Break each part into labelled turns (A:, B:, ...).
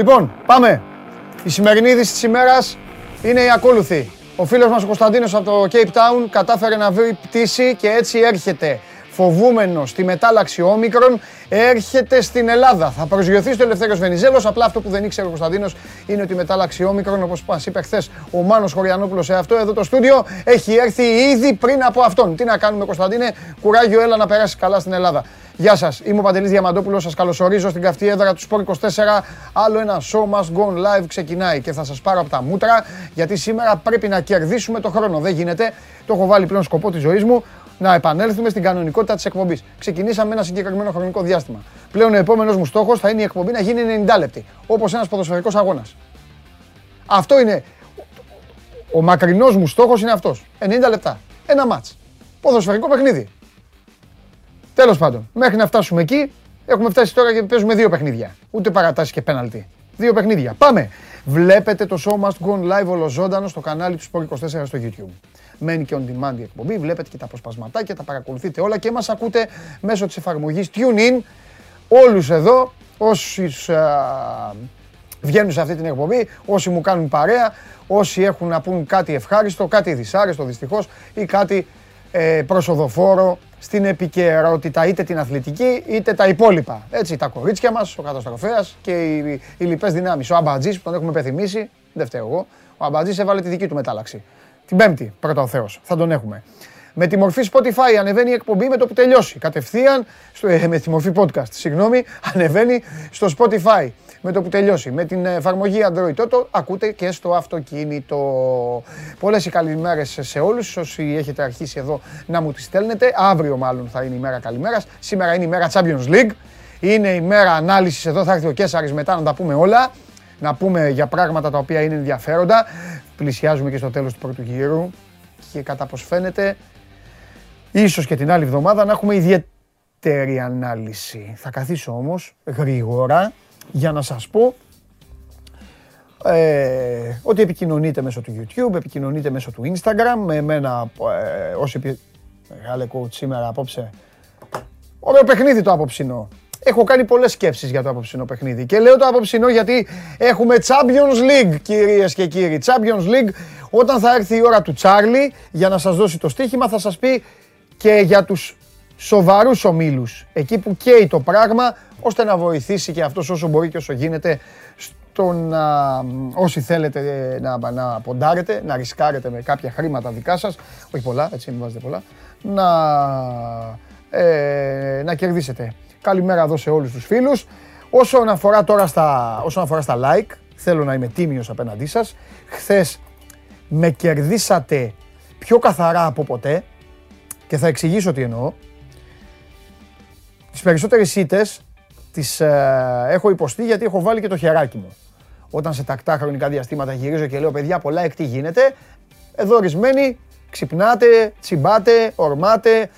A: Λοιπόν, πάμε. Η σημερινή είδηση της ημέρας είναι η ακόλουθη. Ο φίλος μας ο Κωνσταντίνος από το Cape Town κατάφερε να βρει πτήση και έτσι έρχεται φοβούμενος στη μετάλλαξη όμικρον έρχεται στην Ελλάδα. Θα προσγειωθεί στο Ελευθέρω Βενιζέλος. Απλά αυτό που δεν ήξερε ο Κωνσταντίνος είναι ότι η μετάλλαξη όμικρον, όπως μας είπε χθες ο Μάνος Χωριανόπουλος σε αυτό εδώ το στούντιο, έχει έρθει ήδη πριν από αυτόν. Τι να κάνουμε, Κωνσταντίνε, κουράγιο, έλα να περάσεις καλά στην Ελλάδα. Γεια σας, είμαι ο Παντελής Διαμαντόπουλος. Σας καλωσορίζω στην καυτή έδρα του Sport 24. Άλλο ένα show must go live ξεκινάει και θα σας πάρω από τα μούτρα γιατί σήμερα πρέπει να κερδίσουμε το χρόνο. Δεν γίνεται. Το έχω βάλει πλέον σκοπό της ζωής μου να επανέλθουμε στην κανονικότητα της εκπομπής. Ξεκινήσαμε ένα συγκεκριμένο χρονικό διάστημα. Πλέον ο επόμενος μου στόχος θα είναι η εκπομπή να γίνει 90 λεπτή. Όπως ένας ποδοσφαιρικός αγώνας. Αυτό είναι. Ο μακρινός μου στόχος είναι αυτός. 90 λεπτά. Ένα μάτ. Ποδοσφαιρικό παιχνίδι. Τέλος πάντων, μέχρι να φτάσουμε εκεί, έχουμε φτάσει τώρα και παίζουμε δύο παιχνίδια. Ούτε παρατάσεις και πέναλτι. Δύο παιχνίδια. Πάμε. Βλέπετε το show must go live ολοζώντανο στο κανάλι του Sport 24 στο YouTube μένει και on demand η εκπομπή. Βλέπετε και τα αποσπασματάκια, τα παρακολουθείτε όλα και μας ακούτε μέσω της εφαρμογής TuneIn. Όλους εδώ, όσοι βγαίνουν σε αυτή την εκπομπή, όσοι μου κάνουν παρέα, όσοι έχουν να πούν κάτι ευχάριστο, κάτι δυσάρεστο δυστυχώς ή κάτι ε, προσοδοφόρο στην επικαιρότητα είτε την αθλητική είτε τα υπόλοιπα. Έτσι, τα κορίτσια μας, ο καταστροφέας και οι, οι λοιπές δυνάμεις. Ο Αμπατζής που τον έχουμε πεθυμίσει, δεν φταίω εγώ, ο Αμπατζής έβαλε τη δική του μετάλλαξη. Την Πέμπτη, πρώτα ο Θεός. Θα τον έχουμε. Με τη μορφή Spotify ανεβαίνει η εκπομπή με το που τελειώσει. Κατευθείαν, στο, ε, με τη μορφή podcast, συγγνώμη, ανεβαίνει στο Spotify με το που τελειώσει. Με την εφαρμογή Android τότε ακούτε και στο αυτοκίνητο. Πολλές οι καλημέρες σε όλους. Όσοι έχετε αρχίσει εδώ να μου τις στέλνετε. Αύριο, μάλλον, θα είναι η μέρα καλημέρας. Σήμερα είναι η μέρα Champions League. Είναι η μέρα ανάλυσης εδώ. Θα έρθει ο Κέσσαρη μετά να τα πούμε όλα. Να πούμε για πράγματα τα οποία είναι ενδιαφέροντα πλησιάζουμε και στο τέλος του πρώτου γύρου και κατά πως φαίνεται ίσως και την άλλη εβδομάδα να έχουμε ιδιαίτερη ανάλυση. Θα καθίσω όμως γρήγορα για να σας πω ε, ότι επικοινωνείτε μέσω του YouTube, επικοινωνείτε μέσω του Instagram, με εμένα ε, όσοι επι... Μεγάλε coach σήμερα απόψε. Ωραίο παιχνίδι το απόψινό. Έχω κάνει πολλές σκέψεις για το απόψινό παιχνίδι. Και λέω το απόψινό γιατί έχουμε Champions League, κυρίες και κύριοι. Champions League, όταν θα έρθει η ώρα του Τσάρλι για να σας δώσει το στοίχημα, θα σας πει και για τους σοβαρούς ομίλους. Εκεί που καίει το πράγμα, ώστε να βοηθήσει και αυτός όσο μπορεί και όσο γίνεται στο να, όσοι θέλετε να, να ποντάρετε, να ρισκάρετε με κάποια χρήματα δικά σας, όχι πολλά, έτσι μην βάζετε πολλά, να, ε, να κερδίσετε. Καλημέρα εδώ σε όλους τους φίλους. Όσον αφορά τώρα στα, όσον αφορά στα like, θέλω να είμαι τίμιος απέναντί σας. Χθες με κερδίσατε πιο καθαρά από ποτέ και θα εξηγήσω τι εννοώ. Τις περισσότερες ήττες τις ε, έχω υποστεί γιατί έχω βάλει και το χεράκι μου. Όταν σε τακτά χρονικά διαστήματα γυρίζω και λέω παιδιά πολλά εκ τι γίνεται, εδώ ορισμένοι ξυπνάτε, τσιμπάτε, ορμάτε,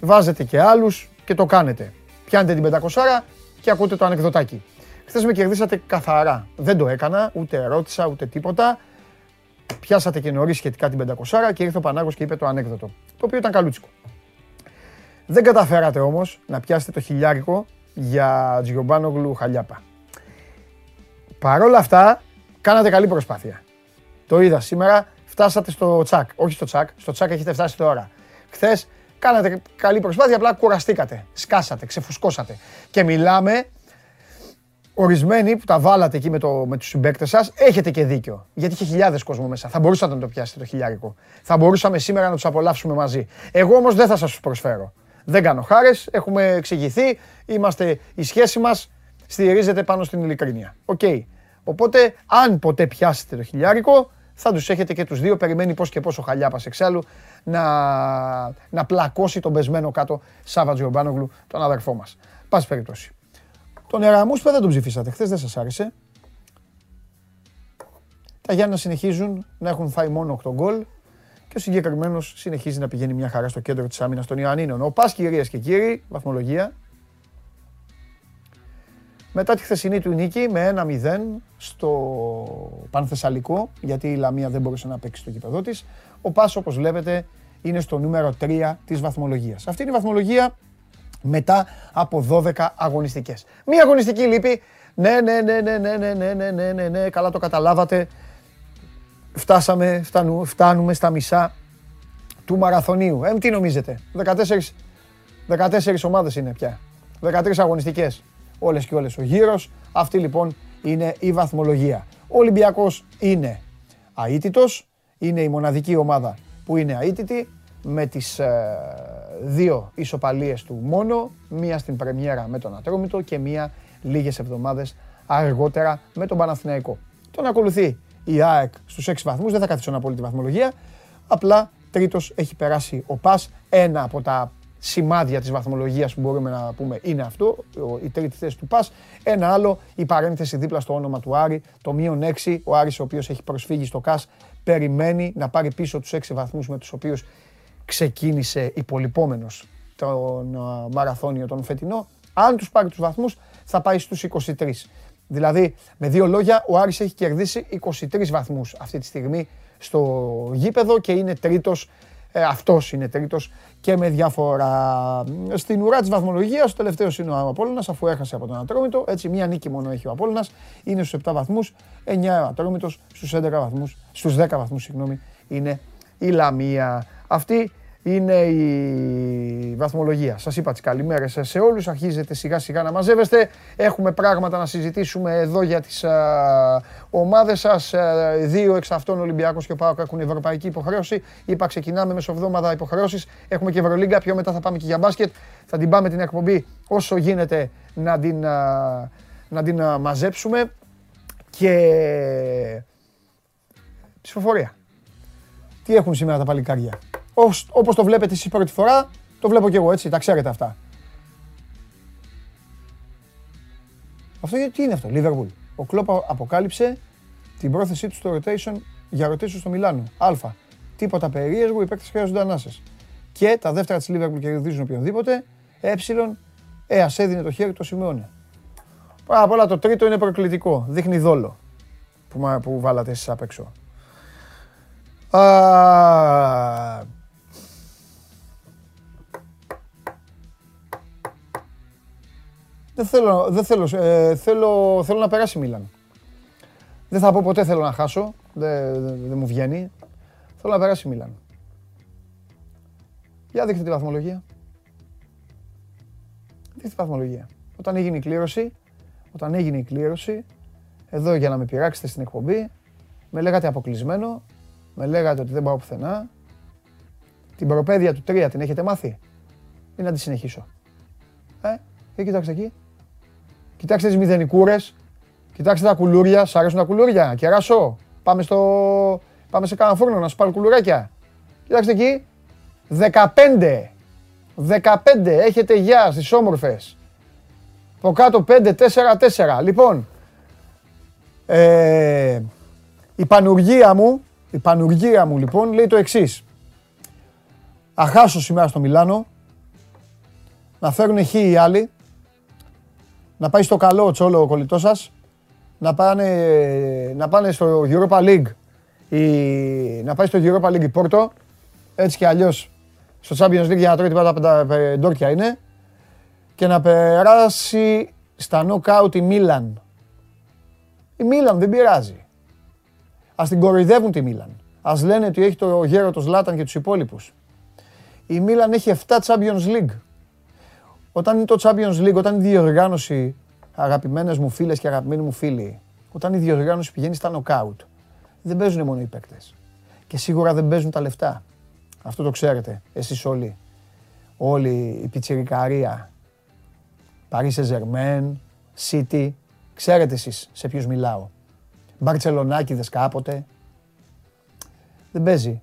A: βάζετε και άλλους και το κάνετε πιάνετε την 500 και ακούτε το ανεκδοτάκι. Χθες με κερδίσατε καθαρά. Δεν το έκανα, ούτε ρώτησα, ούτε τίποτα. Πιάσατε και νωρίς σχετικά την 500 και ήρθε ο Πανάγος και είπε το ανέκδοτο. Το οποίο ήταν καλούτσικο. Δεν καταφέρατε όμως να πιάσετε το χιλιάρικο για Τζιομπάνογλου Χαλιάπα. Παρ' όλα αυτά, κάνατε καλή προσπάθεια. Το είδα σήμερα, φτάσατε στο τσακ. Όχι στο τσακ, στο τσακ έχετε φτάσει τώρα. Χθες Κάνατε καλή προσπάθεια, απλά κουραστήκατε. Σκάσατε, ξεφουσκώσατε. Και μιλάμε, ορισμένοι που τα βάλατε εκεί με, το, με τους συμπαίκτες σας, έχετε και δίκιο. Γιατί είχε χιλιάδες κόσμο μέσα. Θα μπορούσατε να το πιάσετε το χιλιάρικο. Θα μπορούσαμε σήμερα να τους απολαύσουμε μαζί. Εγώ όμως δεν θα σας τους προσφέρω. Δεν κάνω χάρες, έχουμε εξηγηθεί, είμαστε, η σχέση μας στηρίζεται πάνω στην ειλικρίνεια. Οκ. Οπότε, αν ποτέ πιάσετε το χιλιάρικο, θα τους έχετε και τους δύο. Περιμένει πώς και πώς ο Χαλιάπας εξάλλου να, να πλακώσει τον πεσμένο κάτω Σάβα Τζιομπάνογλου, τον αδερφό μας. Πάση περιπτώσει. Τον Εραμούσπα δεν τον ψηφίσατε. Χθες δεν σας άρεσε. Τα Γιάννα συνεχίζουν να έχουν φάει μόνο 8 γκολ και ο συγκεκριμένο συνεχίζει να πηγαίνει μια χαρά στο κέντρο της άμυνας των Ιωαννίνων. Ο Πας κυρίες και κύριοι, βαθμολογία, μετά τη χθεσινή του νίκη με 1-0 στο Πανθεσσαλικό, γιατί η Λαμία δεν μπορούσε να παίξει στο κήπεδό της, ο Πάσο, όπως βλέπετε, είναι στο νούμερο 3 της βαθμολογίας. Αυτή είναι η βαθμολογία μετά από 12 αγωνιστικές. Μία αγωνιστική λείπει. Ναι, ναι, ναι, ναι, ναι, ναι, ναι, ναι, ναι, ναι, ναι, καλά το καταλάβατε. Φτάσαμε, φτάνουμε, φτάνουμε στα μισά του μαραθωνίου. Ε, τι νομίζετε, 14, 14 ομάδες είναι πια. 13 αγωνιστικές, όλες και όλες ο γύρος. Αυτή λοιπόν είναι η βαθμολογία. Ο Ολυμπιακός είναι αίτητος, είναι η μοναδική ομάδα που είναι αίτητη με τις ε, δύο ισοπαλίες του μόνο, μία στην πρεμιέρα με τον Ατρόμητο και μία λίγες εβδομάδες αργότερα με τον Παναθηναϊκό. Τον ακολουθεί η ΑΕΚ στους 6 βαθμούς, δεν θα καθίσω να πω τη βαθμολογία, απλά τρίτος έχει περάσει ο ΠΑΣ, ένα από τα σημάδια της βαθμολογίας που μπορούμε να πούμε είναι αυτό, η τρίτη θέση του ΠΑΣ. Ένα άλλο, η παρένθεση δίπλα στο όνομα του Άρη, το μείον 6, ο Άρης ο οποίος έχει προσφύγει στο ΚΑΣ, περιμένει να πάρει πίσω τους 6 βαθμούς με τους οποίους ξεκίνησε υπολοιπόμενος τον μαραθώνιο τον φετινό. Αν τους πάρει τους βαθμούς θα πάει στους 23. Δηλαδή, με δύο λόγια, ο Άρης έχει κερδίσει 23 βαθμούς αυτή τη στιγμή στο γήπεδο και είναι τρίτος ε, Αυτός είναι τρίτος και με διαφορά. Στην ουρά της βαθμολογίας, ο τελευταίος είναι ο Απόλυνα, αφού έχασε από τον Ατρόμητο. Έτσι, μία νίκη μόνο έχει ο Απόλυνα. Είναι στους 7 βαθμούς. 9 ο Ατρόμητος. Στους 11 βαθμούς. Στους 10 βαθμούς, συγγνώμη, είναι η Λαμία. Αυτή είναι η βαθμολογία. Σας είπα τις καλημέρες σε όλους. Αρχίζετε σιγά σιγά να μαζεύεστε. Έχουμε πράγματα να συζητήσουμε εδώ για τις α, ομάδες σας. δύο εξ αυτών Ολυμπιακός και ο ΠΑΟΚ έχουν ευρωπαϊκή υποχρέωση. Είπα ξεκινάμε μεσοβδόμαδα υποχρεώσεις. Έχουμε και Ευρωλίγκα. Πιο μετά θα πάμε και για μπάσκετ. Θα την πάμε την εκπομπή όσο γίνεται να την, να την μαζέψουμε. Και ψηφοφορία. Τι έχουν σήμερα τα παλικάρια; Όπως το βλέπετε εσείς πρώτη φορά, το βλέπω και εγώ έτσι, τα ξέρετε αυτά. Αυτό τι είναι αυτό, Liverpool. Ο Κλόπ αποκάλυψε την πρόθεσή του στο rotation για rotation στο Μιλάνο. Α. Τίποτα περίεργο, οι παίκτες χρειάζονται ανάσες. Και τα δεύτερα της Liverpool κερδίζουν οποιονδήποτε. Ε. Ε, ας έδινε το χέρι του Σιμεώνε. Πάρα πολλά το τρίτο είναι προκλητικό. Δείχνει δόλο που, που βάλατε εσείς απ' έξω. Α, Δεν θέλω, δεν θέλω, ε, θέλω, θέλω να περάσει η Μίλαν. Δεν θα πω ποτέ θέλω να χάσω, δεν, δεν, μου βγαίνει. Θέλω να περάσει η Μίλαν. Για δείχτε τη βαθμολογία. Δείχτε τη βαθμολογία. Όταν έγινε η κλήρωση, όταν έγινε η κλήρωση, εδώ για να με πειράξετε στην εκπομπή, με λέγατε αποκλεισμένο, με λέγατε ότι δεν πάω πουθενά. Την προπαίδεια του 3 την έχετε μάθει ή να τη συνεχίσω. Ε, και κοιτάξτε εκεί. Κοιτάξτε τις μηδενικούρες. Κοιτάξτε τα κουλούρια. Σ' αρέσουν τα κουλούρια. Κεράσω. Πάμε, στο... Πάμε σε κάνα φούρνο να σου πάρω κουλουράκια. Κοιτάξτε εκεί. 15. 15. Έχετε γεια στις όμορφες. Από κάτω 5, 4, 4. Λοιπόν, ε, η πανουργία μου, η πανουργία μου λοιπόν λέει το εξής. Αχάσω σήμερα στο Μιλάνο, να φέρουν χ οι άλλοι, να πάει στο καλό ο Τσόλο ο κολλητός σας, να πάνε, να πάνε στο Europa League, η, να πάει στο Europa League η Πόρτο, έτσι και αλλιώς στο Champions League για να τρώει τίποτα πεντόρκια είναι, και να περάσει στα knockout η Μίλαν. Η Μίλαν δεν πειράζει. Ας την κοροϊδεύουν τη Μίλαν. Ας λένε ότι έχει το γέρο το Ζλάταν και τους υπόλοιπους. Η Μίλαν έχει 7 Champions League. Όταν είναι το Champions League, όταν η διοργάνωση, αγαπημένες μου φίλες και αγαπημένοι μου φίλοι, όταν η διοργάνωση πηγαίνει στα νοκάουτ, δεν παίζουν μόνο οι παίκτες. Και σίγουρα δεν παίζουν τα λεφτά. Αυτό το ξέρετε εσείς όλοι. Όλη η πιτσιρικαρία. Paris Saint-Germain, City. Ξέρετε εσείς σε ποιους μιλάω. Μπαρτσελονάκηδες κάποτε. Δεν παίζει.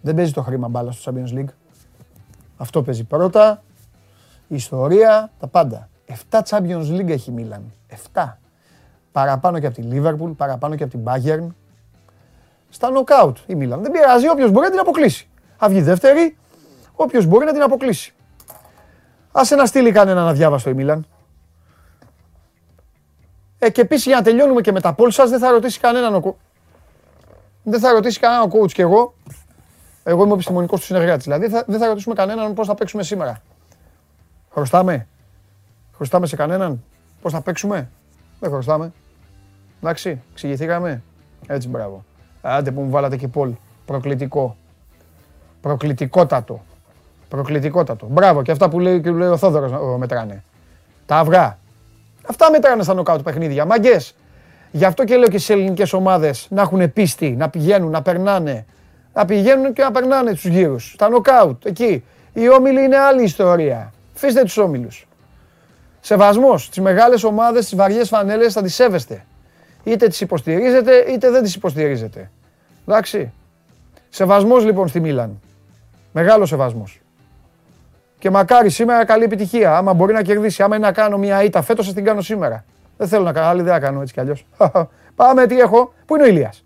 A: Δεν παίζει το χρήμα μπάλας στο Champions League. Αυτό παίζει πρώτα η ιστορία, τα πάντα. 7 Champions League έχει η Μίλαν. 7. Παραπάνω και από τη Liverpool, παραπάνω και από την Bayern. Στα knockout η Μίλαν. Δεν πειράζει, όποιος μπορεί να την αποκλείσει. Θα βγει δεύτερη, όποιος μπορεί να την αποκλείσει. Άσε να στείλει κανένα να διάβαστο η Μίλαν. Ε, και επίσης για να τελειώνουμε και με τα πόλ δεν θα ρωτήσει κανέναν ο Δεν θα ρωτήσει κανέναν ο coach και εγώ. Εγώ είμαι ο επιστημονικός του συνεργάτης. Δηλαδή δεν θα ρωτήσουμε κανέναν πώς θα παίξουμε σήμερα. Χρωστάμε; Χρωστάμε σε κανέναν; Πώς θα παίξουμε; Δεν χρωστάμε. Εντάξει, εξηγηθήκαμε. Έτσι, μπράβο. Άντε που μου βάλατε και Πολ. Προκλητικό. Προκλητικότατο. Προκλητικότατο. Μπράβο, και αυτά που λέει, και λέει ο Θόδωρος μετράνε. Τα αυγά. Αυτά μετράνε στα νοκάουτ παιχνίδια. Μαγκές. Γι' αυτό και λέω και στις ελληνικές ομάδες να έχουν πίστη, να πηγαίνουν, να περνάνε. Να πηγαίνουν και να περνάνε τους γύρους. Στα νοκάουτ, εκεί. Οι όμιλοι είναι άλλη ιστορία. Φύστε τους όμιλους. Σεβασμός. Τις μεγάλες ομάδες, τις βαριές φανέλες θα τις σέβεστε. Είτε τις υποστηρίζετε, είτε δεν τις υποστηρίζετε. Εντάξει. Σεβασμός λοιπόν στη Μίλαν. Μεγάλο σεβασμός. Και μακάρι σήμερα καλή επιτυχία. Άμα μπορεί να κερδίσει, άμα είναι να κάνω μια ήττα φέτος, θα την κάνω σήμερα. Δεν θέλω να κάνω άλλη, δεν κάνω έτσι κι αλλιώς. Πάμε, τι έχω. Πού είναι ο Ηλίας;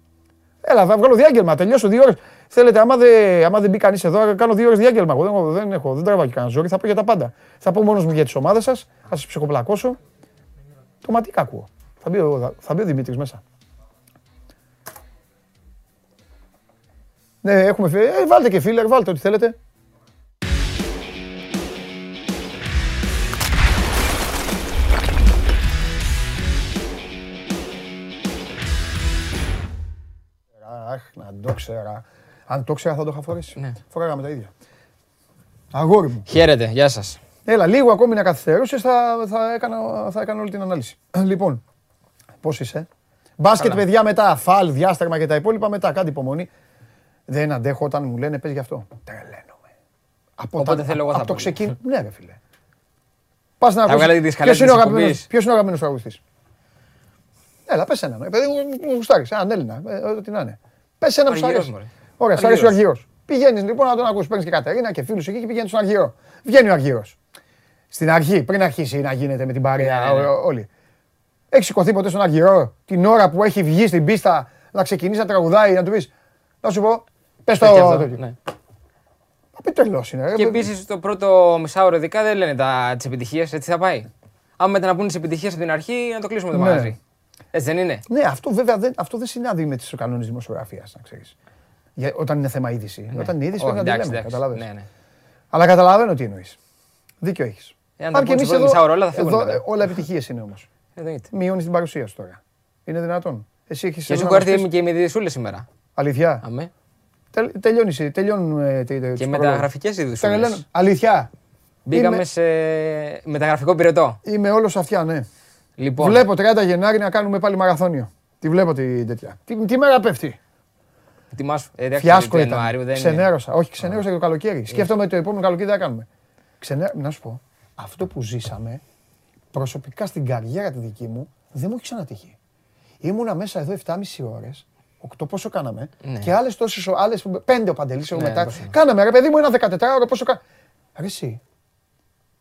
A: Έλα, θα βγάλω διάγγελμα. Τελειώσω δύο ώρες. Θέλετε, άμα δεν, άμα δεν μπει κανείς εδώ, κάνω δύο ώρες διάγγελμα. Εγώ δεν, δεν, έχω, δεν τραβάω και κανένα ζόρι, θα πω για τα πάντα. Θα πω μόνος μου για τις ομάδες σας, θα σας ψυχοπλακώσω. Το ματίκα ακούω. Θα μπει ο, θα μπει ο Δημήτρης μέσα. Ναι, έχουμε φίλε. Ε, βάλτε και φίλε, βάλτε ό,τι θέλετε. Αχ, να το ξέρα. Αν το ξέρα θα το είχα φορέσει.
B: Ναι.
A: Φοράγαμε τα ίδια. Αγόρι μου.
B: Χαίρετε, γεια σας.
A: Έλα, λίγο ακόμη να καθυστερούσες, θα, θα, έκανα, θα έκανα όλη την ανάλυση. Λοιπόν, πώς είσαι; Μπάσκετ,
B: Καλά.
A: παιδιά, μετά. Φαλ, διάστρεμα και τα υπόλοιπα μετά. Κάντε υπομονή. Δεν αντέχω όταν μου λένε πες γι' αυτό. Τρελαίνομαι. Από
B: Οπότε θέλω εγώ
A: από
B: θα
A: το
B: πω.
A: ξεκίνημα. Ναι, ρε φίλε. Πας να
B: Θα βγάλετε τη
A: ακούσει.
B: δυσκαλία
A: Ποιος είναι ο
B: της
A: αγαπημένος-
B: εκπομπής.
A: ποιος είναι ο αγαπημένος τραγουδιστής; Έλα, πες έναν. Ε, Παιδί μου, μου γουστάρεις. Έναν Έλληνα. ε, Ό,τι να είναι. Πες ένα που σου
B: Αργυρός,
A: αρέσει.
B: Μωρέ.
A: Ωραία, σου αρέσει ο
B: Αργυρός.
A: Αργυρό. Πηγαίνεις λοιπόν να τον ακούσει. Παίρνεις και Κατερίνα και φίλους εκεί και πηγαίνεις στον Αργυρό. Βγαίνει ο Αργυρό. Στην αρχή, πριν αρχίσει να γίνεται με την παρέα
B: Ναι, ναι, ναι.
A: ό- ό- όλοι. Έχεις σηκωθεί ποτέ στον Αργυρό την ώρα που έχει βγει στην πίστα να ξεκινήσει να τραγουδάει, να του πεις. Να σου πω, πες το.
B: Και αυτό,
A: τέτοιο.
B: ναι.
A: Απ' τρελός είναι. ρε.
B: Και επίσης το πρώτο μισάωρο ειδικά δεν λένε τις επιτυχίες, έτσι θα πάει. Άμα μετά να πούνε τις επιτυχίες από την αρχή, να το κλείσουμε το
A: Ναι.
B: μαγαζί. Έτσι δεν είναι;
A: Ναι, αυτό βέβαια δεν, αυτό δεν συνάδει με του κανόνες δημοσιογραφίας, να ξέρεις. Όταν είναι θέμα είδηση. Όταν είναι είδηση
B: Όχι,
A: πρέπει να τη
B: εντάξει,
A: λέμε.
B: εντάξει.
A: καταλάβες.
B: Ναι, ναι.
A: Αλλά καταλαβαίνω τι εννοείς. Δίκιο έχεις.
B: Εάν τα πούν στο πρώτο μισάωρο όλα, θα φύγουν μετά.
A: όλα επιτυχίες είναι όμως.
B: Εννοείται.
A: Μειώνεις την παρουσία σου τώρα. Είναι δυνατόν. Εσύ έχεις.
B: Και σου έχω έρθει και με διδυσούλε σήμερα.
A: Αλήθεια;
B: Αμέ.
A: Τελ- τελειώνεις, τελειώνουν. ε, τε- τε- τους
B: Και
A: προλόγους.
B: μεταγραφικέ διδυσούλε.
A: Τρελαίνω. Αλήθεια;
B: Μπήκαμε
A: Είμαι-
B: σε μεταγραφικό πυρετό.
A: Είμαι όλος αυτιά, ναι.
B: Λοιπόν,
A: Βλέπω 30 Γενάρη να κάνουμε πάλι μαραθώνιο. Τη βλέπω τη τέτοια. Τι, τι μέρα πέφτει;
B: Ετοιμάσου. Ε, εντάξει,
A: Φιάσκο
B: του
A: ήταν.
B: Ιανουαρίου δεν είναι.
A: Ξενέρωσα. Όχι, ξενέρωσα και το καλοκαίρι. Σκέφτομαι το επόμενο καλοκαίρι τι θα κάνουμε. Ξενέ... Να σου πω, αυτό που ζήσαμε προσωπικά στην καριέρα τη δική μου δεν μου έχει ξανατύχει. Ήμουνα μέσα εδώ 7,5 ώρες. 8 πόσο κάναμε.
B: Ναι.
A: Και άλλες τόσες. Άλλες 5 ο Παντελής εγώ
B: Ναι,
A: μετά.
B: πόσο.
A: Κάναμε ρε παιδί μου ένα 14 ώρα πόσο κάναμε. Ρε εσύ.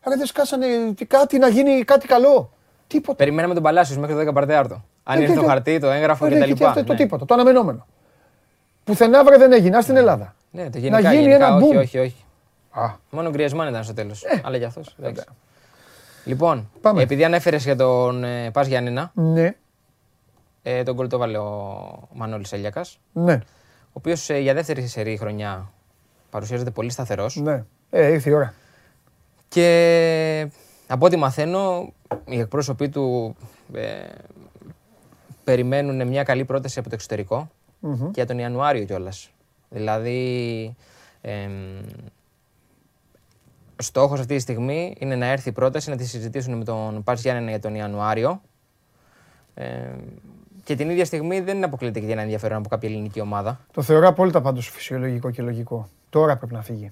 A: Ρε δεν σκάσανε τι- κάτι να γίνει κάτι καλό. Τίποτα.
B: Περιμέναμε τον Παλάσιος μέχρι το 10 Παρτέαρτο. Αν
A: Ε,
B: ήρθε
A: και-
B: το χαρτί, το έγγραφο
A: Ε, ναι,
B: κτλ.
A: και αυτό το
B: Ναι.
A: τίποτα. Το αναμενόμενο. Πουθενά βρε δεν έγινε. Α, στην Ελλάδα.
B: Ναι, το γενικά,
A: γίνει
B: γενικά,
A: ένα
B: όχι,
A: boom.
B: όχι, όχι.
A: Α,
B: Μόνο ο Γκριασμάν ήταν στο τέλος. Αλλά για αυτός.
A: βέβαια.
B: Λοιπόν,
A: Πάμε.
B: επειδή ανέφερες για τον ε, Πας Γιάννηνα,
A: ναι,
B: ε, τον γκολ το βάλε ο Μανώλης Ελιακά,
A: ναι,
B: ο οποίος για δεύτερη σερή χρονιά παρουσιάζεται πολύ σταθερός.
A: ναι. Ε, ήρθε η ώρα.
B: Και από ό,τι μαθαίνω, οι εκπρόσωποι του ε, περιμένουν μια καλή πρόταση από το εξωτερικό και για τον Ιανουάριο κιόλας. Δηλαδή, εμ, στόχος αυτή τη στιγμή είναι να έρθει η πρόταση να τη συζητήσουν με τον Πάτς Γιάννενα για τον Ιανουάριο. Ε, και την ίδια στιγμή δεν αποκλείεται και ένα ενδιαφέρον από κάποια ελληνική ομάδα.
A: Το θεωρώ απόλυτα πάντως φυσιολογικό και λογικό. Τώρα πρέπει να φύγει.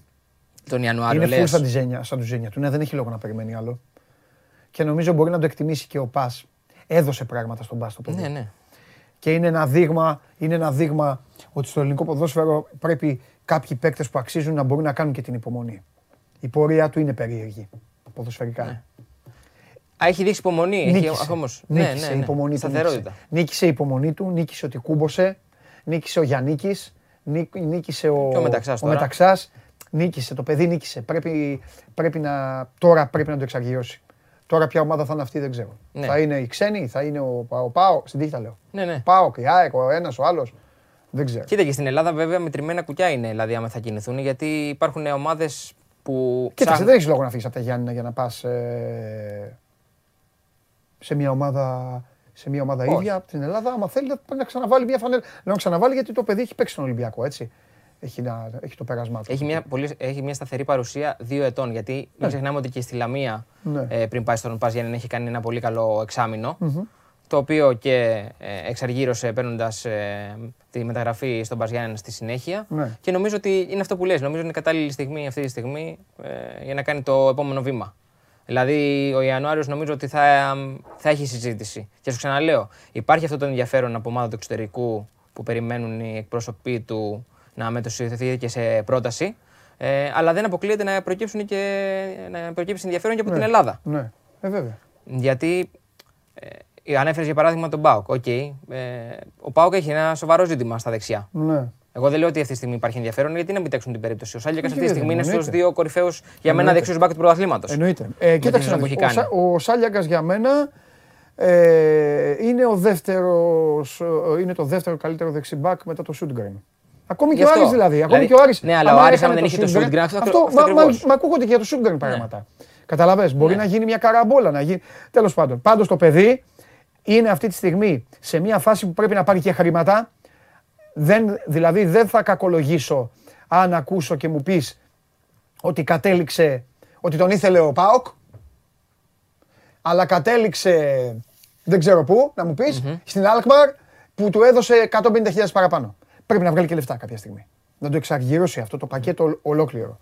B: Τον Ιανουάριο
A: Είναι full
B: λες.
A: σαν τη ζένια, σαν του ζένια του. Ναι, δεν έχει λόγο να περιμένει άλλο. Και νομίζω μπορεί να το εκτιμήσει και ο Πας. Έδωσε πράγματα στον Πας το παιδί.
B: Ναι, ναι.
A: Και είναι ένα δείγμα, είναι ένα δείγμα ότι στο ελληνικό ποδόσφαιρο πρέπει κάποιοι παίκτες που αξίζουν να μπορούν να κάνουν και την υπομονή. Η πορεία του είναι περίεργη. Ποδοσφαιρικά.
B: Ναι. Α, έχει δείξει υπομονή. Έχει,
A: Νίκησε.
B: όμως, ναι,
A: νίκησε
B: ναι,
A: η
B: ναι.
A: υπομονή του.
B: Σταθερότητα.
A: Νίκησε. νίκησε η υπομονή του, νίκησε ότι κούμποσε, νίκησε ο Γιαννίκης, νίκ- νίκησε ο,
B: Και ο Μεταξάς
A: ο
B: τώρα.
A: Μεταξάς. Νίκησε, το παιδί νίκησε. Πρέπει, πρέπει να, τώρα πρέπει να το εξαργυρώσει. Τώρα ποια ομάδα θα είναι αυτή δεν ξέρω.
B: Ναι.
A: Θα είναι οι ξένοι, θα είναι ο, ο Πάο, στην τύχη τα λέω.
B: Ναι, ναι.
A: Πάο και η ΑΕΚ, ο ένας, ο άλλος. Δεν ξέρω.
B: Κοίτα και στην Ελλάδα βέβαια μετρημένα κουκιά είναι, δηλαδή άμα θα κινηθούν, γιατί υπάρχουν ομάδες που.
A: Κοίταξε,
B: ψάχνουν-
A: δεν έχεις λόγο να φύγεις από τα Γιάννηνα για να πας σε μια ομάδα, σε μια ομάδα
B: Όχι.
A: ίδια από την Ελλάδα. Άμα θέλει, πρέπει να ξαναβάλει μια φανέλα. Λέω να ξαναβάλει γιατί το παιδί έχει παίξει στον Ολυμπιακό, έτσι. Έχει, να, έχει το πέρασμά του.
B: Έχει μια, πολύ, έχει μια σταθερή παρουσία δύο ετών. Γιατί μην ξεχνάμε ότι και στη Λαμία
A: Ναι.
B: ε, πριν πάει στον Πας Γιάννη έχει κάνει ένα πολύ καλό εξάμηνο, Το οποίο και ε, εξαργύρωσε παίρνοντας τη μεταγραφή στον Πας Γιάννη στη συνέχεια.
A: Ναι.
B: Και νομίζω ότι είναι αυτό που λες. Νομίζω είναι κατάλληλη στιγμή αυτή τη στιγμή ε, για να κάνει το επόμενο βήμα. Δηλαδή, ο Ιανουάριος νομίζω ότι θα, θα έχει συζήτηση. Και σου ξαναλέω, υπάρχει αυτό το ενδιαφέρον από ομάδα του εξωτερικού που περιμένουν οι εκπρόσωποι του να μετουσιωθεί και σε πρόταση. Ε, αλλά δεν αποκλείεται να, προκύψουν και, να προκύψει ενδιαφέρον και από την Ελλάδα.
A: Ναι, ε, βέβαια.
B: Γιατί ε, ανέφερε για παράδειγμα τον Πάοκ. Οκ, ε, ο ΠΑΟΚ έχει ένα σοβαρό ζήτημα στα δεξιά.
A: Ναι.
B: Εγώ δεν λέω ότι αυτή τη στιγμή υπάρχει ενδιαφέρον, γιατί να μην παίξουν την περίπτωση. Ο Σάλιακας αυτή τη
A: Εννοείται,
B: στιγμή είναι στους
A: εννοείται.
B: δύο κορυφαίους για μένα
A: Εννοείται.
B: δεξιούς μπακ του πρωταθλήματος.
A: Εννοείται. Ε, κοίταξε,
B: τη
A: να
B: σεζόν
A: δεις,
B: που
A: ο,
B: έχει
A: Σα, ο Σάλιακας για μένα ε, είναι, ο δεύτερος, ε, είναι το δεύτερο καλύτερο δεξιμπάκ μετά το Σούντγκρεν. Ακόμη και
B: Γι'
A: ο
B: αυτό.
A: Άρης δηλαδή. Ακόμη
B: Δηλαδή,
A: και ο Άρης.
B: ναι, αλλά
A: άμα
B: ο Άρης,
A: έκανε
B: άμα δεν είχε το
A: Σούντγκρεν-
B: Σούντγκρεν, αυτό-
A: Αυτό,
B: αυτό
A: μα, μα,
B: ακριβώς.
A: μα ακούγονται και για το Σούντγκρεν πράγματα. Καταλαβες, μπορεί να γίνει μια καραμπόλα. Να γίνει... Τέλος πάντων. Πάντως το παιδί είναι αυτή τη στιγμή σε μια φάση που πρέπει να πάρει και χρήματα. Δεν, δηλαδή δεν θα κακολογήσω αν ακούσω και μου πεις ότι κατέληξε, ότι τον ήθελε ο ΠΑΟΚ, αλλά κατέληξε δεν ξέρω πού, να μου πεις, στην Αλκμαρ που του έδωσε 150.000 παραπάνω. Πρέπει να βγάλει και λεφτά κάποια στιγμή. Να το εξαργυρώσει αυτό το πακέτο ολόκληρο.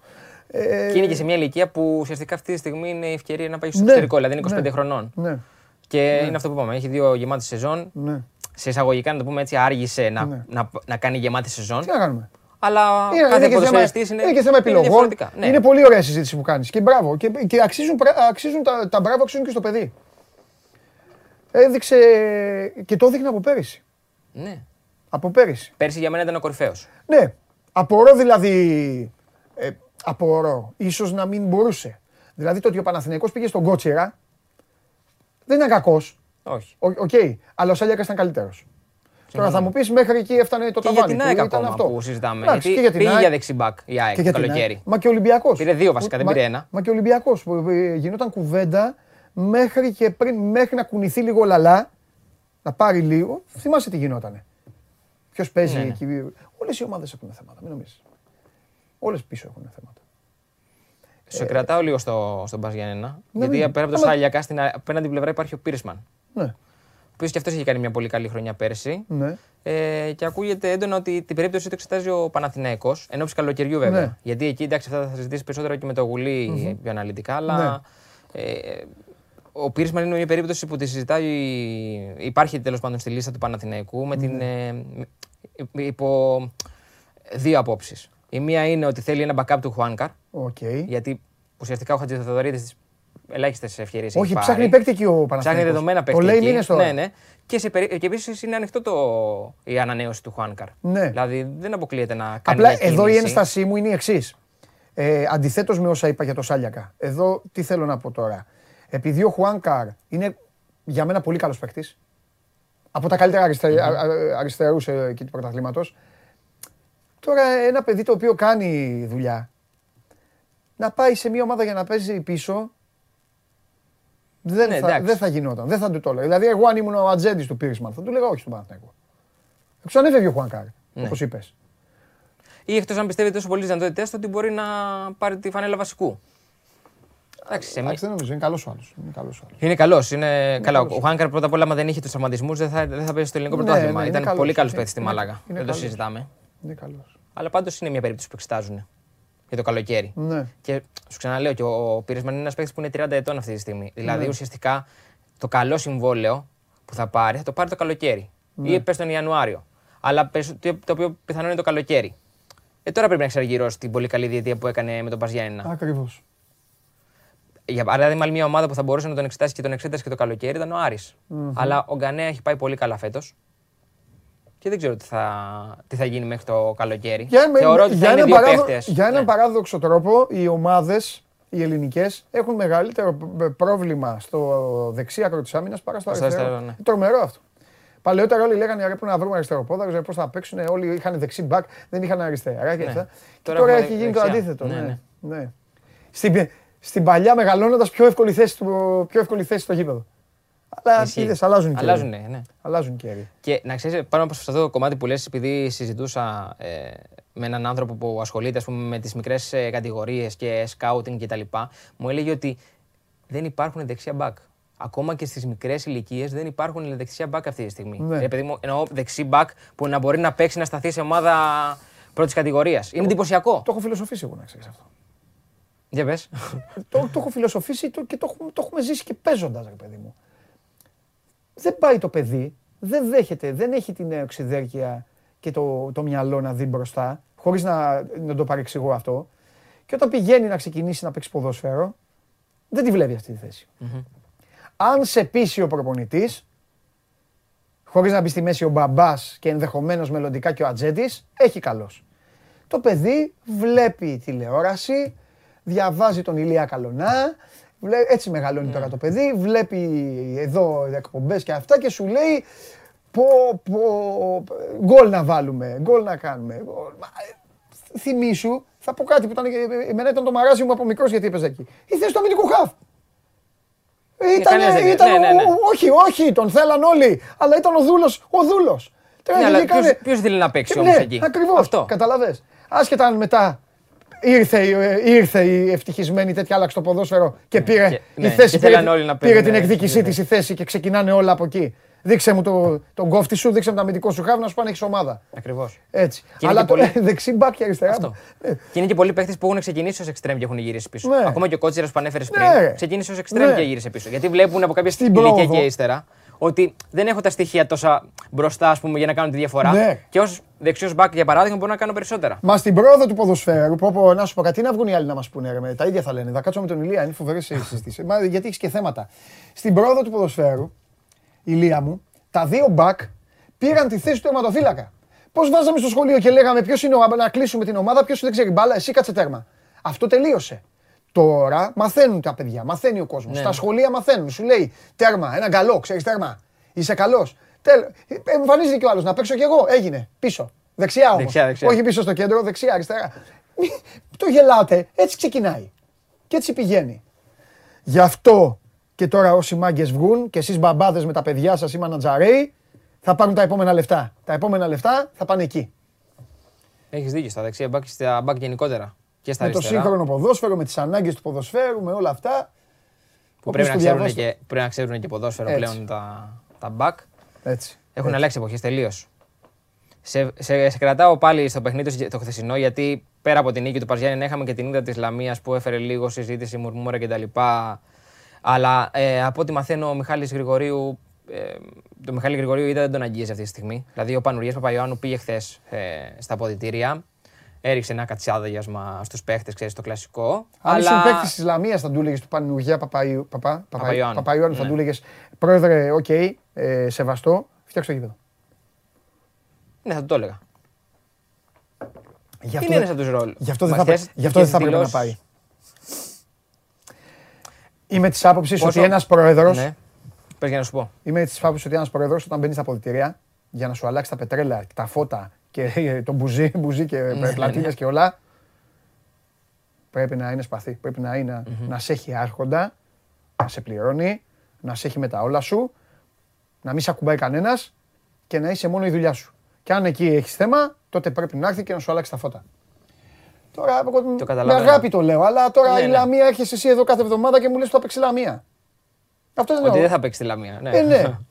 A: Ε,
B: Και είναι και σε μια ηλικία που ουσιαστικά αυτή τη στιγμή είναι η ευκαιρία να πάει στο
A: Ναι,
B: εξωτερικό, δηλαδή είναι 25
A: ναι.
B: χρονών.
A: Ναι,
B: Και είναι αυτό που είπαμε. Έχει δύο γεμάτες σεζόν.
A: ναι.
B: Σε εισαγωγικά, να το πούμε έτσι, άργησε να,
A: Ναι.
B: να, να κάνει γεμάτη σεζόν.
A: Τι να κάνουμε;
B: Αλλά
A: Είναι,
B: κάθε
A: είναι, και θέμα,
B: ποδοσφαιριστής είναι,
A: είναι και θέμα επιλογών.
B: διαφορετικά. Ναι.
A: Είναι πολύ ωραία συζήτηση που κάνεις. Και μπράβο. Και, και αξίζουν, πρα- αξίζουν τα, τα μπράβο αξίζουν και στο παιδί. Έδειξε και το έδειχνε από πέρυσι.
B: ναι.
A: Από πέρυσι.
B: Πέρσι για μένα ήταν ο κορυφαίος.
A: Ναι. Απορώ δηλαδή. Ε, απορώ. Ίσως να μην μπορούσε. Δηλαδή το ότι ο Παναθηναϊκός πήγε στον Κότσιρα δεν ήταν κακός.
B: Όχι.
A: Οκ, αλλά ο Σάλιακας ήταν καλύτερος. Τώρα θα μου πεις μέχρι εκεί έφτανε το
B: Και για
A: ταβάνι
B: την
A: του,
B: ΑΕΚ
A: ήταν
B: ακόμα
A: αυτό.
B: που συζητάμε.
A: Εντάξει,
B: γιατί
A: και για την
B: πήγε
A: ΑΕΚ.
B: για δεξιμπάκ η ΑΕΚ
A: Και
B: το
A: για την
B: καλοκαίρι.
A: ΑΕΚ. Μα και ο Ολυμπιακός.
B: Πήρε δύο βασικά, δεν πήρε ένα.
A: Μα και ο Ολυμπιακός που ε, γινόταν κουβέντα μέχρι, και πριν, μέχρι να κουνηθεί λίγο λαλά, να πάρει λίγο. Θυμάσαι τι γινότανε. Ποιος παίζει
B: Ναι, ναι.
A: εκεί. Όλες οι ομάδες έχουν θέματα, μην νομίζεις. Όλες πίσω έχουν θέματα.
B: Σε κρατάω λίγο στο, στον Πας Γιάννενα. γιατί
A: μην-
B: πέρα από το
A: άμα-
B: Σάλιακα, στην α- απέναντι πλευρά υπάρχει ο Πίρισμαν.
A: Ναι,
B: Ο οποίος και αυτός έχει κάνει μια πολύ καλή χρονιά πέρσι.
A: ναι.
B: Ε, και ακούγεται έντονα ότι την περίπτωση το εξετάζει ο Παναθηναϊκός, εν όψει καλοκαιριού βέβαια.
A: Ναι.
B: Γιατί εκεί εντάξει, αυτά θα συζητήσει περισσότερο και με τον Γούλη πιο αναλυτικά. Αλλά
A: Ναι.
B: ε, ο Πίρσμαν είναι μια περίπτωση που τη συζητάει. Υπάρχει τέλος πάντων στη λίστα του Παναθηναϊκού με την.
A: Ναι.
B: Ε, με- υπό δύο απόψεις. Η μία είναι ότι θέλει ένα backup του Χουάνκαρ,
A: Οκ.
B: γιατί ουσιαστικά ο Χατζηθοδωρίδη τις ελάχιστες ευκαιρίες
A: Όχι, ψάχνει παίκτη και ο Παναθηναϊκός.
B: Ψάχνει δεδομένα παίκτη.
A: Το λέει
B: εκεί.
A: μήνες τώρα.
B: Ναι, ναι. Και, σε περί... και επίσης είναι ανοιχτό το... η ανανέωση του Χουάνκαρ.
A: Ναι.
B: Δηλαδή δεν αποκλείεται να κάνει.
A: Απλά
B: μια
A: εδώ η
B: κίνηση.
A: ένστασή μου είναι η εξής. Ε, Αντιθέτως με όσα είπα για το Σάλιακα. Εδώ τι θέλω να πω τώρα. Επειδή ο Χουάνκαρ είναι για μένα πολύ καλός παίκτης. Από τα καλύτερα αριστε, αριστερούς εκεί του πρωταθλήματος. Τώρα ένα παιδί το οποίο κάνει δουλειά να πάει σε μια ομάδα για να παίζει πίσω. Δεν,
B: Ναι,
A: θα,
B: εντάξει.
A: δεν θα γινόταν. Δεν θα του το έλεγα. Δηλαδή, εγώ αν ήμουν ο ατζέντης του Πίρισμαν, θα του λέγα όχι στον Παναθηναϊκό. Εξω ανέφευγε ο Χουάνκαρ,
B: Ναι.
A: όπως είπες.
B: Ή εκτός αν πιστεύει τόσο πολύ στις δυνατότητέ του ότι μπορεί να πάρει τη φανέλα βασικού. Εντάξει, σε
A: Εντάξει, δεν νομίζω, είναι καλός ο άλλος. Είναι καλός ο άλλος.
B: Είναι καλός. Είναι... Καλά,
A: καλός.
B: ο Χουάνκαρ πρώτα απ' όλα, άμα δεν είχε τους τραυματισμούς, δεν θα, δεν θα παίζει στο ελληνικό
A: Ναι,
B: πρωτάθλημα.
A: ναι, είναι
B: Ήταν
A: καλός.
B: πολύ καλός
A: Είναι-
B: παίκτης στη
A: είναι-
B: Μάλαγα.
A: είναι
B: Δεν το
A: καλός.
B: συζητάμε.
A: Είναι καλός.
B: Αλλά πάντως είναι μια περίπτωση που εξετάζουν για το καλοκαίρι.
A: Ναι.
B: Και σου ξαναλέω, και ο Πίρισμαν είναι ένας παίκτης που είναι 30 ετών αυτή τη στιγμή. Δηλαδή
A: Ναι.
B: ουσιαστικά το καλό συμβόλαιο που θα πάρει θα το πάρει το καλοκαίρι.
A: Ναι.
B: Ή πες τον Ιανουάριο. Αλλά πες το το οποίο πιθανόν είναι το καλοκαίρι. Ε, τώρα πρέπει να εξαργυρώσει την πολύ καλή διετία που έκανε με τον Παζιάννα.
A: Ακριβώς.
B: Για παράδειγμα, άλλη μια ομάδα που θα μπορούσε να τον εξετάσει και τον εξέτασε και το καλοκαίρι ήταν ο αρης Αλλά ο Γκανέα έχει πάει πολύ καλά φέτος. Και δεν ξέρω τι θα, τι θα γίνει μέχρι το καλοκαίρι.
A: Για, ένα-
B: Θεωρώ ότι
A: για
B: θα είναι
A: έναν
B: δύο
A: παράδο-
B: παίχτες.
A: για έναν
B: Ναι.
A: παράδοξο τρόπο, οι ομάδες, οι ελληνικές, έχουν μεγαλύτερο π- πρόβλημα στο δεξί άκρο της άμυνας παρά στο
B: Στο
A: αριστερό.
B: αριστερό, ναι.
A: Είναι Τρομερό αυτό. Παλαιότερα όλοι λέγανε ρε, πρέπει να βρούμε αριστερό πόδαρο, πώς θα παίξουν. Όλοι είχαν δεξί μπακ, δεν είχαν αριστερά και
B: Ναι.
A: αυτά. Και
B: Τώρα
A: τώρα
B: έχουμε
A: έχει γίνει το
B: δεξιά.
A: αντίθετο.
B: Ναι,
A: Ναι, ναι. Στην, στην παλιά μεγαλώνοντας πιο, εύκολη θέση στο- πιο εύκολη θέση στο γήπεδο. Αλλά
B: Ισχύει.
A: είδες, αλλάζουν και
B: Αλλάζουν, ναι, ναι.
A: Αλλάζουν και αίροι.
B: Και να ξέρεις, πάνω από αυτό το κομμάτι που λες, επειδή συζητούσα ε, με έναν άνθρωπο που ασχολείται ας πούμε, με τις μικρές ε, κατηγορίες και σκάουτινγκ κτλ., μου έλεγε ότι δεν υπάρχουν δεξιά μπακ. Ακόμα και στις μικρές ηλικίες δεν υπάρχουν δεξιά μπακ αυτή τη στιγμή.
A: Ναι.
B: Ε, παιδί μου, εννοώ δεξί μπακ που να μπορεί να παίξει να σταθεί σε ομάδα πρώτης κατηγορίας. Είναι εντυπωσιακό.
A: Το έχω φιλοσοφήσει εγώ να ξέρεις αυτό.
B: Για πες.
A: το, το έχω φιλοσοφήσει το- και το, έχουμε- το έχουμε ζήσει και παίζοντας, ρε παιδί μου. Δεν πάει το παιδί, δεν δέχεται, δεν έχει την οξυδέρκεια και το, το μυαλό να δει μπροστά, χωρίς να, να το παρεξηγώ αυτό. Και όταν πηγαίνει να ξεκινήσει να παίξει ποδόσφαιρο, δεν τη βλέπει αυτή τη θέση. Αν σε πείσει ο προπονητής, χωρίς να μπει στη μέση ο μπαμπάς και ενδεχομένως μελλοντικά και ο ατζέντης, έχει καλός. Το παιδί βλέπει τηλεόραση, διαβάζει τον Ηλία Καλονά, βλέ- έτσι μεγαλώνει τώρα το παιδί, βλέπει εδώ εκπομπές και αυτά και σου λέει πω, πω, γκολ να βάλουμε, γκολ να κάνουμε. γκολ». Μα, ε, Θυμήσου, θα πω κάτι που ήταν, ε, εμένα ήταν το μαράζι μου από μικρός γιατί έπαιζε εκεί. Η θέση του αμυντικού χαφ. Ήταν,
B: κανένας δεν-
A: ήταν
B: ναι, ναι, ναι.
A: ο- όχι, όχι, τον θέλαν όλοι, αλλά ήταν ο δούλος, ο δούλος. Τώρα
B: Ναι, αλλά
A: βγήκανε-
B: ποιος- ποιος θέλει να παίξει
A: και
B: όμως
A: ναι,
B: εκεί;
A: Ακριβώς,
B: Αυτό.
A: καταλαβες. Άσχετα αν μετά ήρθε, η- ε, ήρθε η ευτυχισμένη τέτοια άλλαξε το ποδόσφαιρο και πήρε
B: και-
A: η
B: ναι,
A: θέση,
B: και
A: πήρε,
B: θέλαν όλοι να
A: πήρε
B: παίζουν,
A: την
B: ναι,
A: εκδίκησή
B: ναι.
A: της η θέση και ξεκινάνε όλα από εκεί. Δείξε μου το, τον κόφτη σου, δείξε μου το αμυντικό σου χάβ να σου πάνε έχεις ομάδα.
B: Ακριβώς.
A: Έτσι.
B: είναι
A: Αλλά
B: και
A: τώρα
B: πολύ-
A: δεξί μπακ και αριστερά.
B: Αυτό.
A: Ε,
B: Και είναι και πολλοί παίχτε που έχουν ξεκινήσει ως εξτρέμ και έχουν γυρίσει πίσω.
A: Ναι.
B: Ακόμα και ο κότσιρας που ανέφερες πριν
A: Ναι.
B: ξεκίνησε ως εξτρέμ
A: Ναι.
B: και γύρισε πίσω. Γιατί βλέπουν από κάποια
A: Στην
B: ηλικία
A: πρόοδο.
B: και ύστερα ότι δεν έχω τα στοιχεία τόσα μπροστά ας πούμε, για να κάνω τη διαφορά.
A: Ναι.
B: Και ως δεξιός μπακ για παράδειγμα μπορώ να κάνω περισσότερα.
A: Μα στην πρόοδο του ποδοσφαίρου, πω, πω, να σου πω κάτι, να βγουν οι άλλοι να μας πούνε. Ρε, με, τα ίδια θα λένε. Θα κάτσω με τον Ηλία, είναι φοβερέ συζητήσει. Μα γιατί έχεις και θέματα. Στην πρόοδο του ποδοσφαίρου, Ηλία μου, τα δύο μπακ πήραν τη θέση του αιματοφύλακα. Πώς βάζαμε στο σχολείο και λέγαμε ποιος είναι ο, να κλείσουμε την ομάδα, ποιος δεν ξέρει μπάλα, εσύ κάτσε τέρμα. Αυτό τελείωσε. Τώρα μαθαίνουν τα παιδιά, μαθαίνει ο κόσμος.
B: Ναι.
A: Στα σχολεία μαθαίνουν. Σου λέει τέρμα, ένα καλό, ξέρεις τέρμα. Είσαι καλός. Εμφανίζεται και ο άλλος να παίξω κι εγώ. Έγινε. Πίσω. Δεξιά όμως.
B: Δεξιά, δεξιά.
A: Όχι πίσω στο κέντρο, δεξιά, αριστερά. Μη- Το γελάτε. Έτσι ξεκινάει. Και έτσι πηγαίνει. Γι' αυτό και τώρα όσοι μάγκες βγουν και εσείς μπαμπάδες με τα παιδιά σας ή μανατζαρέοι θα πάρουν τα επόμενα λεφτά. Τα επόμενα λεφτά θα πάνε εκεί.
B: Έχεις δίκιο στα δεξιά μπακ και στα μπακ γενικότερα. Και στα
A: με το
B: αριστερά.
A: σύγχρονο ποδόσφαιρο, με τις ανάγκες του ποδοσφαίρου, με όλα αυτά.
B: Που
A: Όπως
B: πρέπει να,
A: το
B: ξέρουν
A: διαβάσετε.
B: και, πρέπει να ξέρουν και ποδόσφαιρο
A: Έτσι.
B: πλέον τα, τα μπακ.
A: Έτσι.
B: Έχουν αλλάξει εποχές τελείως. Σε, σε, σε κρατάω πάλι στο παιχνίδι το- το χθεσινό, γιατί πέρα από την νίκη του Παζιάννη είχαμε και την ήττα της Λαμίας που έφερε λίγο συζήτηση, μουρμούρα κτλ. Αλλά ε, από ό,τι μαθαίνω, ο Μιχάλης Γρηγορίου, ε, το Μιχάλη Γρηγορίου είδα δεν τον αγγίζει αυτή τη στιγμή. Δηλαδή, ο Πανουργία Παπαϊωάννου πήγε χθες ε, στα αποδητήρια, έριξε ένα κατσιάδαγιασμα στους παίχτες, ξέρεις το κλασικό.
A: Αν ήσουν παίκτης της Λαμίας, θα του έλεγες του Πανουργία Παπαϊου- Παπα- Παπα-
B: Παπαϊωάννου.
A: Παπαϊωάννου, θα
B: Ναι.
A: του έλεγες Πρόεδρε, οκ, ε, σεβαστό, φτιάξε το γήπεδο.
B: Ναι, θα του το έλεγα.
A: Γι'
B: Είναι ένας από τους λόγους.
A: Γι' αυτό δεν θα, πρέ- γι' αυτό δεν θα πρέπει να πάει. Είμαι της άποψης
B: Πόσο-
A: ότι ένας πρόεδρος.
B: Ναι. Πες για να σου πω.
A: Είμαι της άποψης ότι ένας πρόεδρος όταν μπαίνει στα αποδυτήρια για να σου αλλάξει τα πετρέλαια, τα φώτα και ε, το μπουζί, μπουζί και
B: ναι,
A: πλατίνες
B: ναι.
A: και όλα. Πρέπει να είναι σπαθί. Πρέπει να, είναι, να σε έχει άρχοντα, να σε πληρώνει, να σε έχει με τα όλα σου, να μην σε ακουμπάει κανένας και να είσαι μόνο η δουλειά σου. Και αν εκεί έχεις θέμα, τότε πρέπει να έρθει και να σου αλλάξει τα φώτα. Τώρα, εγώ με
B: καταλαβαίνω.
A: αγάπη το λέω, αλλά τώρα
B: Ναι,
A: η
B: ναι.
A: Λαμία έρχεσαι εσύ εδώ κάθε εβδομάδα και μου λες ότι θα παίξει η Λαμία. Αυτό δεν
B: Ότι
A: λέω.
B: δεν θα παίξει τη Λαμία. Ναι.
A: Ε, ναι.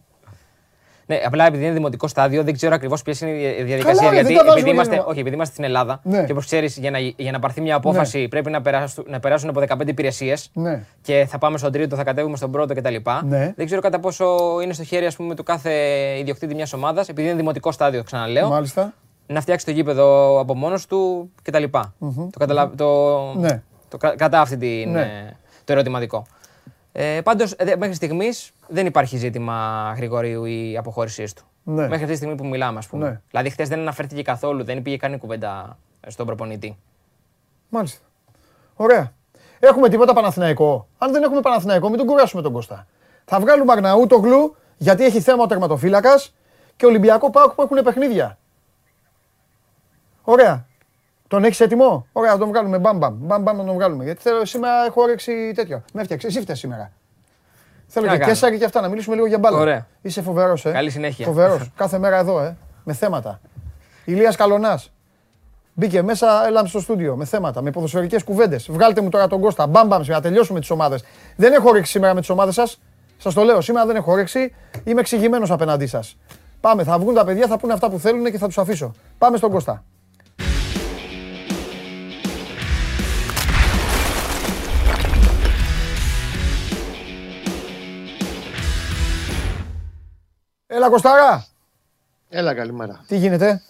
B: Ναι, απλά επειδή είναι δημοτικό στάδιο, δεν ξέρω ακριβώς ποιες είναι οι διαδικασίες.
A: Καλά, ρε,
B: γιατί
A: δεν τα βάζουμε
B: επειδή είμαστε,
A: για να-
B: όχι, επειδή είμαστε στην Ελλάδα
A: Ναι.
B: και όπως ξέρεις, για να, για να πάρθει μια απόφαση πρέπει να περάσουν, να περάσουν από 15 υπηρεσίες
A: Ναι.
B: και θα πάμε στον τρίτο, θα κατέβουμε στον πρώτο κτλ.
A: Ναι.
B: Δεν ξέρω κατά πόσο είναι στο χέρι ας πούμε, του κάθε ιδιοκτήτη μιας ομάδας, επειδή είναι δημοτικό στάδιο, ξαναλέω,
A: Μάλιστα.
B: να φτιάξει το γήπεδο από μόνος του κτλ. Το, καταλα... το...
A: Ναι.
B: το... κα- κατά αυτή την,
A: Ναι.
B: ε, το ερωτηματικό. Ε, Πάντως, μέχρι στιγμής δεν υπάρχει ζήτημα Γρηγορίου ή αποχώρησή του.
A: Ναι.
B: Μέχρι αυτή τη στιγμή που μιλάμε, ας πούμε.
A: Ναι.
B: Δηλαδή, χθες δεν αναφέρθηκε καθόλου, δεν πήγε καν η κουβέντα στον προπονητή.
A: Μάλιστα. Ωραία. Έχουμε τίποτα Παναθηναϊκό; Αν δεν έχουμε Παναθηναϊκό, μην τον κουράσουμε τον Κώστα. Θα βγάλουμε Αγναούτογλου γιατί έχει θέμα ο τερματοφύλακας και Ολυμπιακό Πάοκ που έχουν παιχνίδια. Ωραία. Τον έχεις έτοιμο; Ωραία, να τον βγάλουμε. Μπαμ, μπαμ. Μπαμ, μπαμ να τον βγάλουμε. Γιατί θέλω, σήμερα έχω όρεξη τέτοιο. Με έφτιαξε. Εσύ φταίεις σήμερα. Θέλω και Κέσσαρη και αυτά να μιλήσουμε λίγο για μπάλα.
B: Ωραία.
A: Είσαι φοβερός, ε.
B: Καλή συνέχεια.
A: Φοβερός. Κάθε μέρα εδώ, ε. Με θέματα. Ηλίας Καλονάς. Μπήκε μέσα, έλα στο στούντιο με θέματα, με ποδοσφαιρικές κουβέντες. Βγάλτε μου τώρα τον Κώστα. Μπαμ, μπαμ, να τελειώσουμε τις ομάδες. Δεν έχω όρεξη σήμερα με τις ομάδες σας. Σας το λέω, σήμερα δεν έχω όρεξη. Είμαι εξηγημένος απέναντί σας. Πάμε, θα βγουν τα παιδιά, θα πούνε αυτά που θέλουν και θα τους αφήσω. Πάμε στον Κώστα. Έλα Κωστάρα.
C: Έλα καλημέρα.
A: Τι γίνεται;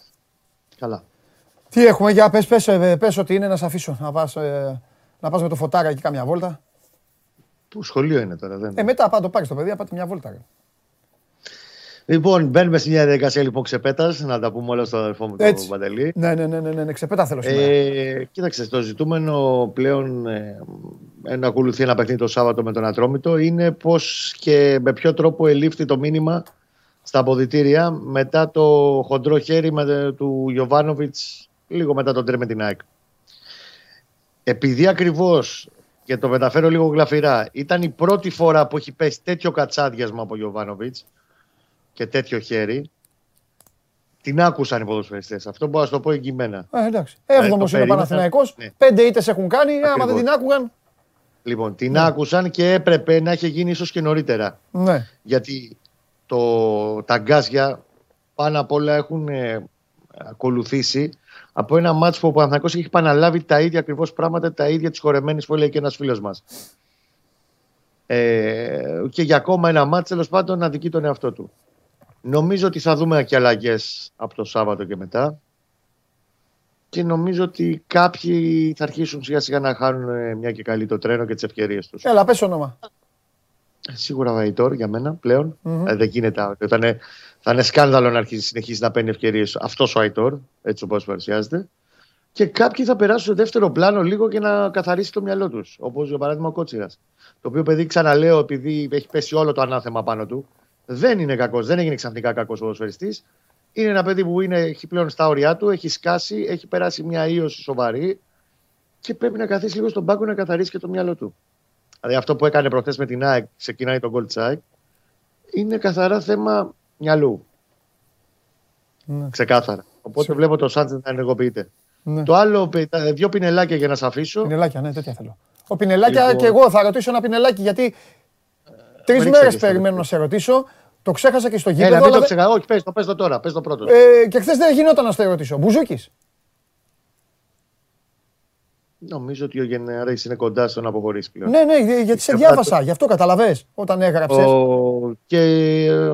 C: Καλά.
A: Τι έχουμε, για πες, πες, ε, πες ότι είναι να σε αφήσω. Να πας, ε, να πας με το φωτάρα εκεί κάμια βόλτα.
C: Πού σχολείο είναι τώρα, δεν
A: Ε, μετά πάτε το πάρεις το παιδί, πάτε μια βόλτα. ρε.
C: Λοιπόν, μπαίνουμε σε μια διαδικασία λοιπόν ξεπέτας, να τα πούμε όλα στον αδερφό μου
A: Έτσι.
C: τον Παντελή.
A: Ναι, ναι, ναι, ναι, ναι, ναι, ξεπέτα θέλω σήμερα.
C: Ε, κοίταξε, το ζητούμενο πλέον ε, να ακολουθεί ένα παιχνίδι το Σάββατο με τον Ατρόμητο είναι πώς και με ποιο τρόπο ελήφθη το μήνυμα στα αποδητήρια μετά το χοντρό χέρι με, του Γιωβάνοβιτς λίγο μετά τον τρέ με την ΑΕΚ. Επειδή ακριβώς και το μεταφέρω λίγο γλαφυρά, ήταν η πρώτη φορά που έχει πέσει τέτοιο κατσάδιασμα από Γιωβάνοβιτς και τέτοιο χέρι. Την άκουσαν οι ποδοσφαιριστές. Αυτό μπορώ να σου το πω εγγυημένα.
A: Ε, εντάξει.
C: το
A: Έβδομος είναι ο
C: περίμενα.
A: Παναθηναϊκός.
C: Ναι.
A: Πέντε ήττες έχουν κάνει. Άμα δεν
C: Ακριβώς.
A: την άκουγαν.
C: Λοιπόν, την άκουσαν και έπρεπε να είχε γίνει ίσως και νωρίτερα.
A: Ναι.
C: Γιατί το, τα γκάζια πάνω απ' όλα έχουν ε, ακολουθήσει από ένα μάτσο που ο Παναθηναϊκός έχει επαναλάβει τα ίδια ακριβώς πράγματα, τα ίδια της χορεμένης που έλεγε και ένας φίλος μας. Ε, και για ακόμα ένα μάτσο τέλος πάντων να δικεί τον εαυτό του. Νομίζω ότι θα δούμε και αλλαγές από το Σάββατο και μετά. Και νομίζω ότι κάποιοι θα αρχίσουν σιγά σιγά να χάνουν ε, μια και καλή το τρένο και τις ευκαιρίες τους.
A: Έλα, πες όνομα.
C: Σίγουρα Βαϊτόρ για μένα πλέον.
A: Μμμ.
C: Ε, δεν γίνεται. άλλο. Θα είναι, θα είναι σκάνδαλο να αρχίσει συνεχίσει να παίρνει ευκαιρίες αυτός ο Αϊτόρ, έτσι όπως παρουσιάζεται. Και κάποιοι θα περάσουν στο δεύτερο πλάνο λίγο και να καθαρίσει το μυαλό τους. Όπως για παράδειγμα ο Κότσιρας. Το οποίο παιδί, ξαναλέω, επειδή έχει πέσει όλο το ανάθεμα πάνω του, δεν είναι κακός, δεν έγινε ξαφνικά κακός ποδοσφαιριστής. Είναι ένα παιδί που είναι, έχει πλέον στα όρια του, έχει σκάσει, έχει περάσει μια ίωση σοβαρή και πρέπει να καθίσει λίγο στον πάγκο να καθαρίσει και το μυαλό του. Δηλαδή αυτό που έκανε προχθές με την ΑΕΚ, ξεκινάει τον Gold Chai, είναι καθαρά θέμα μυαλού.
A: Ναι.
C: Ξεκάθαρα. Οπότε βλέπω το Σάντζε να ενεργοποιείται.
A: Ναι.
C: Το άλλο, παι- τα δύο πινελάκια για να σε αφήσω.
A: Πινελάκια, ναι, τέτοια θέλω. Ο Πινελάκια
C: Λοιπόν.
A: και εγώ θα ρωτήσω ένα Πινελάκι γιατί τρεις
C: ρίξε
A: μέρες
C: και στα
A: περιμένω να σε ρωτήσω. Το ξέχασα και στο
C: Έλα,
A: γήπεδο.
C: μην
A: αλλά
C: το
A: δεν-
C: ξεχάσω. Όχι, πες το, πες το τώρα. Πες το πρώτος.
A: Ε, και χθες δεν γινόταν να σε ρωτήσω. Μπουζούκης.
C: Νομίζω ότι ο Γενναρής είναι κοντά στο να αποχωρήσει πλέον.
A: Ναι, ναι, γιατί σε
C: Και
A: διάβασα. Γι' αυτό καταλαβέ όταν έγραψες.
C: Ο... Και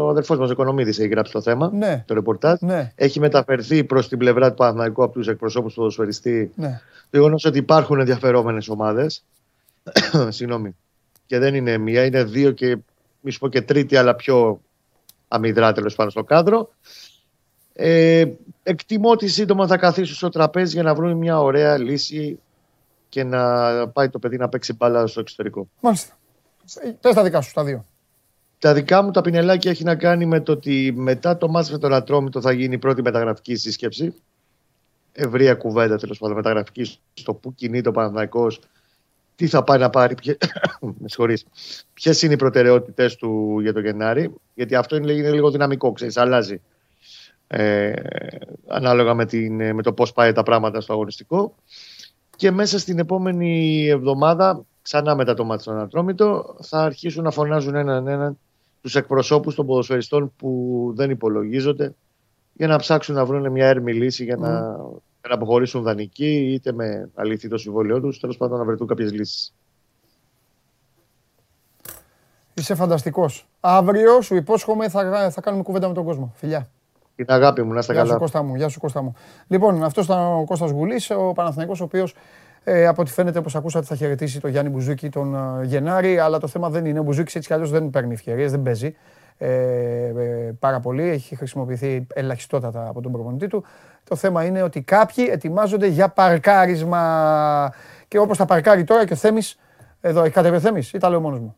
C: ο αδερφός μας ο Οικονομίδης έχει γράψει το θέμα,
A: Ναι.
C: το ρεπορτάζ.
A: Ναι,
C: Έχει μεταφερθεί προς την πλευρά του Παναθηναϊκού από τους εκπροσώπους του ποδοσφαιριστή
A: ναι.
C: το γεγονός ότι υπάρχουν ενδιαφερόμενες ομάδες. Συγγνώμη. Και δεν είναι μία, είναι δύο και μη σου πω και τρίτη, αλλά πιο αμυδρά τέλος πάνω στο κάδρο. Ε, εκτιμώ ότι σύντομα θα καθίσουν στο τραπέζι για να βρουν μια ωραία λύση και να πάει το παιδί να παίξει μπάλα στο εξωτερικό.
A: Μάλιστα. Πε τα δικά σου, τα δύο.
C: Τα δικά μου τα πινελάκια έχει να κάνει με το ότι μετά το μάτς με τον Ατρόμητο θα γίνει η πρώτη μεταγραφική σύσκεψη. Ευρεία κουβέντα τέλος πάντων μεταγραφική στο που κινείται ο Παναθηναϊκός, τι θα πάει να πάρει, ποιε ποιες είναι οι προτεραιότητες του για το Γενάρη. Γιατί αυτό είναι, είναι λίγο δυναμικό, ξέρεις, αλλάζει. Ε, ανάλογα με, την, με το πώς πάει τα πράγματα στο αγωνιστικό. Και μέσα στην επόμενη εβδομάδα, ξανά μετά το μάτι στον Ατρόμητο, θα αρχίσουν να φωνάζουν έναν έναν τους εκπροσώπους των ποδοσφαιριστών που δεν υπολογίζονται για να ψάξουν να βρουν μια έρμη λύση για να, για να αποχωρήσουν δανεικοί είτε με αλήθεια το συμβόλαιό τους, τέλος πάντων να βρεθούν κάποιες λύσεις.
A: Είσαι φανταστικός. Αύριο σου υπόσχομαι θα, θα κάνουμε κουβέντα με τον κόσμο. Φιλιά.
C: Την αγάπη μου, να είστε
A: Γεια σου
C: καλά.
A: Κώστα μου, γεια σου Κώστα μου. Λοιπόν, αυτός ήταν ο Κώστας Γουλής, ο Παναθηναϊκός, ο οποίος ε, από ό,τι φαίνεται, όπως ακούσατε, θα χαιρετήσει τον Γιάννη Μπουζούκη τον ε, Γενάρη, αλλά το θέμα δεν είναι. Ο Μπουζούκης έτσι κι αλλιώς δεν παίρνει ευκαιρίες, δεν παίζει ε, ε, πάρα πολύ. Έχει χρησιμοποιηθεί ελαχιστότατα από τον προπονητή του. Το θέμα είναι ότι κάποιοι ετοιμάζονται για παρκάρισμα. Και όπως θα παρκάρει τώρα και ο Θέμης, εδώ έχει κατέβει ο Θέμης ή τα λέω μόνος μου;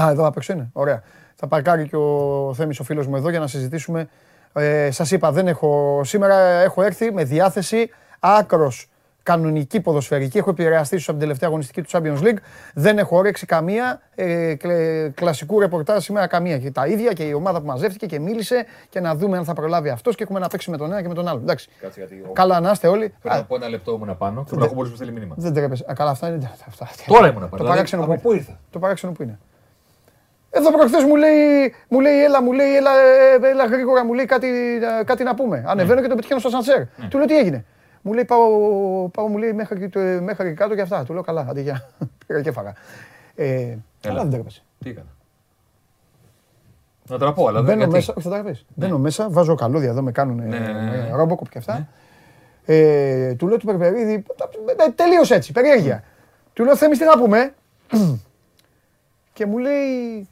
A: Α, εδώ απ' έξω είναι. Ωραία. Θα παρκάρει και ο Θέμης ο φίλος μου εδώ για να συζητήσουμε Ε, Σας είπα, δεν έχω. Σήμερα έχω έρθει με διάθεση άκρος κανονική ποδοσφαιρική. Έχω επηρεαστεί από την τελευταία αγωνιστική του Champions League. Δεν έχω όρεξη καμία ε, κλε- κλασικού ρεπορτάζ σήμερα καμία. Και τα ίδια και η ομάδα που μαζεύτηκε και μίλησε και να δούμε αν θα προλάβει αυτός και έχουμε να παίξει με τον ένα και με τον άλλο. Εντάξει.
D: Κάτσε γιατί. ο-
A: Καλά να είστε όλοι.
D: Πρέπει
A: Α,
D: να πω ένα λεπτό ήμουν πάνω. Πρέπει να έχω μπορείς που στείλει μήνυμα.
A: δεν τρέπεσαι. Α, καλά, αυτά είναι. Αυτά.
D: Τώρα ήμουν πάνω.
A: Το
D: δηλαδή,
A: παράξενο που
D: Από
A: είναι.
D: πού ήρθα.
A: Το παράξενο που είναι. Εδώ προχθές μου λέει, μου λέει, έλα, μου λέει, έλα, ε, έλα γρήγορα, μου λέει κάτι, ε, κάτι να πούμε. Ανεβαίνω και τον πετυχαίνω στο σανσέρ. Του λέω τι έγινε; Μου λέει πάω, πάω μου λέει μέχρι, το- μέχρι κάτω και αυτά. Του λέω καλά, αντί για πήγα και έφαγα. Ε, καλά δεν τρέπεσαι.
D: Τι έκανα; Να τραπώ, αλλά δεν
A: Μπαίνω
D: γιατί.
A: μέσα, όχι θα τα πεις. Μπαίνω μέσα, βάζω καλώδια εδώ, με κάνουν
D: Ναι, ναι, ναι, ναι.
A: ρόμποκοπ και αυτά. Ε, του λέω του Περπερίδη, ε, τελείως έτσι, περιέργεια. Του λέω Θέμης τι να πούμε. και μου λέει,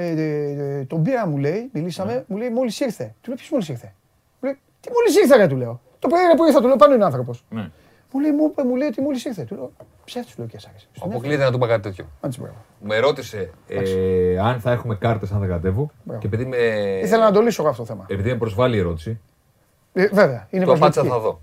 A: ε, ε, ε, τον πήρα μου λέει, μιλήσαμε, μου λέει μόλις ήρθε. Του λέω ποιος μόλις ήρθε. Μου λέει, τι μόλις ήρθε ρε του λέω. Το πρωί ρε που ήρθα, του λέω πάνω είναι άνθρωπος.
D: Ναι.
A: Μου λέει, μου είπε, μου λέει ότι μόλις ήρθε. Του λέω, ψεύτης του λέω και εσάς.
D: Αποκλείεται να του είπα κάτι τέτοιο.
A: Άντε μπράβο.
D: Με ρώτησε ε, αν θα έχουμε κάρτες αν δεν κατέβω.
A: Μπράβο.
D: Και επειδή με,
A: Ήθελα να το λύσω εγώ αυτό το θέμα.
D: επειδή με προσβάλλει η ερώτηση,
A: Ε, βέβαια, είναι
D: το απάντησα
A: προσβλητική.
D: θα δω.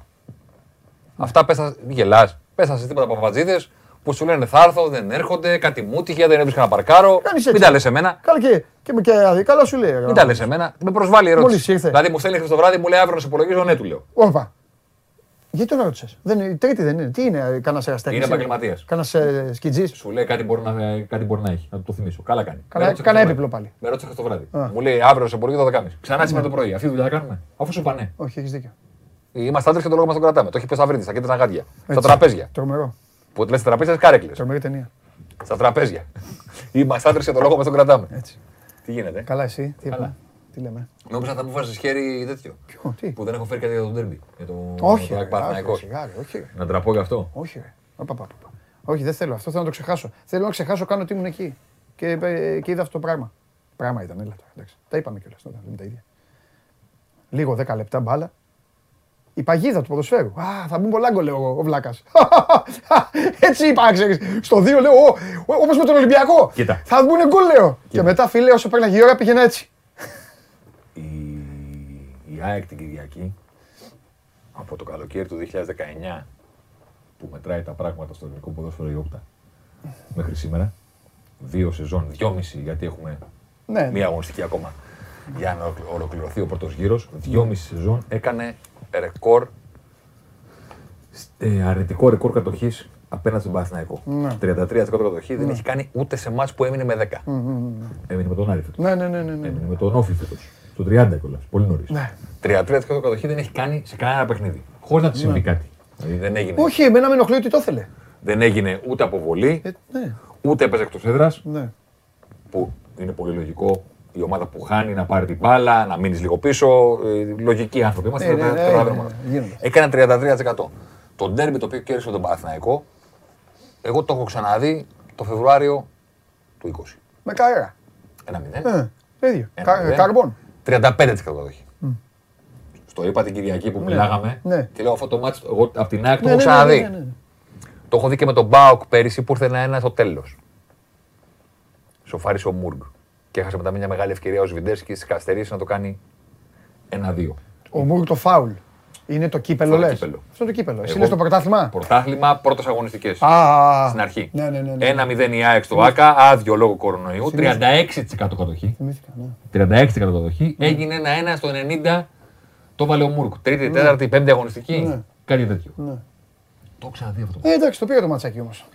D: Αυτά πέσαν, γελάς, πέσαν σε τίποτα παπατζίδες που σου λένε θα έρθω, δεν έρχονται, κάτι μου τύχε, δεν έβρισκα να παρκάρω.
A: Κάνεις
D: Μην
A: έτσι.
D: τα λες εμένα.
A: Καλά και, και, με- και καλά σου λέει. ρε.
D: Μην τα λες εμένα. Με προσβάλλει η ερώτηση.
A: Μόλις ήρθε.
D: Δηλαδή μου στέλνει το βράδυ, μου λέει αύριο να σε υπολογίζω, ναι, του λέω.
A: Όπα. Γιατί τον ρώτησες; Δεν είναι, η τρίτη δεν είναι. Τι είναι, κανένας εραστέχνη.
D: Είναι επαγγελματίας.
A: Κανένας ε, σκιτζής;
D: Σου λέει κάτι μπορεί να, κάτι μπορεί να έχει, να του το θυμίσω. Καλά κάνει.
A: Κανα-
D: Με ρώτησε
A: κανα
D: χθες το
A: έπιπλο
D: βράδυ.
A: πάλι.
D: Με ρώτησε χθες το βράδυ.
A: Α.
D: Μου λέει αύριο σε υπολογίζω 12.30. Ξανά σήμερα το πρωί. Αυτή τη δουλειά θα κάνουμε. Αφού σου πανέ.
A: Όχι, έχεις δίκιο.
D: Είμαστε άντρες και το λόγο μας τον κρατάμε. Το έχει πει στα βρύδι, στα κέντρα γάντια. Στα
A: Έτσι.
D: τραπέζια.
A: Τρομερό.
D: Που λες τραπέζια, κάρεκλε.
A: Τρομερή ταινία.
D: Στα τραπέζια. Είμαστε άντρε και το λόγο μας τον κρατάμε.
A: Έτσι.
D: Τι γίνεται;
A: Καλά, εσύ. Τι,
D: Καλά.
A: είπαμε, τι λέμε;
D: Νόμιζα θα μου βάζεις χέρι τέτοιο.
A: Ποιο, τι;
D: Που δεν έχω φέρει κάτι για τον τέρμπι. Για το
A: Όχι,
D: το
A: ρε,
D: Παναθηναϊκό.
A: όχι, σιγά, ρε, όχι. ρε.
D: Να τραπώ γι' αυτό.
A: Όχι, ρε. Οπα, πα, πα, πα. Όχι, δεν θέλω. Αυτό θέλω να το ξεχάσω. Θέλω να ξεχάσω κάνω ότι ήμουν εκεί. Και, ε, και είδα αυτό το πράγμα. Πράγμα ήταν, έλα τώρα. Εντάξει. Τα είπαμε κιόλας τότε. λέμε τα ίδια. Λίγο 10 λεπτά μπάλα. Η παγίδα του ποδοσφαίρου. Α, θα μπουν πολλά γκολ, λέω εγώ, ο Βλάκας. Έτσι είπα, ξέρεις. Στο 2 λέω, όπως με τον Ολυμπιακό.
D: Κοίτα.
A: Θα μπουν γκολ, λέω. Και μετά, φίλε, όσο πέρναγε η ώρα πήγαινα έτσι.
D: Η, η ΑΕΚ την Κυριακή από το καλοκαίρι του 2019 που μετράει τα πράγματα στο ελληνικό ποδόσφαιρο η Όπτα μέχρι σήμερα. Δύο σεζόν, δυόμιση γιατί έχουμε
A: Ναι,
D: μία αγωνιστική ακόμα για να ολοκλη- ολοκληρωθεί ο πρώτος γύρος. Δυόμιση σεζόν έκανε ρεκόρ, ε, αρνητικό ρεκόρ κατοχής απέναντι στον Παναθηναϊκό.
A: Ναι.
D: 33% κατοχής δεν έχει κάνει ούτε σε μάτς που έμεινε με 10. Έμεινε με τον Άρη φέτος.
A: ναι, ναι, ναι, ναι, ναι.
D: Έμεινε με τον Όφη φέτος. Στο 30 κιόλας, πολύ νωρίς.
A: Ναι.
D: 33% κατοχή δεν έχει κάνει σε κανένα παιχνίδι. Χωρίς να του συμβεί κάτι. Δηλαδή δεν έγινε,
A: Όχι, εμένα με ενοχλεί ότι το ήθελε.
D: δεν έγινε ούτε αποβολή,
A: Ε, ναι,
D: ούτε έπαιζε εκτός έδρας.
A: ναι.
D: που είναι πολύ λογικό η ομάδα που χάνει να πάρει την μπάλα, να μείνεις λίγο πίσω. Ε, λογικοί άνθρωποι. Είμαστε
A: Ναι, ναι,
D: ναι,
A: ναι, ναι, ναι, γίνονται.
D: Έκανε 33%. Το ντέρμπι το οποίο κέρδισε τον Παναθηναϊκό, εγώ το έχω ξαναδεί το Φεβρουάριο του 20.
A: Με καέρα.
D: Ένα 0.
A: Ε, το ίδιο.
D: Ένα
A: Κα-
D: μηδέν.
A: Καρμπόν.
D: 35% κατοχή. Στο είπα την Κυριακή που μιλάγαμε
A: ναι.
D: και λέω αυτό το μάτι, εγώ από την ΑΕΚ το
A: Ναι,
D: έχω
A: ναι, ναι,
D: ξαναδεί.
A: ναι, ναι, ναι.
D: Το έχω δει και με τον Μπάουκ πέρυσι που ήρθε ένα-ένα στο τέλος. Σοφάρισε ο Μουργκ. Και έχασε μετά μια μεγάλη ευκαιρία ο Σβιντέρσκι στι καθυστερήσει να το κάνει ένα-δύο.
A: Ο Μούρ το φάουλ. Είναι το κύπελο,
D: Αυτό το
A: λες;
D: κύπελο.
A: Αυτό είναι το κύπελο. Εσύ
D: Εγώ-
A: λες το πρωτάθλημα;
D: Πρωτάθλημα, πρώτες αγωνιστικές.
A: Α,
D: Στην αρχή.
A: Ναι, ναι, ναι. ναι.
D: 1-0 η ΑΕΚ στο ΑΚΑ, άδειο λόγω κορονοϊού. 36% κατοχή.
A: Θυμήθηκα, ναι.
D: 36% κατοχή. Έγινε ένα-ένα στο 90. Το βάλε ο Μουργκ. Τρίτη, τέταρτη, πέμπτη αγωνιστική.
A: Ναι.
D: Κάτι τέτοιο.
A: Ναι.
D: Το έχω ξαναδεί αυτό.
A: Ε, εντάξει, το πήρε το ματσάκι όμως.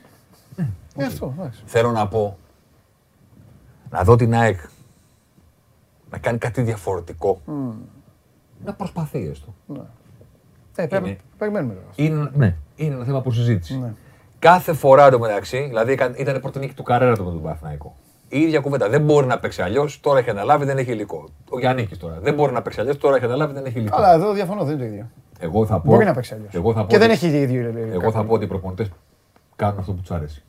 A: Ε, αυτό, εντάξει.
D: Θέλω να πω, να δω την ΑΕΚ να κάνει κάτι διαφορετικό. Να προσπαθεί έστω.
A: Ε, πε-
D: Είναι.
A: περιμένουμε τώρα.
D: Είναι, ναι, είναι ένα θέμα προσυζήτηση.
A: Ναι.
D: Κάθε φορά εντωμεταξύ, δηλαδή ήταν- ήταν η πρώτη νίκη του Καρέρα το με τον Παναθηναϊκό. Η ίδια κουβέντα. Δεν μπορεί να παίξει αλλιώς, τώρα έχει αναλάβει, δεν έχει υλικό. Ο Γιάννης τώρα. Δεν μπορεί να παίξει αλλιώς, τώρα έχει αναλάβει, δεν έχει υλικό.
A: Αλλά εδώ διαφωνώ, δεν είναι το ίδιο.
D: Εγώ θα πω,
A: Μπορεί να παίξει αλλιώς.
D: Εγώ θα πω
A: Και δεν
D: ότι-
A: έχει ίδιο. ε,
D: Εγώ
A: κακό.
D: θα πω ότι οι προπονητές κάνουν αυτό που τους αρέσει.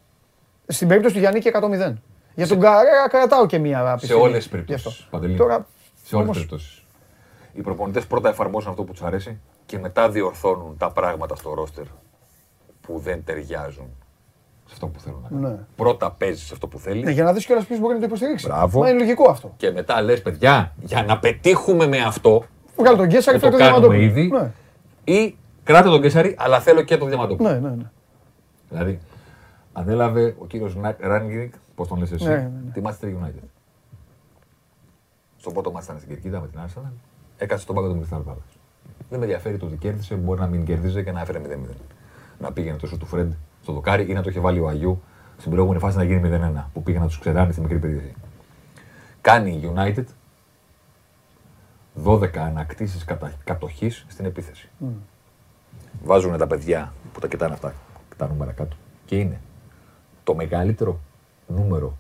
A: Στην περίπτωση του Γιάννη και 100-0. Για τον Καρέρα κρατάω και μία
D: Σε
A: απιστία.
D: όλες τις
A: Γι'
D: περιπτώσεις.
A: αυτό.
D: Παντελή.
A: Τώρα,
D: Σε όλες τις
A: όμως,
D: περιπτώσεις. Οι προπονητές πρώτα εφαρμόζουν αυτό που τους αρέσει και μετά διορθώνουν τα πράγματα στο ρόστερ που δεν ταιριάζουν σε αυτό που θέλουν να κάνουν.
A: Ναι.
D: Πρώτα παίζει αυτό που θέλει
A: Ναι, για να δεις κιόλας ποιος μπορεί να το υποστηρίξει.
D: Μπράβο.
A: Μα είναι λογικό αυτό.
D: και μετά λες, παιδιά, για να πετύχουμε με αυτό,
A: Βγάλω τον Κέσσαρη,
D: που το
A: φέρε το
D: κάνουμε
A: Διαμαντόπουλο.
D: ήδη.
A: Ναι.
D: Ή κράτα τον Κέσσαρη, αλλά θέλω και τον Διαμαντόπουλο.
A: Ναι, ναι, ναι.
D: Δηλαδή, ανέλαβε ο κύριος Ράνγκρικ, πώς τον λες εσύ,
A: Ναι, ναι, ναι.
D: τη Manchester United. Στο πρώτο μάτι ήταν στην Κερκίδα με την Arsenal, έκατσε στον πάγκο του Crystal Palace. Δεν με ενδιαφέρει το ότι κέρδισε, μπορεί να μην κέρδιζε και να έφερε 0-0. Να πήγαινε τόσο του Φρεντ στο δοκάρι ή να το είχε βάλει ο Αγίου στην προηγούμενη φάση να γίνει 0-1 που πήγε να τους ξεράνει στη μικρή περιοχή. Κάνει η United 12 ανακτήσεις κατοχής στην επίθεση. Βάζουν τα παιδιά που τα κοιτάνε αυτά, τα νούμερα κάτω. Και είναι το μεγαλύτερο νούμερο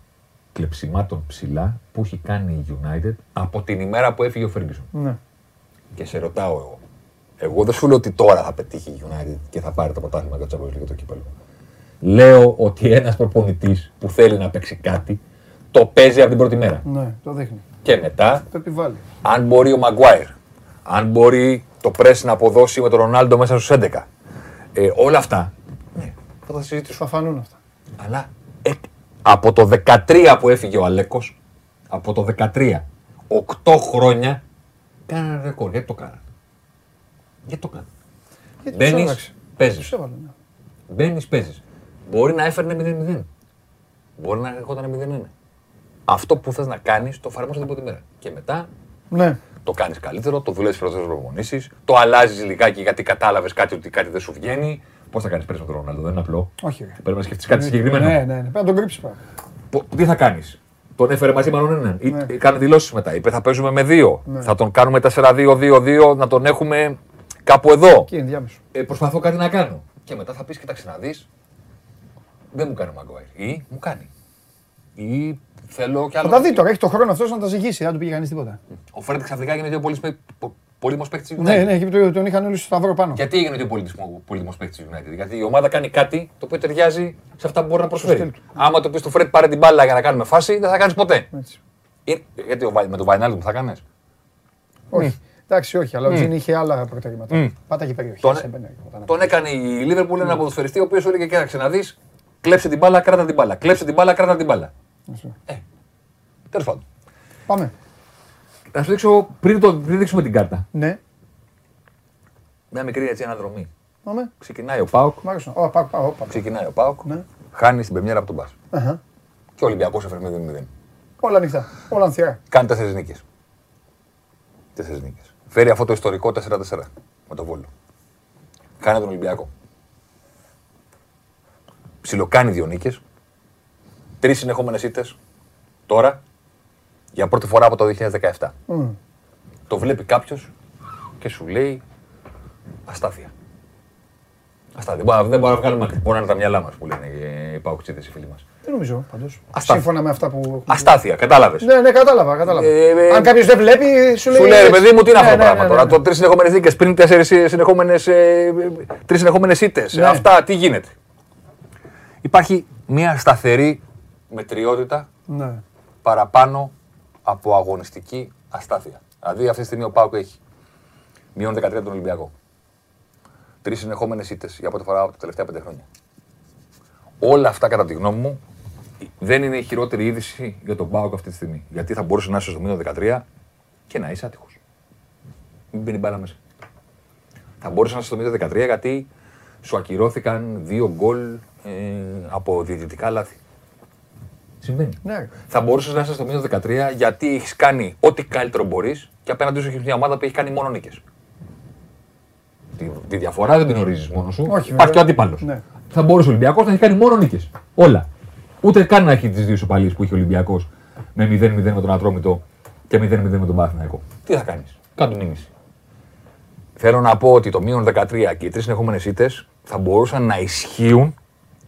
D: κλεψιμάτων ψηλά που έχει κάνει η United από την ημέρα που έφυγε ο Ferguson.
A: ναι.
D: Και σε ρωτάω εγώ. Εγώ δεν σου λέω ότι τώρα θα πετύχει η United και θα πάρει το πρωτάθλημα και το Champions League και το κύπελο. Λέω ότι ένας προπονητής που θέλει να παίξει κάτι το παίζει από την πρώτη μέρα.
A: Ναι, το δείχνει.
D: Και μετά,
A: Το επιβάλλει.
D: αν μπορεί ο Μαγκουάιρ, αν μπορεί το πρέσ να αποδώσει με τον Ρονάλντο μέσα στους 11. Ε, όλα αυτά. Ναι, θα τα συζητήσουμε.
A: Θα φανούν αυτά.
D: Αλλά ε, από το 13 που έφυγε ο Αλέκος, από το 13, 8 χρόνια κάνανε ρεκόρ. Γιατί το κάνανε; Γιατί το κάνανε;
A: Γιατί τους
D: Μπαίνεις,
A: άλλαξε.
D: παίζεις.
A: Τους έβαλε, ναι.
D: Μπαίνεις, παίζεις. Μπορεί να έφερνε 0-0. Μπορεί να ερχόταν 0-1. Αυτό που θες να κάνεις, το εφαρμόζεις την πρώτη μέρα. Και μετά
A: Ναι.
D: το κάνεις καλύτερο, το δουλεύεις περισσότερε προπονήσεις, το αλλάζεις λιγάκι γιατί κατάλαβες κάτι ότι κάτι δεν σου βγαίνει. Πώς θα κάνεις πέρυσι με τον Ρονάλντο, δεν είναι απλό.
A: Όχι. ρε.
D: Πρέπει να σκεφτείς κάτι συγκεκριμένο.
A: Ναι, ναι, ναι. Πρέπει να τον κρύψεις πάρα.
D: Πο- Τι θα κάνεις; Τον έφερε μαζί μάλλον έναν. Ή
A: Ναι.
D: Κάνε δηλώσεις μετά. Είπε θα παίζουμε με δύο. Θα τον κάνουμε 4-2-2-2, να τον έχουμε κάπου εδώ.
A: Εκεί ενδιάμεσο.
D: Ε, προσπαθώ κάτι να κάνω. Και μετά θα πεις: Κοιτάξτε να δεις. Δεν μου κάνει ο Μαγκουάιρ. Ή μου κάνει. Ή θέλω κι άλλο.
A: Θα τα δει τώρα. Έχει το χρόνο αυτός να τα ζυγίσει. Δεν του πήγε κανείς τίποτα.
D: Ο Φρέντ ξαφνικά έγινε ο πολύτιμος παίκτης της United.
A: Ναι, ναι, και τον- τον είχαν όλοι στο σταυρό πάνω.
D: Γιατί έγινε ο πολύτιμο παίκτης της United; Γιατί η ομάδα κάνει κάτι το οποίο ταιριάζει σε αυτά που μπορεί να προσφέρει.
A: στυλ του.
D: Άμα το πεις στο Φρέντ πάρε την μπάλα για να κάνουμε φάση, δεν θα κάνεις ποτέ.
A: Έτσι.
D: Ε, Γιατί ο Βα- με τον Βαϊνάλντ μου θα κάνεις;
A: Όχι. Εντάξει, όχι, αλλά ο Τζιν είχε άλλα προτερήματα. Πάταγε περιοχή.
D: Τον,
A: σε μπαινέ, όταν-
D: τον έκανε η Λίβερπουλ ένα ποδοσφαιριστή ο οποίος έλεγε: Κοίταξε να δει, κλέψε την μπάλα, κράτα την μπάλα. Κλέψε την μπάλα, κράτα την μπάλα. Ε, τέλος πάντων.
A: Πάμε.
D: Να σου δείξω πριν, το, πριν δείξουμε την κάρτα.
A: Ναι.
D: Μια μικρή έτσι αναδρομή.
A: Πάμε.
D: Ξεκινάει ο Πάουκ.
A: Μ' άρεσε. Ω, πάω, πάω, πάω.
D: Ξεκινάει ο Πάουκ.
A: Ναι.
D: Χάνει την πεμιέρα από τον Μπα.
A: Αχα.
D: Και ο Ολυμπιακός έφερε 0-0.
A: Όλα ανοιχτά. Όλα ανθιά.
D: Κάνει τέσσερις νίκες. Τέσσερις νίκες. Φέρει αυτό το ιστορικό 4-4 με το βόλο. Κάνει τον Ολυμπιακό. Ψιλοκάνει δύο νίκες. Τρεις συνεχόμενες ήττες. Τώρα. Για πρώτη φορά από το 2017.
A: Μμ.
D: Το βλέπει κάποιος και σου λέει αστάθεια. Αστάθεια. Δεν μπορούμε- Δεν μπορούμε να βγάλουμε άκρη. Μπορεί να είναι τα μυαλά μας που λένε οι παουξίδε οι φίλοι μας.
A: Δεν νομίζω πάντως.
D: Αστάθεια.
A: Σύμφωνα με αυτά που.
D: Αστάθεια, κατάλαβες.
A: Ναι, ναι, κατάλαβα. κατάλαβα.
D: Ε, ε,
A: Αν κάποιος δεν βλέπει, σου λέει.
D: Σου λέει ρε παιδί μου, τι είναι αυτό
A: Ναι,
D: το
A: ναι,
D: πράγμα
A: ναι,
D: τώρα;
A: ναι.
D: Το τρεις συνεχόμενες νίκε πριν τέσσερις συνεχόμενες. Τρεις συνεχόμενες ήττες.
A: Ναι.
D: Αυτά τι γίνεται; Υπάρχει μια σταθερή μετριότητα
A: Ναι.
D: παραπάνω από αγωνιστική αστάθεια. Δηλαδή αυτή τη στιγμή ο Πάουκ έχει μείον 13 τον Ολυμπιακό. Τρεις συνεχόμενες ήττες για πρώτη φορά από τα τελευταία πέντε χρόνια. Όλα αυτά κατά τη γνώμη μου δεν είναι η χειρότερη είδηση για τον Πάουκ αυτή τη στιγμή. Γιατί θα μπορούσε να είσαι στο μείον 13 και να είσαι άτυχος. Μην μπαίνει μπάλα μέσα. Θα μπορούσε να είσαι στο μείον 13 γιατί σου ακυρώθηκαν δύο γκολ ε, από διαιτητικά λάθη. Συμβαίνει.
A: Ναι.
D: Θα μπορούσες να είσαι στο μείον 13 γιατί έχεις κάνει ό,τι καλύτερο μπορείς και απέναντί σου έχεις μια ομάδα που έχει κάνει μόνο νίκες. Τη, τη διαφορά δεν την ορίζεις μόνος σου.
A: Όχι,
D: Υπάρχει
A: βέβαια.
D: και ο αντίπαλος.
A: Ναι.
D: Θα μπορούσε ο Ολυμπιακός να έχει κάνει μόνο νίκες. Όλα. Ούτε καν να έχει τις δύο σοπαλίε που είχε ο Ολυμπιακός με 0-0 με τον Ατρόμητο και 0-0 με τον Παναθηναϊκό. Τι θα κάνεις. Κάτω νήμιση. Θέλω να πω ότι το μείον 13 και οι τρεις συνεχόμενες ήττες θα μπορούσαν να ισχύουν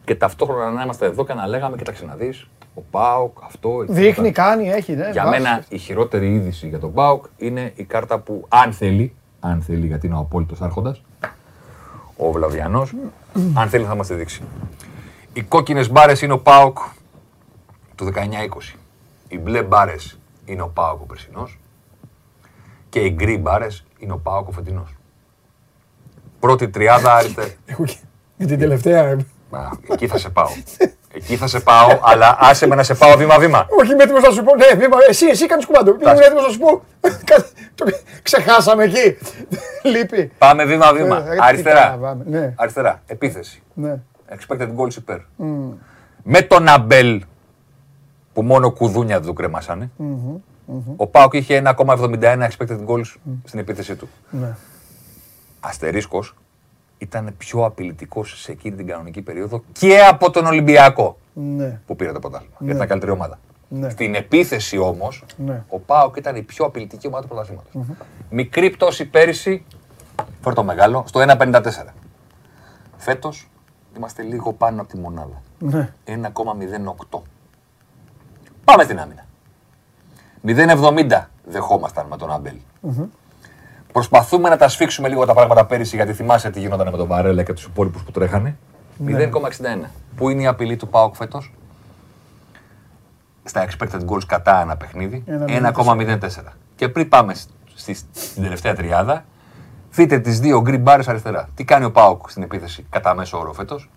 D: και ταυτόχρονα να είμαστε εδώ και να λέγαμε: Κοίταξε να δεις, ο Πάοκ, αυτό. εκεί,
A: Δείχνει,
D: αυτά».
A: κάνει, έχει. Ναι,
D: Για
A: βάζει.
D: μένα η χειρότερη είδηση για τον Πάοκ είναι η κάρτα που, αν θέλει, αν θέλει γιατί είναι ο απόλυτος άρχοντας, ο Βλαβιανός, αν θέλει θα μας τη δείξει. Οι κόκκινες μπάρες είναι ο Πάοκ του 19-20. Οι μπλε μπάρες είναι ο Πάοκ ο περσινός. Και οι γκρι μπάρες είναι ο Πάοκ ο φετινός. Πρώτη τριάδα αριστερά.
A: Έχω και- Για την τελευταία.
D: Μα, Εκεί θα σε πάω. Εκεί θα σε πάω, αλλά άσε με να σε πάω βήμα-βήμα.
A: Όχι, είμαι έτοιμος να σου πω. Ναι, βήμα, εσύ, εσύ κάνεις κουμάντο. Ήμουν έτοιμος να σου πω. Κα- Το Ξεχάσαμε εκεί. Λείπει.
D: Πάμε βήμα-βήμα.
A: Ε, ρε,
D: Αριστερά.
A: τι πάμε, ναι.
D: Αριστερά. Επίθεση.
A: Ναι.
D: Expected goals υπέρ. Με τον Αμπέλ που μόνο κουδούνια δεν του κρεμασανε Ο Πάοκ είχε 1,71 expected goals στην επίθεσή του.
A: Ναι.
D: Αστερίσκος ήταν πιο απειλητικός σε εκείνη την κανονική περίοδο και από τον Ολυμπιακό
A: Ναι.
D: που πήρε το πρωτάθλημα. Γιατί ήταν καλύτερη ομάδα.
A: Ναι.
D: Στην επίθεση όμως,
A: Ναι.
D: ο Πάοκ ήταν η πιο απειλητική ομάδα του πρωταθλήματος. Μικρή πτώση πέρυσι, φέρ το μεγάλο, στο 1,54. Φέτος είμαστε λίγο πάνω από τη μονάδα.
A: Ναι.
D: 1,08. Πάμε στην άμυνα. 0,70 δεχόμασταν με τον αμπελ Προσπαθούμε να τα σφίξουμε λίγο τα πράγματα πέρυσι, γιατί θυμάσαι τι γινόταν με τον Βαρέλα και τους υπόλοιπους που τρέχανε. 0,61. Πού είναι η απειλή του Πάοκ φέτος, στα expected goals κατά ένα παιχνίδι, 1,04. Και πριν πάμε στη, στην τελευταία τριάδα, δείτε τις δύο green bars αριστερά. Τι κάνει ο Πάοκ στην επίθεση κατά μέσο όρο φέτος,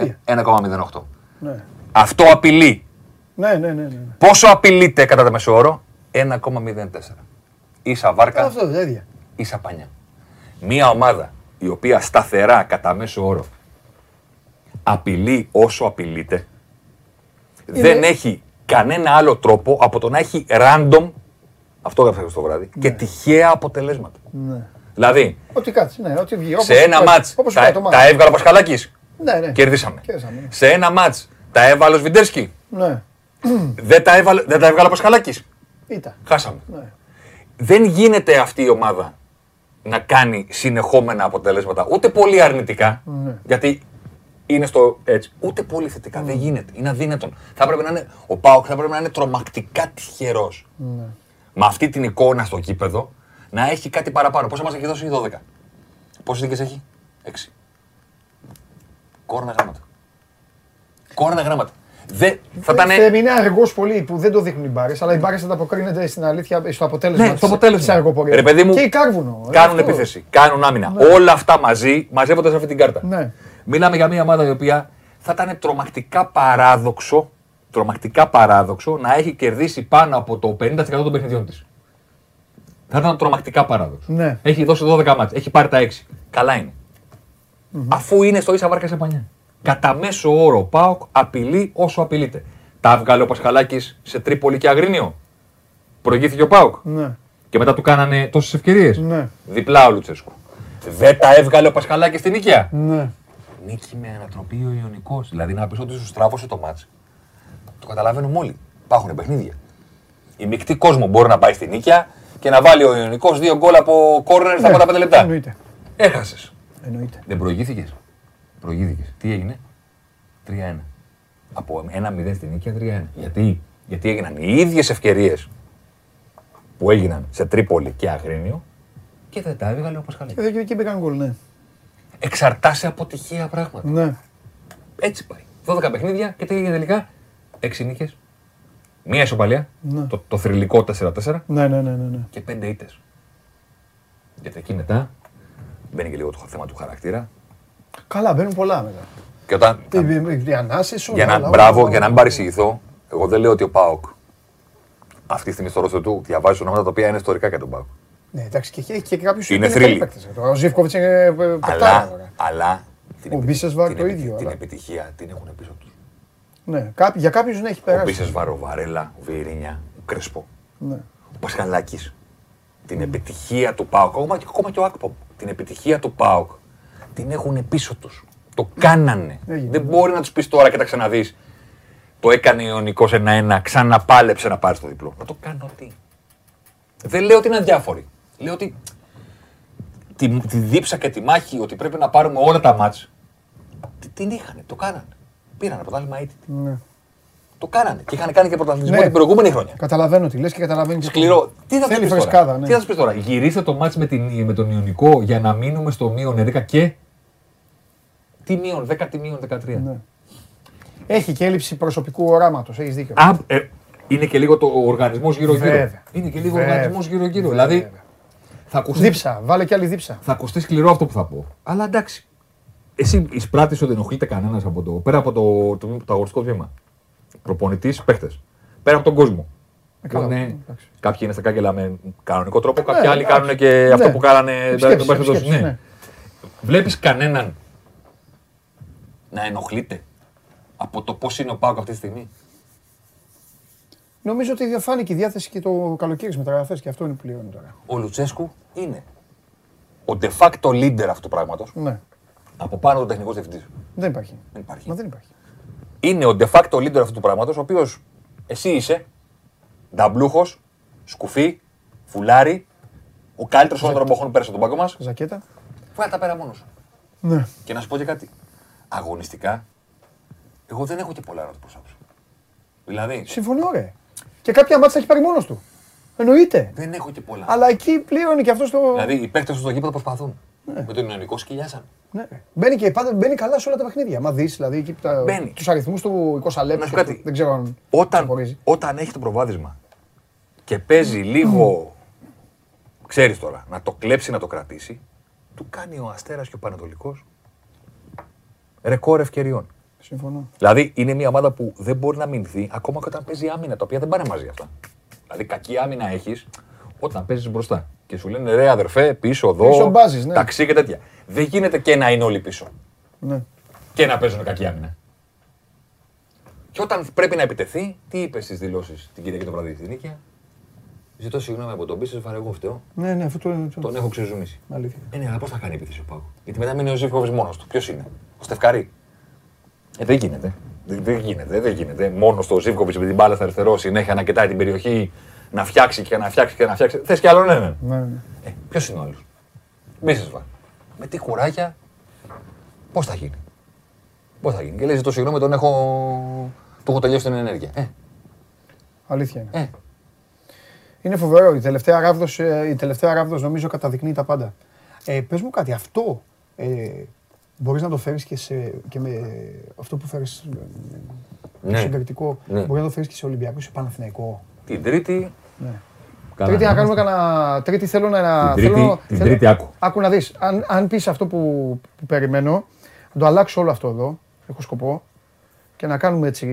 A: Ίδια.
D: 1,08.
A: Ναι.
D: Αυτό απειλεί.
A: Ναι, ναι, ναι. ναι.
D: Πόσο απειλείται κατά το μέσο όρο, 1,04. Ίσα βάρκα,
A: Αυτό δεν ίδια.
D: Ίσα πανιά. Μία ομάδα η οποία σταθερά κατά μέσο όρο απειλεί όσο απειλείται, δεν έχει κανένα άλλο τρόπο από το να έχει random, αυτό έγραψα στο βράδυ, και τυχαία αποτελέσματα.
A: Ναι.
D: Δηλαδή,
A: Ό,τι κάτσει, ναι, ό,τι βγει.
D: σε ένα μάτς
A: Όπως
D: τα,
A: πάει το μάτς.
D: τα έβγαλε ο Πασχαλάκης,
A: Ναι, ναι.
D: κερδίσαμε.
A: Κερδίσαμε, ναι.
D: Σε ένα μάτς τα έβαλε ο Σβιντέρσκι,
A: Ναι.
D: δεν τα, έβαλε, δεν τα έβγαλε ο Πασχαλάκης,
A: Ήταν.
D: χάσαμε.
A: Ναι.
D: δεν γίνεται αυτή η ομάδα να κάνει συνεχόμενα αποτελέσματα, ούτε πολύ αρνητικά, γιατί είναι στο έτσι, ούτε πολύ θετικά. Δεν γίνεται. Είναι αδύνατον. Θα έπρεπε να είναι, ο Πάοκ θα έπρεπε να είναι τρομακτικά τυχερός. Με αυτή την εικόνα στο κήπεδο να έχει κάτι παραπάνω. Πόσα μας έχει δώσει, 12. Πόσες νίκε έχει, 6. Κόρνα γράμματα. Κόρνα γράμματα. Δεν, θα ήταν.
A: Ε, Είναι αργό πολύ που δεν το δείχνουν οι μπάρες, αλλά οι μπάρες ανταποκρίνονται στην αλήθεια στο αποτέλεσμα
D: Ναι,
A: της-
D: στο αποτέλεσμα.
A: της αργοπορίας.
D: Ρε παιδί μου,
A: Και η Κάρβουνο. ε,
D: Κάνουν
A: αυτό.
D: επίθεση, κάνουν άμυνα. Όλα αυτά μαζί μαζεύονται σε αυτή την κάρτα.
A: Ναι.
D: Μιλάμε για μια ομάδα η οποία θα ήταν τρομακτικά παράδοξο, τρομακτικά παράδοξο να έχει κερδίσει πάνω από το 50% των παιχνιδιών της. Θα ήταν τρομακτικά παράδοξο.
A: Ναι.
D: Έχει δώσει 12 μάτς, έχει πάρει τα 6. Καλά είναι. Αφού είναι στο ίσα βάρκα σε πανιά. Κατά μέσο όρο ο Πάοκ απειλεί όσο απειλείται. Τα έβγαλε ο Πασχαλάκης σε Τρίπολη και Αγρίνιο. Προηγήθηκε ο Πάοκ.
A: Ναι.
D: Και μετά του κάνανε τόσες ευκαιρίες.
A: Ναι.
D: Διπλά ο Λουτσέσκου. Δεν τα έβγαλε ο Πασχαλάκης στην νίκαια.
A: Ναι.
D: Νίκη με ανατροπή ο Ιωνικός. Δηλαδή να πεις ότι σου στράφωσε το μάτς. Το καταλαβαίνουμε όλοι. Υπάρχουν παιχνίδια. Η μεικτή κόσμο μπορεί να πάει στην νίκαια και να βάλει ο Ιωνικός δύο γκολ από κόρνερ στα
A: Ναι,
D: πρώτα πέντε λεπτά.
A: Εννοείται.
D: Έχασες.
A: Εννοείται.
D: Δεν προηγήθηκες. Προηγήθηκε. Τι έγινε; 3-1. Από 1-0 στην νίκαια 3-1. Γιατί, Γιατί έγιναν οι ίδιες ευκαιρίες που έγιναν σε Τρίπολη και Αγρίνιο και δεν τα έβγαλε ο Πασχαλάκης.
A: Και εκεί μπήκαν γκολ, ναι.
D: Εξαρτάσαι από τυχαία πράγματα.
A: Ναι.
D: Έτσι πάει. 12 παιχνίδια και τι έγινε τελικά. 6 νίκες. Μία ισοπαλία. Το, το θρηλυκό 4-4
A: Ναι, ναι, ναι, ναι. ναι.
D: και 5 ήττες. Γιατί εκεί μετά μπαίνει και λίγο το θέμα του χαρακτήρα.
A: Καλά, μπαίνουν πολλά μετά.
D: Και όταν.
A: Οι ανάσει, όλα.
D: Για να,
A: όλα,
D: μπράβο,
A: όλα.
D: για να μην παρεξηγηθώ, εγώ δεν λέω ότι ο Πάοκ αυτή τη στιγμή στο ρόστο του διαβάζει ονόματα τα οποία είναι ιστορικά για τον Πάοκ.
A: Ναι, εντάξει, και έχει και κάποιου
D: Είναι θρύλοι.
A: Ο Ζήφκοβιτς είναι ε, πετάρα.
D: Αλλά,
A: τώρα.
D: αλλά την,
A: Ο
D: επι-
A: Μπίσεσβαρ
D: την
A: το
D: επι-
A: ίδιο,
D: Την
A: αλλά.
D: επιτυχία την έχουν πίσω τους.
A: Ναι, κάποιοι- για κάποιους δεν έχει
D: Ο
A: περάσει.
D: Μπίσεσβαρ, ο Βαρέλα, ο Βιερίνια, ο Κρέσπο,
A: Ναι.
D: ο Πασχαλάκης. Την επιτυχία του Πάοκ, ακόμα, και- ακόμα και ο Άκπομ. Την επιτυχία του Πάοκ την έχουν πίσω τους. Το κάνανε.
A: Έγινε.
D: Δεν μπορεί να τους πεις τώρα και τα ξαναδείς. Το έκανε ο Ιωνικό 1-1, ξαναπάλεψε να πάρει το διπλό. Να το κάνω τι. Δεν λέω ότι είναι αδιάφοροι. Λέω ότι τη, τη δίψα και τη μάχη ότι πρέπει να πάρουμε όλα τα μάτς τη- την είχαν, το κάνανε. Πήραν πρωτάθλημα αίτητη.
A: Ναι.
D: Το κάνανε. Και είχαν κάνει και πρωταθλητισμό
A: Ναι.
D: την προηγούμενη χρονιά.
A: Καταλαβαίνω τι λες και καταλαβαίνει. και
D: Σκληρό. Τι θα
A: Θέλει
D: του πει
A: φρεσκάδα,
D: τώρα.
A: ναι.
D: Τι θα τους πεις τώρα; Γυρίστε το μάτς με, την, με τον Ιωνικό για να μείνουμε στο μείον 11 και. Τι μείον 10, τι μείον 13.
A: Ναι. Έχει και έλλειψη προσωπικού οράματος. Έχεις δίκιο.
D: Α, ε, είναι και λίγο το οργανισμός γύρω-γύρω.
A: Βέβαια.
D: Είναι και λίγο
A: Βέβαια.
D: οργανισμός γύρω-γύρω. Δηλαδή θα ακουστεί,
A: Δίψα, βάλε και άλλη δίψα.
D: θα ακουστεί σκληρό αυτό που θα πω. Αλλά εντάξει. Εσύ εισπράττει ότι δεν ενοχλείται κανένας από το. πέρα από το, το, το αγωνιστικό τμήμα. Προπονητής, παίχτες. Πέρα από τον κόσμο.
A: Ε, καλά,
D: είναι,
A: εντάξει.
D: κάποιοι είναι στα κάγκελα με κανονικό τρόπο, κάποιοι
A: Ναι,
D: άλλοι
A: εντάξει.
D: κάνουν και αυτό
A: Ναι.
D: που κάνανε.
A: Επισκέψεις,
D: τον Πέρθετος,
A: επισκέψεις,
D: ναι.
A: ναι.
D: Βλέπεις κανέναν να ενοχλείται από το πώς είναι ο Πάοκ αυτή τη στιγμή.
A: Νομίζω ότι διαφάνηκε η διάθεση και το καλοκαίρι στις μεταγραφές και αυτό είναι που πληρώνει τώρα.
D: Ο Λουτσέσκου είναι ο de facto leader αυτού του πράγματος.
A: Ναι.
D: Από πάνω τον τεχνικός διευθυντής.
A: Δεν υπάρχει.
D: Δεν υπάρχει.
A: Μα δεν υπάρχει.
D: Είναι ο de facto leader αυτού του πράγματος, ο οποίος εσύ είσαι νταμπλούχος, σκουφί, φουλάρι, ο καλύτερος όλων των εποχών πέρασε τον πάγκο μας.
A: Ζακέτα.
D: Φάει τα πέρα μόνος σου.
A: Ναι.
D: Και να σου πω και κάτι. Αγωνιστικά, εγώ δεν έχω και πολλά να του προσάψω. Δηλαδή,
A: Συμφωνώ, ρε. Και κάποια μάτια θα έχει πάρει μόνος του. Εννοείται.
D: δεν έχω και πολλά.
A: Αλλά εκεί πλήρωνε και αυτός το.
D: Δηλαδή, οι παίκτες στο γήπεδο προσπαθούν. Με τον Ιωνικό σκυλιάσαν.
A: Ναι. ρε. Μπαίνει και πάντα μπαίνει καλά σε όλα τα παιχνίδια. Μα δεις δηλαδή εκεί
D: Μπαίνει.
A: τους αριθμούς του 20 λεπτού.
D: Να σου πω κάτι.
A: Δεν ξέρω αν.
D: Όταν,
A: ξεχωρίζει.
D: όταν έχει το προβάδισμα και παίζει λίγο, ξέρεις τώρα, να το κλέψει, να το κρατήσει, του κάνει ο Αστέρας και ο Πανατολικός ρεκόρ ευκαιριών.
A: Συμφωνώ.
D: Δηλαδή είναι μια ομάδα που δεν μπορεί να μηνθεί ακόμα και όταν παίζει άμυνα, τα οποία δεν πάνε μαζί αυτά. Δηλαδή κακή άμυνα έχεις όταν παίζεις μπροστά. Και σου λένε ρε αδερφέ, πίσω εδώ,
A: Πίσω μπάζεις, ναι.
D: ταξί και τέτοια. Δεν γίνεται και να είναι όλοι πίσω
A: Ναι.
D: και να παίζουν κακή άμυνα. Και όταν πρέπει να επιτεθεί, τι είπες στις δηλώσεις την Κυριακή το βράδυ στην νίκη; Ζητώ συγγνώμη από τον Πίσες, βαρε εγώ φταίω.
A: Ναι, ναι, αυτό το είναι.
D: Τον έχω ξεζουμίσει.
A: Αλήθεια.
D: Ε, ναι, αλλά πώς θα κάνει επίθεση ο Πάκο; Γιατί μετά μείνει ο Ζήφκοβιτς μόνος του. Ποιος είναι, ο Στεφκαρή. Ε, δεν γίνεται. Δεν, δεν γίνεται, δεν γίνεται. Μόνος το Ζήφκοβιτς με την μπάλα στα αριστερό συνέχεια να κοιτάει την περιοχή, να φτιάξει και να φτιάξει και να φτιάξει. Θες κι άλλον έναν.
A: Ναι, ναι.
D: Ε, ποιος είναι ο άλλος; Μπίσεσβα. Με τι κουράγια, πώς θα γίνει; Πώς θα γίνει; Και λέει: Ζητώ συγγνώμη, τον έχω. Του έχω τελειώσει την ενέργεια. Ε,
A: Αλήθεια είναι.
D: ε.
A: Είναι φοβερό. Η τελευταία ράβδος, ε, η τελευταία ράβδος νομίζω καταδεικνύει τα πάντα. Ε, πες μου κάτι, αυτό ε, μπορείς να το φέρεις και, σε, και με αυτό που φέρεις ε, το
D: Ναι.
A: συγκριτικό,
D: Ναι.
A: μπορείς να το φέρεις και σε Ολυμπιακό, σε Παναθηναϊκό;
D: Την Τρίτη.
A: Ναι.
D: Καλά,
A: τρίτη να
D: ναι.
A: κάνουμε κανένα. Τρίτη θέλω να.
D: Την Τρίτη-
A: θέλω,
D: την
A: θέλω-
D: Τρίτη άκου.
A: Άκου να δεις. Αν, αν πεις αυτό που, που περιμένω, να το αλλάξω όλο αυτό εδώ. Έχω σκοπό. Και να κάνουμε έτσι.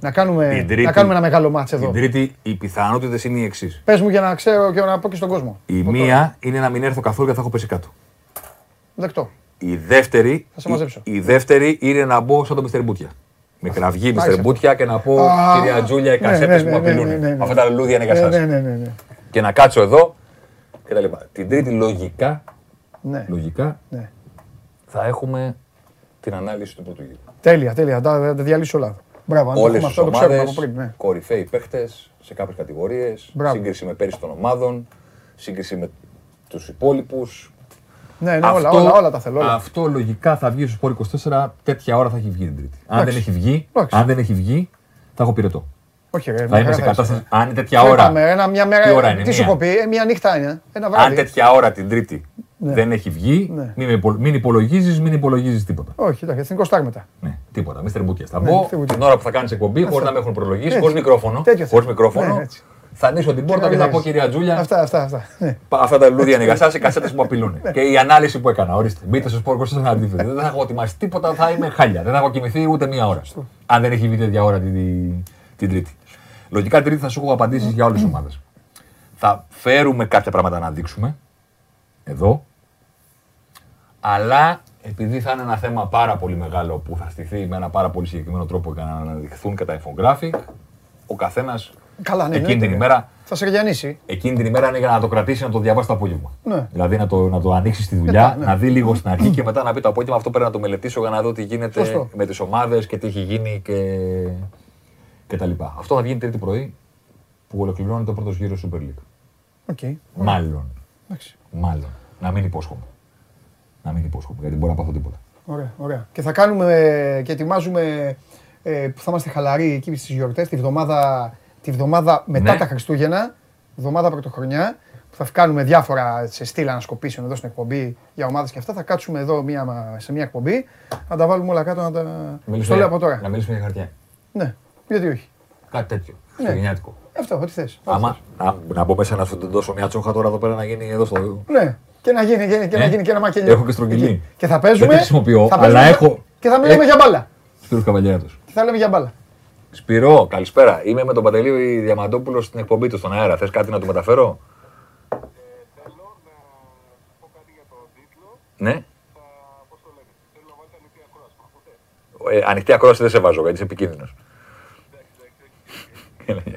A: Να κάνουμε,
D: Την Τρίτη-
A: να κάνουμε ένα μεγάλο μάτς εδώ.
D: Την Τρίτη οι πιθανότητες είναι οι εξής.
A: Πες μου για να ξέρω και να πω και στον κόσμο.
D: Η
A: Από
D: μία είναι να μην έρθω καθόλου και θα έχω πέσει κάτω.
A: τώρα. Δεκτό.
D: Η δεύτερη,
A: Θα σε μαζέψω.
D: η, η δεύτερη είναι να μπω σαν το Μιστερ Μπούτια. Με κραυγή
A: Μάλιστα.
D: Μιστερ Μπούτια και να πω
A: Α,
D: κυρία Τζούλια, οι
A: ναι,
D: κασέτες
A: ναι,
D: που με
A: ναι, ναι,
D: απειλούν.
A: ναι, ναι.
D: Αυτά τα λουλούδια είναι για
A: Ναι,
D: σας.
A: ναι, ναι, ναι, ναι.
D: Και να κάτσω εδώ και τα λοιπά. Την Τρίτη λογικά,
A: ναι.
D: λογικά
A: ναι.
D: θα έχουμε την ανάλυση του πρώτου γύρου.
A: Τέλεια, τέλεια. Τα, τα διαλύσω όλα. Μπράβο, αν το
D: Όλες
A: έχουμε
D: τις
A: αυτό το ξέρουμε
D: ομάδες,
A: από πριν. Ναι.
D: κορυφαίοι παίχτε σε κάποιες κατηγορίες,
A: Μπράβο.
D: σύγκριση με πέρυσι των ομάδων, σύγκριση με τους υπόλοιπους.
A: Ναι, ναι, όλα, όλα, όλα τα θέλω. Όλα.
D: Αυτό λογικά θα βγει στο Σπορ 24, τέτοια ώρα θα έχει βγει την Τρίτη. Αν
A: Εντάξει.
D: δεν έχει βγει,
A: Εντάξει.
D: αν δεν έχει βγει, θα έχω πυρετό.
A: Όχι, ρε.
D: Θα
A: μια
D: είμαι σε
A: χαρά θα
D: κατάσταση.
A: είσαι.
D: Αν είναι τέτοια
A: Δεν
D: ώρα.
A: πάμε, ένα, μια μέρα,
D: Τι ώρα είναι,
A: τι σου
D: μία;
A: έχω πει, ε, μια νύχτα είναι. Ένα
D: Αν
A: βράδυ.
D: τέτοια ώρα την Τρίτη
A: Ναι.
D: δεν έχει βγει,
A: Ναι.
D: μην, υπο- μην υπολογίζεις, μην υπολογίζεις τίποτα.
A: Όχι, εντάξει, εθνικό στάρ μετά.
D: Ναι, τίποτα. Μίστερ Μπούκιας. Θα
A: Ναι,
D: μπω
A: Mr. Bookia.
D: την ώρα που θα κάνεις εκπομπή, χωρίς να με έχουν προλογίσει,
A: Έτσι.
D: χωρίς μικρόφωνο.
A: Τέτοιο
D: Χωρίς
A: θέλω.
D: μικρόφωνο.
A: Ναι, έτσι.
D: Θα ανοίξω την πόρτα και θα πω κυρία Τζούλια,
A: Αυτά, αυτά, αυτά. Ναι.
D: πα- αυτά τα λουλούδια είναι για εσάς, οι κασέτες που με απειλούν. Και η ανάλυση που έκανα. Ορίστε, μπείτε στο σπορ 24 να τη δείτε. Δεν θα έχω ετοιμάσει τίποτα, θα είμαι χάλια. Δεν θα έχω κοιμηθεί ούτε μία ώρα. Αν δεν έχει βγει τέτοια ώρα την, την, την Τρίτη. Λογικά την Τρίτη θα σου έχω απαντήσεις για όλες τις ομάδες. Θα φέρουμε κάποια πράγματα να δείξουμε εδώ. Αλλά επειδή θα είναι ένα θέμα πάρα πολύ μεγάλο που θα στηθεί με ένα πάρα πολύ συγκεκριμένο τρόπο για να αναδειχθούν και τα infographic, ο καθένας
A: Καλά, ναι,
D: εκείνη την
A: εννοείται.
D: ημέρα
A: Θα σε ρεγιανίσει.
D: Εκείνη την ημέρα είναι για να το κρατήσει να το διαβάσει το απόγευμα.
A: Ναι.
D: Δηλαδή να το, να το ανοίξει στη δουλειά,
A: ναι.
D: να δει λίγο στην αρχή και μετά να πει το απόγευμα αυτό πρέπει να το μελετήσω για να δω τι γίνεται
A: Σωστό.
D: με τις ομάδες και τι έχει γίνει και, και τα λοιπά. Αυτό θα βγει τρίτη πρωί που ολοκληρώνει το πρώτος γύρος Super League.
A: OK.
D: Μάλλον.
A: Εντάξει.
D: Μάλλον. Να μην υπόσχομαι. Να μην υπόσχομαι γιατί μπορεί να πάθω τίποτα.
A: Ωραία, ωραία. Και θα κάνουμε και ετοιμάζουμε ε, που θα είμαστε χαλαροί εκεί στις γιορτές, τη βδομάδα, τη βδομάδα μετά
D: Ναι.
A: τα Χριστούγεννα, βδομάδα πρωτοχρονιά, που θα κάνουμε διάφορα σε στυλ ανασκοπήσεων εδώ στην εκπομπή για ομάδες και αυτά. Θα κάτσουμε εδώ μία, σε μία εκπομπή, να τα βάλουμε όλα κάτω, να τα... Στο λέω από τώρα.
D: να μιλήσουμε για χαρτιά.
A: Ναι, γιατί όχι.
D: Κάτι τέτοιο. Χριστουγεννιάτικο.
A: Αυτό, ό,τι θες. ό,τι
D: Άμα
A: θες.
D: να, να μπω μέσα να σου την δώσω μια τσόχα τώρα εδώ πέρα να γίνει εδώ στο.
A: Ναι, και να γίνει και, και, να
D: Ε,
A: γίνει και ένα μακελιό.
D: έχω και στρογγυλή.
A: Και, και θα παίζουμε.
D: Δεν τη χρησιμοποιώ,
A: θα
D: αλλά
A: παίζουμε
D: έχω-
A: Και θα μιλάμε
D: Ε.
A: για μπάλα.
D: Σπύρος Καβαλιάτος.
A: Και θα λέμε για μπάλα.
D: Σπυρό, καλησπέρα. Είμαι με τον Παντελή Διαμαντόπουλο στην εκπομπή του στον αέρα. Θες κάτι να του μεταφέρω; Ναι. Ε, ανοιχτή ακρόαση δεν σε βάζω γιατί είσαι επικίνδυνος.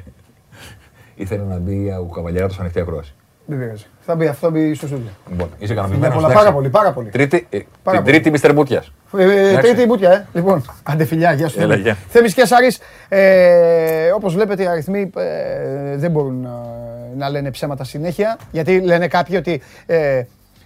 D: Ήθελε να μπει ο Καβαλιέρα στο ανοιχτή ακρόαση.
A: Δεν πειράζει. Θα μπει αυτό, θα μπει στο στούντιο.
D: Λοιπόν, είσαι
A: Ναι,
D: ικανοποιημένος.
A: πολλά, πάρα πολύ, πάρα πολύ.
D: Τρίτη, ε,
A: Πάρα
D: την
A: πολύ.
D: τρίτη Μίστερ Μπούτια.
A: Ε,
D: Εντάξει.
A: τρίτη η μπουτια, ε. Λοιπόν, άντε φιλιά, γεια σου.
D: Έλα, γεια.
A: Θέμης και Σάρης, ε, όπως βλέπετε οι αριθμοί ε, δεν μπορούν να, να λένε ψέματα συνέχεια, γιατί λένε κάποιοι ότι, ε,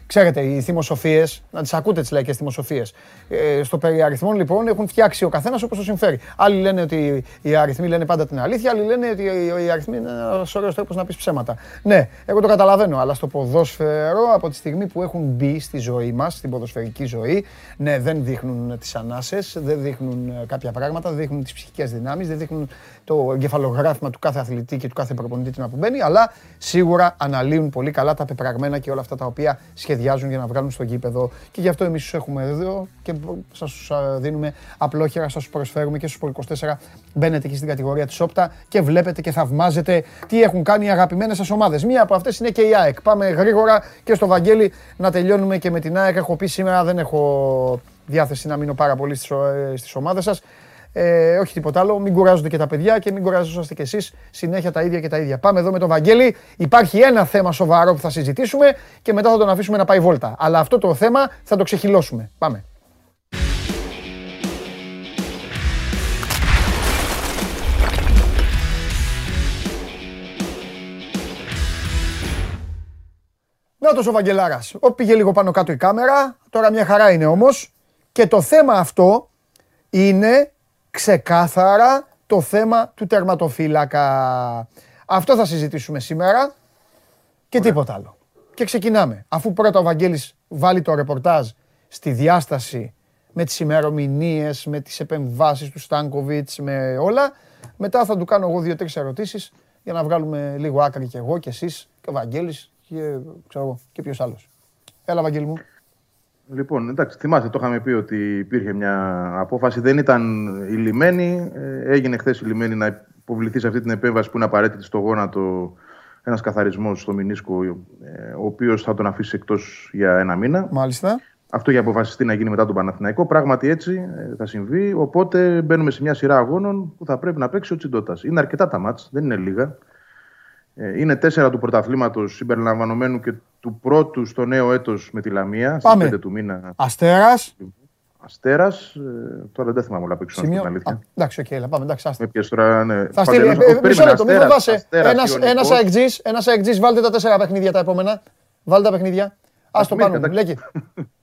A: ξέρετε, οι θυμοσοφίες, να τις ακούτε τις λαϊκές θυμοσοφίες, ε, στο περί αριθμών λοιπόν έχουν φτιάξει ο καθένας όπως το συμφέρει. Άλλοι λένε ότι οι αριθμοί λένε πάντα την αλήθεια, άλλοι λένε ότι οι αριθμοί είναι ένας ωραίος τρόπος να πεις ψέματα. Ναι, εγώ το καταλαβαίνω, αλλά στο ποδόσφαιρο από τη στιγμή που έχουν μπει στη ζωή μας, στην ποδοσφαιρική ζωή, ναι, δεν δείχνουν τις ανάσες, δεν δείχνουν ε, κάποια πράγματα, δεν δείχνουν τις ψυχικές δυνάμεις, δεν δείχνουν το εγκεφαλογράφημα του κάθε αθλητή και του κάθε προπονητή την που μπαίνει, αλλά σίγουρα αναλύουν πολύ καλά τα πεπραγμένα και όλα αυτά τα οποία σχεδιάζουν για να βγάλουν στο γήπεδο. Και γι' αυτό εμείς τους έχουμε εδώ και σας τους α, δίνουμε απλόχερα, σας τους προσφέρουμε και στους 24 μπαίνετε εκεί στην κατηγορία της Όπτα και βλέπετε και θαυμάζετε τι έχουν κάνει οι αγαπημένες σας ομάδες. Μία από αυτές είναι και η ΑΕΚ. Πάμε γρήγορα και στο Βαγγέλη να τελειώνουμε και με την ΑΕΚ. Έχω πει σήμερα δεν έχω διάθεση να μείνω πάρα πολύ στις, ο- ε, στις ομάδες σας. Ε, όχι τίποτα άλλο. Μην κουράζονται και τα παιδιά και μην κουράζεστε κι εσείς. Συνέχεια τα ίδια και τα ίδια. Πάμε εδώ με τον Βαγγέλη. Υπάρχει ένα θέμα σοβαρό που θα συζητήσουμε και μετά θα τον αφήσουμε να πάει βόλτα. Αλλά αυτό το θέμα θα το ξεχυλώσουμε. Πάμε. Να ο Βαγγελάρας. Ό, πήγε λίγο πάνω κάτω η κάμερα. Τώρα μια χαρά είναι όμως. Και το θέμα αυτό είναι ξεκάθαρα το θέμα του τερματοφύλακα. Αυτό θα συζητήσουμε σήμερα και τίποτα άλλο. Και ξεκινάμε. Αφού πρώτα ο Βαγγέλης βάλει το ρεπορτάζ στη διάσταση με τις ημερομηνίες, με τις επεμβάσεις του Στάνκοβιτς, με όλα, μετά θα του κάνω εγώ δύο-τρεις ερωτήσεις για να βγάλουμε λίγο άκρη και εγώ και εσείς και ο Βαγγέλης και, ξέρω εγώ, και ποιος άλλος. Έλα Βαγγέλη μου.
E: Λοιπόν, εντάξει, θυμάστε, το είχαμε πει ότι υπήρχε μια απόφαση, δεν ήταν ηλυμένη. Ε, έγινε χθες ηλυμένη να υποβληθεί σε αυτή την επέμβαση που είναι απαραίτητη στο γόνατο ένας καθαρισμός στο Μινίσκο, ε, ο οποίος θα τον αφήσει εκτός για ένα μήνα.
A: Μάλιστα.
E: Αυτό για αποφασιστεί να γίνει μετά τον Παναθηναϊκό. Πράγματι έτσι ε, θα συμβεί. Οπότε μπαίνουμε σε μια σειρά αγώνων που θα πρέπει να παίξει ο Τσιντότα. Είναι αρκετά τα μάτς, δεν είναι λίγα. Ε, Είναι τέσσερα του πρωταθλήματος συμπεριλαμβανομένου και του πρώτου στο νέο έτος με τη Λαμία. Στις
A: Πάμε.
E: 5 του μήνα
A: Αστέρας.
E: Αστέρας. Ε, τώρα δεν θυμάμαι όλα απ' έξω, να σου πω
A: Σημείο.
E: την αλήθεια.
A: Α, εντάξει, οκ, έλα, πάμε, εντάξει, άστα.
E: Με πιες τώρα, ναι.
A: Θα στείλει,
E: Παντελώς,
A: ε,
E: όχι,
A: ε, μισό
E: περίμενε,
A: λεπτό, μην
E: Αστέρας,
A: φοβάσαι.
E: Αστέρας,
A: Ένας,
E: Ιωνικός.
A: ένας αεκτζής, ένας αεκτζής, βάλτε τα τέσσερα παιχνίδια τα επόμενα. Βάλτε τα παιχνίδια. Ας το
E: μην,
A: πάνω,
E: εντάξει.
A: μπλέκει.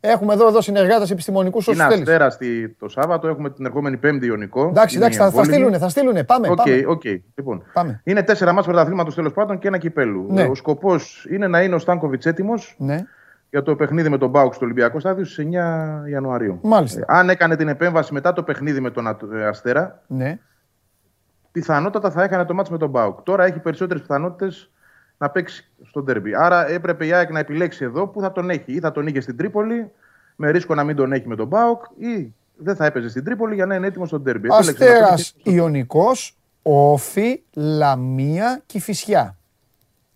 A: Έχουμε εδώ, εδώ συνεργάτες επιστημονικούς όσους
E: Είναι
A: θέλεις.
E: Αστέρα στη- το Σάββατο, έχουμε την ερχόμενη Πέμπτη Ιωνικό.
A: Εντάξει,
E: Είναι
A: εντάξει,
E: η
A: θα, θα
E: εμβόλυμη.
A: στείλουνε, θα στείλουνε. Πάμε,
E: Οκ,
A: πάμε.
E: οκ. Λοιπόν,
A: Πάμε.
E: είναι τέσσερα μάτς πρωταθλήματος τέλος πάντων και ένα κυπέλου.
A: Ναι.
E: Ο σκοπός είναι να είναι ο Στάνκοβιτς έτοιμος
A: Ναι,
E: για το παιχνίδι με τον Μπάουξ στο Ολυμπιακό Στάδιο στις 9 Ιανουαρίου.
A: Μάλιστα.
E: Ε, αν έκανε την επέμβαση μετά το παιχνίδι με τον Α- ε, Αστέρα,
A: ναι.
E: πιθανότατα θα έκανε το μάτς με τον Μπάουκ. Τώρα έχει περισσότερες πιθανότητες να παίξει στο ντέρμπι. Άρα έπρεπε η ΑΕΚ να επιλέξει εδώ που θα τον έχει. Ή θα τον είχε στην Τρίπολη, με ρίσκο να μην τον έχει με τον Μπάουκ, ή δεν θα έπαιζε στην Τρίπολη για να είναι έτοιμος στο ντέρμπι. Επέλεξε να τον
A: Αστέρας
E: έχει στο-
A: Ιωνικός, Όφη, Λαμία, Κηφισιά.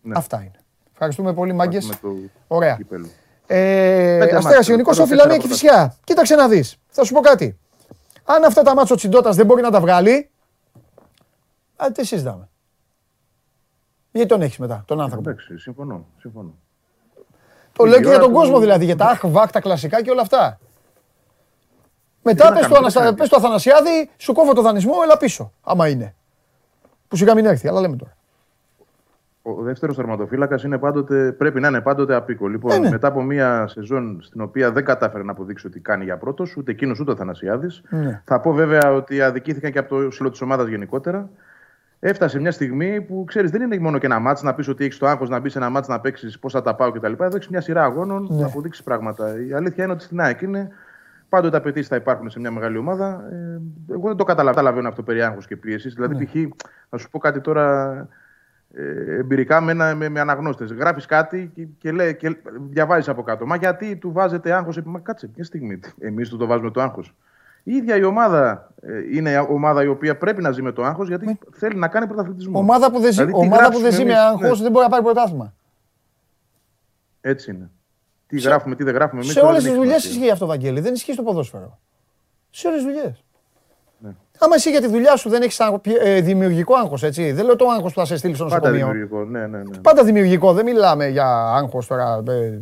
E: Ναι.
A: Αυτά είναι. Ευχαριστούμε πολύ, μάγκες.
E: με το
A: Ωραία.
E: κύπελλο.
A: Ε,
E: Πέντε
A: Αστέρας
E: μάτς,
A: Ιωνικός,
E: πρώτα
A: Όφη, Λαμία,
E: τέσσερα
A: Κηφισιά. Κοίταξε να δεις. Θα σου πω κάτι. Αν αυτά τα μάτια ο Τσιντότας δεν μπορεί να τα βγάλει, α, τι συζητάμε. Γιατί τον έχεις μετά, τον άνθρωπο.
E: Εντάξει, συμφωνώ. συμφωνώ.
A: Το
E: η
A: λέω και για
E: ώρα
A: τον
E: του-
A: κόσμο δηλαδή, για τα αχ, βακ, τα κλασικά και όλα αυτά. Μετά
E: να
A: πες του,
E: κάνουμε,
A: Αναστα...
E: τι να
A: πες του Αθανασιάδη, σου κόβω το δανεισμό, έλα πίσω. Άμα είναι. Που σιγά μην έρθει, αλλά λέμε τώρα.
E: Ο δεύτερος τερματοφύλακα πρέπει να είναι πάντοτε απίκο. Λοιπόν,
A: Ε, ναι.
E: μετά από μια σεζόν στην οποία δεν κατάφερε να αποδείξει ότι κάνει για πρώτος, ούτε εκείνος ούτε ο Θανασιάδη.
A: Ναι.
E: Θα πω βέβαια ότι αδικήθηκαν και από το σύλλογο της ομάδας γενικότερα. Έφτασε μια στιγμή που ξέρεις, δεν είναι μόνο και ένα μάτς να πεις ότι έχεις το άγχος να μπεις σε ένα μάτς να παίξεις πώς θα τα πάω κτλ. Εδώ έχεις μια σειρά αγώνων
A: Ναι.
E: να αποδείξεις πράγματα. Η αλήθεια είναι ότι στην ΑΕΚ είναι πάντοτε τα απαιτήσεις θα υπάρχουν σε μια μεγάλη ομάδα. Ε, εγώ δεν το καταλαβαίνω, καταλαβαίνω αυτό περί άγχος και πίεσης. Δηλαδή,
A: Ναι.
E: π.χ. να σου πω κάτι τώρα ε, εμπειρικά με, ένα, με, με αναγνώστες. Γράφεις κάτι και, και, λέει, και διαβάζεις από κάτω. Μα γιατί του βάζετε άγχος. επί- Μα κάτσε μια στιγμή. Εμείς του το βάζουμε το άγχος. Η ίδια η ομάδα ε, είναι ομάδα η οποία πρέπει να ζει με το άγχος γιατί θέλει να κάνει πρωταθλητισμό.
A: Ομάδα που δεν ζει,
E: Δηλαδή, τι
A: ομάδα που
E: γράψουμε
A: δεν ζει με
E: εμείς,
A: άγχος
E: ναι.
A: δεν μπορεί να πάρει πρωτάθλημα.
E: Έτσι είναι. Τι γράφουμε, τι δεν γράφουμε εμείς.
A: Σε όλες τις δουλειές ισχύει αυτό, Βαγγέλη. Δεν ισχύει στο ποδόσφαιρο. Σε όλες τις δουλειές.
E: Ναι.
A: Άμα εσύ για τη δουλειά σου δεν έχεις δημιουργικό άγχος, έτσι. Δεν λέω το άγχος που θα σε στείλει στο
E: Πάντα
A: νοσοκομείο.
E: δημιουργικό. Ναι, ναι, ναι.
A: Πάντα δημιουργικό, δεν μιλάμε για άγχος τώρα ε,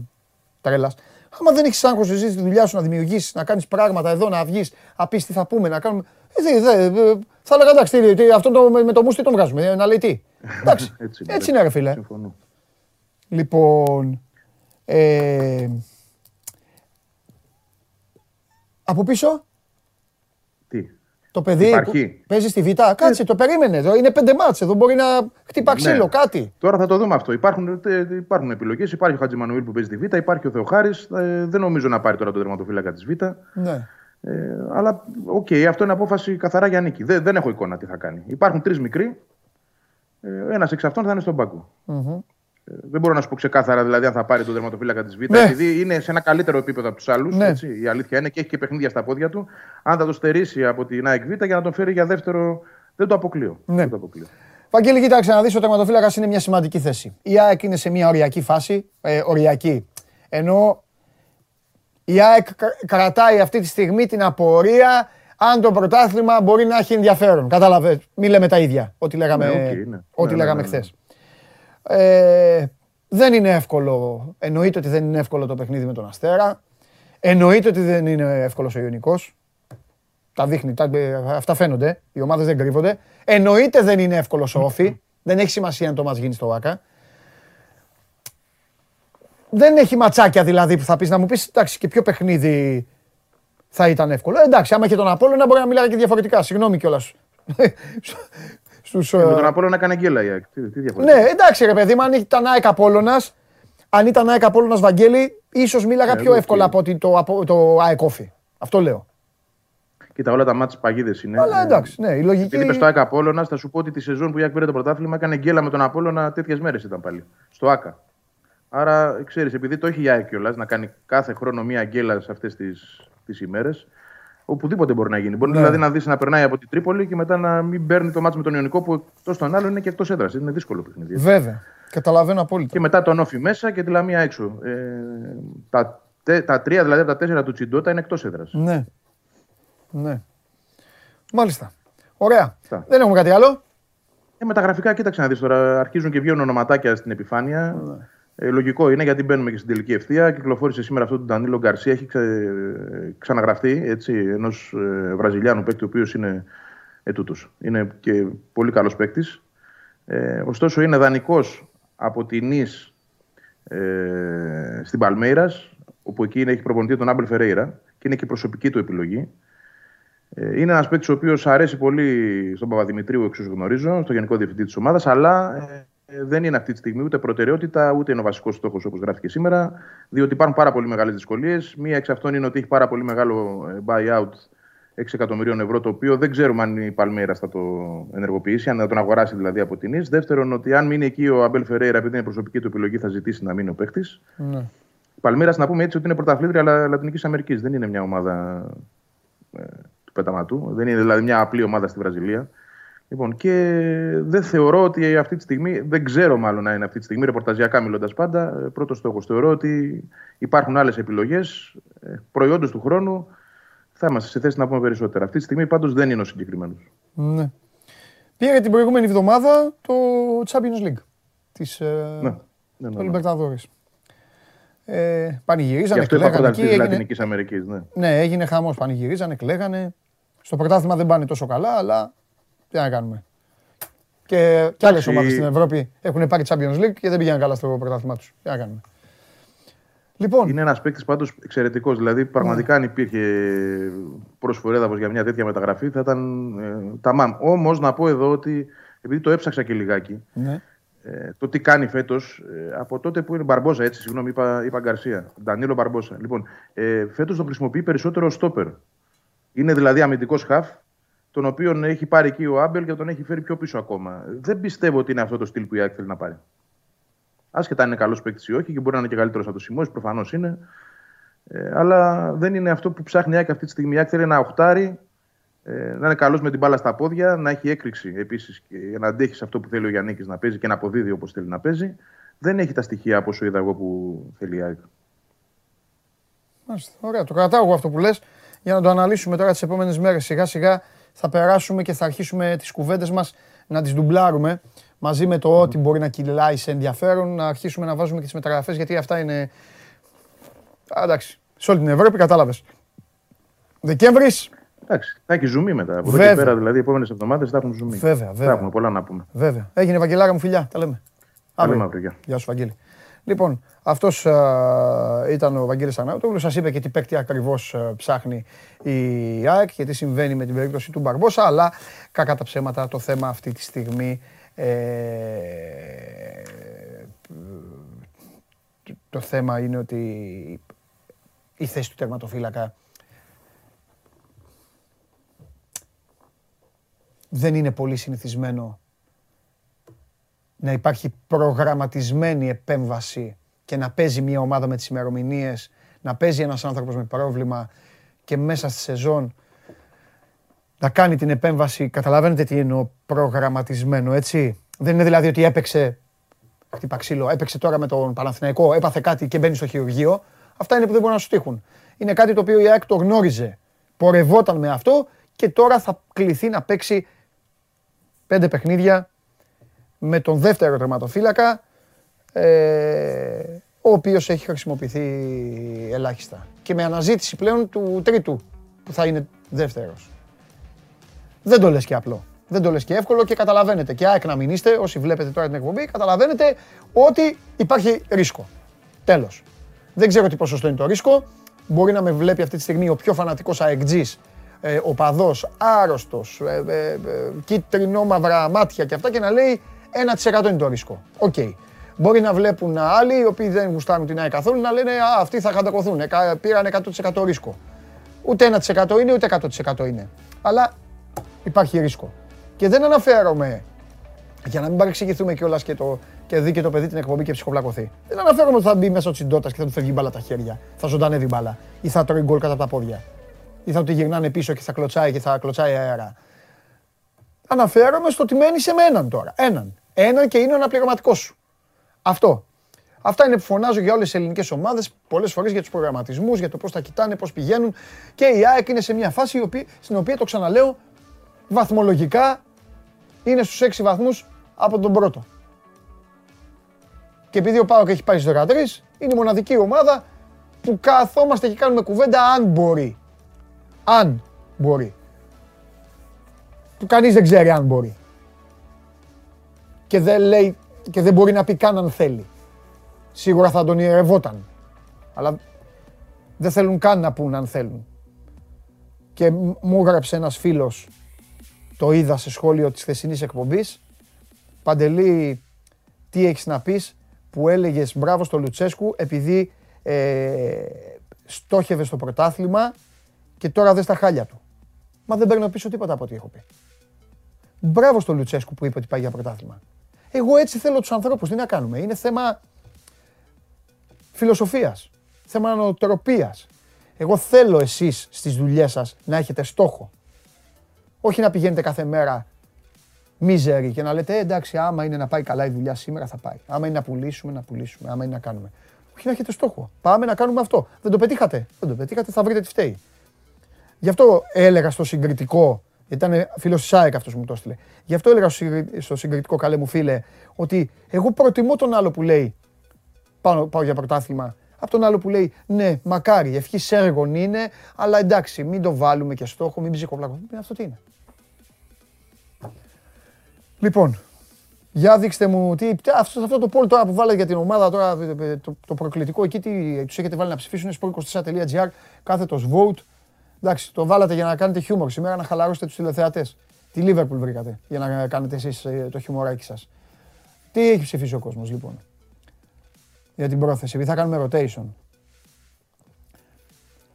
A: τρέλας. Άμα δεν έχεις άγχος εσύ στη δουλειά σου να δημιουργήσεις, να κάνεις πράγματα εδώ, να βγεις, να πεις τι θα πούμε, να κάνουμε. Ε, δε, δε, ε, θα έλεγα εντάξει, τι, τι, αυτό το, με, με το μουστι τον βγάζουμε. ε, να λέει τι. Εντάξει,
E: Έτσι είναι,
A: έτσι είναι, ρε φίλε.
E: Συμφωνώ.
A: Λοιπόν. Ε, από πίσω,
E: Τι.
A: Το παιδί
E: Υπάρχει.
A: που παίζει στη Β. Κάτσε, το περίμενε. Εδώ είναι πέντε ματς. Εδώ μπορεί να χτύπα ξύλο,
E: Ναι.
A: κάτι.
E: Τώρα θα το δούμε αυτό. Υπάρχουν, τε- υπάρχουν επιλογές. Υπάρχει ο Χατζημανουήλ που παίζει τη Β, υπάρχει ο Θεοχάρης. δεν νομίζω να πάρει τώρα τον τερματοφύλακα της Β.
A: Ναι.
E: Ε, αλλά οκ, αυτό είναι απόφαση καθαρά Γιαννίκη. Δεν, δεν έχω εικόνα τι θα κάνει. Υπάρχουν τρεις μικροί. Ε, Ένας εξ αυτών θα είναι στον πάγκο. Ε, δεν μπορώ να σου πω ξεκάθαρα δηλαδή αν θα πάρει τον τερματοφύλακα της Β.
A: Ναι.
E: Επειδή είναι σε ένα καλύτερο επίπεδο από τους άλλους.
A: Ναι.
E: Η αλήθεια είναι και έχει και παιχνίδια στα πόδια του. Αν θα το στερήσει από την ΑΕΚ Β για να τον φέρει για δεύτερο. Δεν το αποκλείω.
A: Ναι.
E: Δεν το αποκλείω.
A: Βαγγέλη, κοίταξε να δεις, ο τερματοφύλακας είναι μια σημαντική θέση. Η ΑΕΚ είναι σε μια οριακή φάση, ε, οριακή. Ενώ η ΑΕΚ κα- κρατάει αυτή τη στιγμή την απορία αν το πρωτάθλημα μπορεί να έχει ενδιαφέρον. Κατάλαβε, μη λέμε τα ίδια, ό,τι λέγαμε,
E: Ναι, οκ, ναι.
A: ό,τι
E: Ναι, ναι,
A: λέγαμε
E: ναι, ναι.
A: χθες. Ε, δεν είναι εύκολο, εννοείται ότι δεν είναι εύκολο το παιχνίδι με τον Αστέρα. Εννοείται ότι δεν είναι εύκολος ο Ιωνικός. Τα δείχνει, τα, ε, αυτά φαίνονται. Οι ομάδες δεν κρύβονται. Εννοείται δεν είναι εύκολος ο ΟΦΗ. Δεν έχει σημασία αν το ματς γίνει στο ΟΑΚΑ. Δεν έχει ματσάκια δηλαδή που θα πεις να μου πεις εντάξει και ποιο παιχνίδι θα ήταν εύκολο. Ε, εντάξει, άμα και τον Απόλλωνα μπορεί να μιλάει και διαφορετικά. Συγγνώμη κιόλας. Στους,
E: Ε, με
A: ε,
E: τον Απόλλωνα έκανε γκέλα η ΑΕΚ. Τι, τι διαφορετικό.
A: ναι, εντάξει ρε παιδί μου, αν ήταν ΑΕΚ Απόλλωνας, αν ήταν ΑΕΚ Απόλλωνας Βαγγέλη, ίσως μίλαγα
E: Ε,
A: πιο
E: οκ.
A: εύκολα από ότι το, από- το ΑΕΚ ΟΦΗ. Αυτό λέω.
E: Κοίτα, όλα τα ματς παγίδες είναι.
A: Αλλά
E: Ε,
A: εντάξει, ναι, η λογική...
E: Επειδή είπες το ΑΕΚ Απόλλωνας, θα σου πω ότι τη σεζόν που η ΑΕΚ πήρε το πρωτάθλημα έκανε γκέλα με τον Απόλλωνα τέτοιες μέρες ήταν πάλι. Στο ΟΑΚΑ. Άρα, ξέρεις, επειδή το έχει η ΑΕΚ κιόλας να κάνει κάθε χρόνο μία γκέλα σε αυτές τις ημέρες, οπουδήποτε μπορεί να γίνει. Μπορεί
A: Ναι.
E: δηλαδή να δεις να περνάει από την Τρίπολη και μετά να μην παίρνει το μάτσο με τον Ιωνικό που εκτός των άλλων είναι και εκτός έδρας. Είναι δύσκολο παιχνίδι.
A: Βέβαια. Καταλαβαίνω απόλυτα.
E: Και μετά τον Όφη μέσα και τη Λαμία έξω. Ε, τα, τε- τα τρία δηλαδή από τα τέσσερα του Τσιντότα είναι εκτός έδρας.
A: Ναι. Ναι. Μάλιστα. Ωραία.
E: Αυτά.
A: Δεν έχουμε κάτι άλλο.
E: Ε, με τα γραφικά, κοίταξε να δεις τώρα. Αρχίζουν και βγαίνουν ονοματάκια στην επιφάνεια. Ε, λογικό είναι γιατί μπαίνουμε και στην τελική ευθεία. Κυκλοφόρησε σήμερα αυτό του Ντανίλο Γκαρσία. Έχει ξε... ξαναγραφτεί έτσι, ενός ε, Βραζιλιάνου παίκτη, ο οποίος είναι ετούτο. Είναι και πολύ καλός παίκτης. Ε, ωστόσο, είναι δανεικός από την Νης ε, στην Παλμέιρας, όπου εκεί έχει προπονητή τον Άμπελ Φερέιρα και είναι και προσωπική του επιλογή. Ε, Είναι ένας παίκτης ο οποίος αρέσει πολύ στον Παπαδημητρίου, εξ όσων γνωρίζω, στο γενικό διευθυντή της ομάδας, αλλά ε, ε, δεν είναι αυτή τη στιγμή ούτε προτεραιότητα, ούτε είναι ο βασικός στόχος όπως γράφει και σήμερα, διότι υπάρχουν πάρα πολύ μεγάλες δυσκολίες. Μία εξ αυτών είναι ότι έχει πάρα πολύ μεγάλο ε, buyout 6 εκατομμυρίων ευρώ, το οποίο δεν ξέρουμε αν η Παλμέρα θα το ενεργοποιήσει, αν θα τον αγοράσει δηλαδή από την ΙΣ. Δεύτερον, ότι αν μείνει εκεί ο Αμπέλ Φεραίρα, επειδή είναι προσωπική του επιλογή, θα ζητήσει να μείνει ο παίχτη.
A: Ναι.
E: Η Παλμέρας, να πούμε έτσι, ότι είναι πρωταθλήτρια Λατινικής Αμερικής. Δεν είναι μια ομάδα ε, του πεταματού. Δεν είναι δηλαδή μια απλή ομάδα στη Βραζιλία. Λοιπόν, και δεν θεωρώ ότι αυτή τη στιγμή, δεν ξέρω μάλλον να είναι αυτή τη στιγμή, ρεπορταζιακά μιλώντας πάντα, ε, πρώτος στόχος. Θεωρώ ότι υπάρχουν άλλες επιλογές προϊόντος του χρόνου. Θα είμαστε σε θέση να πούμε περισσότερα. Αυτή τη στιγμή πάντως δεν είναι ο συγκεκριμένος.
A: ναι. Πήρε την προηγούμενη εβδομάδα το Champions League της, ε,
E: Ναι, ναι,
A: του
E: ναι, ναι.
A: Libertadores. Ε,
E: Γι'
A: πανηγυρίζανε,
E: αυτό είπα
A: κλαίγανε εκεί.
E: πρωταθλητή της
A: Έγινε,
E: Λατινικής Αμερικής. Ναι.
A: ναι, έγινε χαμός, πανηγυρίζανε, κλαίγανε. Στο πρωτάθλημα δεν πάνε τόσο καλά, αλλά τι να κάνουμε. Και, και άλλες
E: Εντάξει.
A: ομάδες στην Ευρώπη έχουν πάρει Champions League και δεν πήγαιναν καλά στο πρωτάθλημα τους. Τι να κάνουμε. Λοιπόν,
E: Είναι ένας παίκτης πάντως εξαιρετικός. Δηλαδή, πραγματικά αν υπήρχε προσφορά έδαφο για μια τέτοια μεταγραφή, θα ήταν ε, τα μάμ. Όμως, να πω εδώ ότι, επειδή το έψαξα και λιγάκι,
A: ναι.
E: ε, το τι κάνει φέτος, από τότε που είναι Μπαρμπόζα, έτσι, συγγνώμη, είπα, είπα Γκαρσία. Ντανίλο Μπαρμπόζα. Λοιπόν, ε, φέτος τον χρησιμοποιεί περισσότερο ω στόπερ. Είναι δηλαδή αμυντικός χαφ, τον οποίο έχει πάρει εκεί ο Άμπελ και τον έχει φέρει πιο πίσω ακόμα. Δεν πιστεύω ότι είναι αυτό το στυλ που η Άκη θέλει να πάρει. Άσχετα αν είναι καλός παίκτης ή όχι, και μπορεί να είναι και καλύτερος από το Σιμώης, προφανώς είναι. Ε, αλλά δεν είναι αυτό που ψάχνει η ΑΕΚ αυτή τη στιγμή. Η ΑΕΚ θέλει ένα οχτάρι, ε, να είναι καλός με την μπάλα στα πόδια, να έχει έκρηξη επίσης για να αντέχει σε αυτό που θέλει ο Γιάννη να παίζει και να αποδίδει όπως θέλει να παίζει. Δεν έχει τα στοιχεία όπω είδα εγώ που θέλει η ΑΕΚ.
A: Μάλιστα. Ωραία, το κρατάω εγώ αυτό που λες για να το αναλύσουμε τώρα τις επόμενες μέρες. Σιγά σιγά θα περάσουμε και θα αρχίσουμε τις κουβέντες μας να τις ντουμπλάρουμε μαζί με το ό,τι μπορεί να κυλάει σε ενδιαφέρον, να αρχίσουμε να βάζουμε και τις μεταγραφές γιατί αυτά είναι... Α, εντάξει, σε όλη την Ευρώπη κατάλαβες. Δεκέμβρης,
E: Εντάξει, θα έχει ζουμί μετά. Από εδώ
A: Βέβαια.
E: και πέρα, δηλαδή, οι επόμενες εβδομάδες θα έχουν ζουμί.
A: Βέβαια,
E: Θα
A: βέβαια.
E: έχουμε πολλά να πούμε.
A: βέβαια. Έγινε Βαγγελάρα μου φιλιά, τα λέμε.
E: Τα λέμε
A: Αύριο.
E: αύριο, γεια.
A: Γεια σου, Βαγγέλη. Λοιπόν, αυτός ήταν ο Βαγγέλης Ανάουτογλου. Σας είπε και τι παίκτη ακριβώς ψάχνει η ΑΕΚ και τι συμβαίνει με την περίπτωση του Μπαρμπόσα. Αλλά κακά τα ψέματα το θέμα αυτή τη στιγμή. Ε, το θέμα είναι ότι η θέση του τερματοφύλακα δεν είναι πολύ συνηθισμένο να υπάρχει προγραμματισμένη επέμβαση και να παίζει μια ομάδα με τις ημερομηνίες, να παίζει ένας άνθρωπος με πρόβλημα και μέσα στη σεζόν να κάνει την επέμβαση. Καταλαβαίνετε τι εννοώ προγραμματισμένο, έτσι; Δεν είναι δηλαδή ότι έπαιξε, χτύπα ξύλο, έπαιξε τώρα με τον Παναθηναϊκό, έπαθε κάτι και μπαίνει στο χειρουργείο. Αυτά είναι που δεν μπορούν να σου τύχουν. Είναι κάτι το οποίο η ΑΕΚ το γνώριζε. Πορευόταν με αυτό και τώρα θα κληθεί να παίξει πέντε παιχνίδια με τον δεύτερο τερματοφύλακα, ε, ο οποίος έχει χρησιμοποιηθεί ελάχιστα. Και με αναζήτηση πλέον του τρίτου, που θα είναι δεύτερος. Δεν το λες και απλό. Δεν το λες και εύκολο και καταλαβαίνετε. Και ΑΕΚ να μην είστε, όσοι βλέπετε τώρα την εκπομπή, καταλαβαίνετε ότι υπάρχει ρίσκο. Τέλος. Δεν ξέρω τι ποσοστό είναι το ρίσκο. Μπορεί να με βλέπει αυτή τη στιγμή ο πιο φανατικός αεκτζής, ε, οπαδός, άρρωστος, ε, ε, ε, κιτρινόμαυρα μάτια και αυτά και να λέει 1% είναι το ρίσκο. Οκ. Μπορεί να βλέπουν άλλοι οι οποίοι δεν γουστάρουν την ΑΕΚ καθόλου να λένε Α, αυτοί θα κατακωθούν. εκα- Πήραν 100% ρίσκο. Ούτε 1% είναι, ούτε 100% είναι. Αλλά υπάρχει ρίσκο. Και δεν αναφέρομαι, για να μην παρεξηγηθούμε κιόλας και, το, και δει και το παιδί την εκπομπή και ψυχοπλακωθεί. Δεν αναφέρομαι ότι θα μπει μέσα ο τσιντότα και θα του φεύγει η μπάλα τα χέρια. Θα ζωντανεύει η μπάλα. Ή θα τρώει γκολ κατά τα πόδια. Ή θα του γυρνάνε πίσω και θα κλωτσάει και θα κλωτσάει αέρα. Αναφέρομαι στο ότι μένει σε με έναν τώρα. Έναν. Έναν και είναι ο αναπληρωματικός σου. Αυτό. Αυτά είναι που φωνάζω για όλες τις ελληνικές ομάδες, πολλές φορές για τους προγραμματισμούς, για το πώς τα κοιτάνε, πώς πηγαίνουν. Και η ΑΕΚ είναι σε μια φάση η οποία- στην οποία το ξαναλέω βαθμολογικά είναι στους 6 βαθμούς από τον πρώτο. Και επειδή ο Πάοκ έχει πάει στους 13, είναι η μοναδική ομάδα που καθόμαστε και κάνουμε κουβέντα αν μπορεί. Αν μπορεί. Που κανείς δεν ξέρει αν μπορεί. Και δεν λέει και δεν μπορεί να πει καν αν θέλει. Σίγουρα θα τον ηρευόταν. Αλλά δεν θέλουν καν να πούν αν θέλουν. Και μ- μου έγραψε ένας φίλος το είδα σε σχόλιο της χθεσινής εκπομπής. Παντελή, τι έχεις να πεις που έλεγες μπράβο στο Λουτσέσκου επειδή ε, στόχευε στο πρωτάθλημα και τώρα δεν στα χάλια του. Μα δεν παίρνω πίσω τίποτα από ό,τι έχω πει. Μπράβο στο Λουτσέσκου που είπε ότι πάει για πρωτάθλημα. Εγώ έτσι θέλω τους ανθρώπους, τι να κάνουμε; Είναι θέμα φιλοσοφίας, θέμα νοοτροπίας. Εγώ θέλω εσείς στις δουλειές σας να έχετε στόχο. Όχι να πηγαίνετε κάθε μέρα μίζεροι και να λέτε «Ε, εντάξει, άμα είναι να πάει καλά η δουλειά σήμερα θα πάει. Άμα είναι να πουλήσουμε, να πουλήσουμε. Άμα είναι να κάνουμε. Όχι να έχετε στόχο. Πάμε να κάνουμε αυτό. Δεν το πετύχατε. Δεν το πετύχατε, θα βρείτε τι φταίει. Γι' αυτό έλεγα στο συγκριτικό, γιατί ήταν φίλος της ΑΕΚ αυτός που μου το έστειλε. Γι' αυτό έλεγα στο συγκρι- στο συγκριτικό, καλέ μου φίλε, ότι εγώ προτιμώ τον άλλο που λέει πάω, πάω για πρωτάθλημα. Από τον άλλο που λέει ναι, μακάρι, ευχής έργων είναι, αλλά εντάξει, μην το βάλουμε και στόχο, μην ψυχοπλακωθούμε. Αυτό τι είναι. Λοιπόν, για δείξτε μου τι, τι- αυτό, αυτό το poll τώρα που βάλετε για την ομάδα τώρα, ε, το, το προκλητικό εκεί, τι τους έχετε βάλει να ψηφίσουν, sport24.gr, κάθετος vote. Εντάξει, το βάλατε για να κάνετε χιούμορ σήμερα, να χαλαρώσετε τους τηλεθεατές. Τη Liverpool βρήκατε για να κάνετε εσείς ε, το χιουμοράκι σας. Τι έχει ψηφίσει ο κόσμος λοιπόν για την πρόθεση, επειδή θα κάνουμε rotation.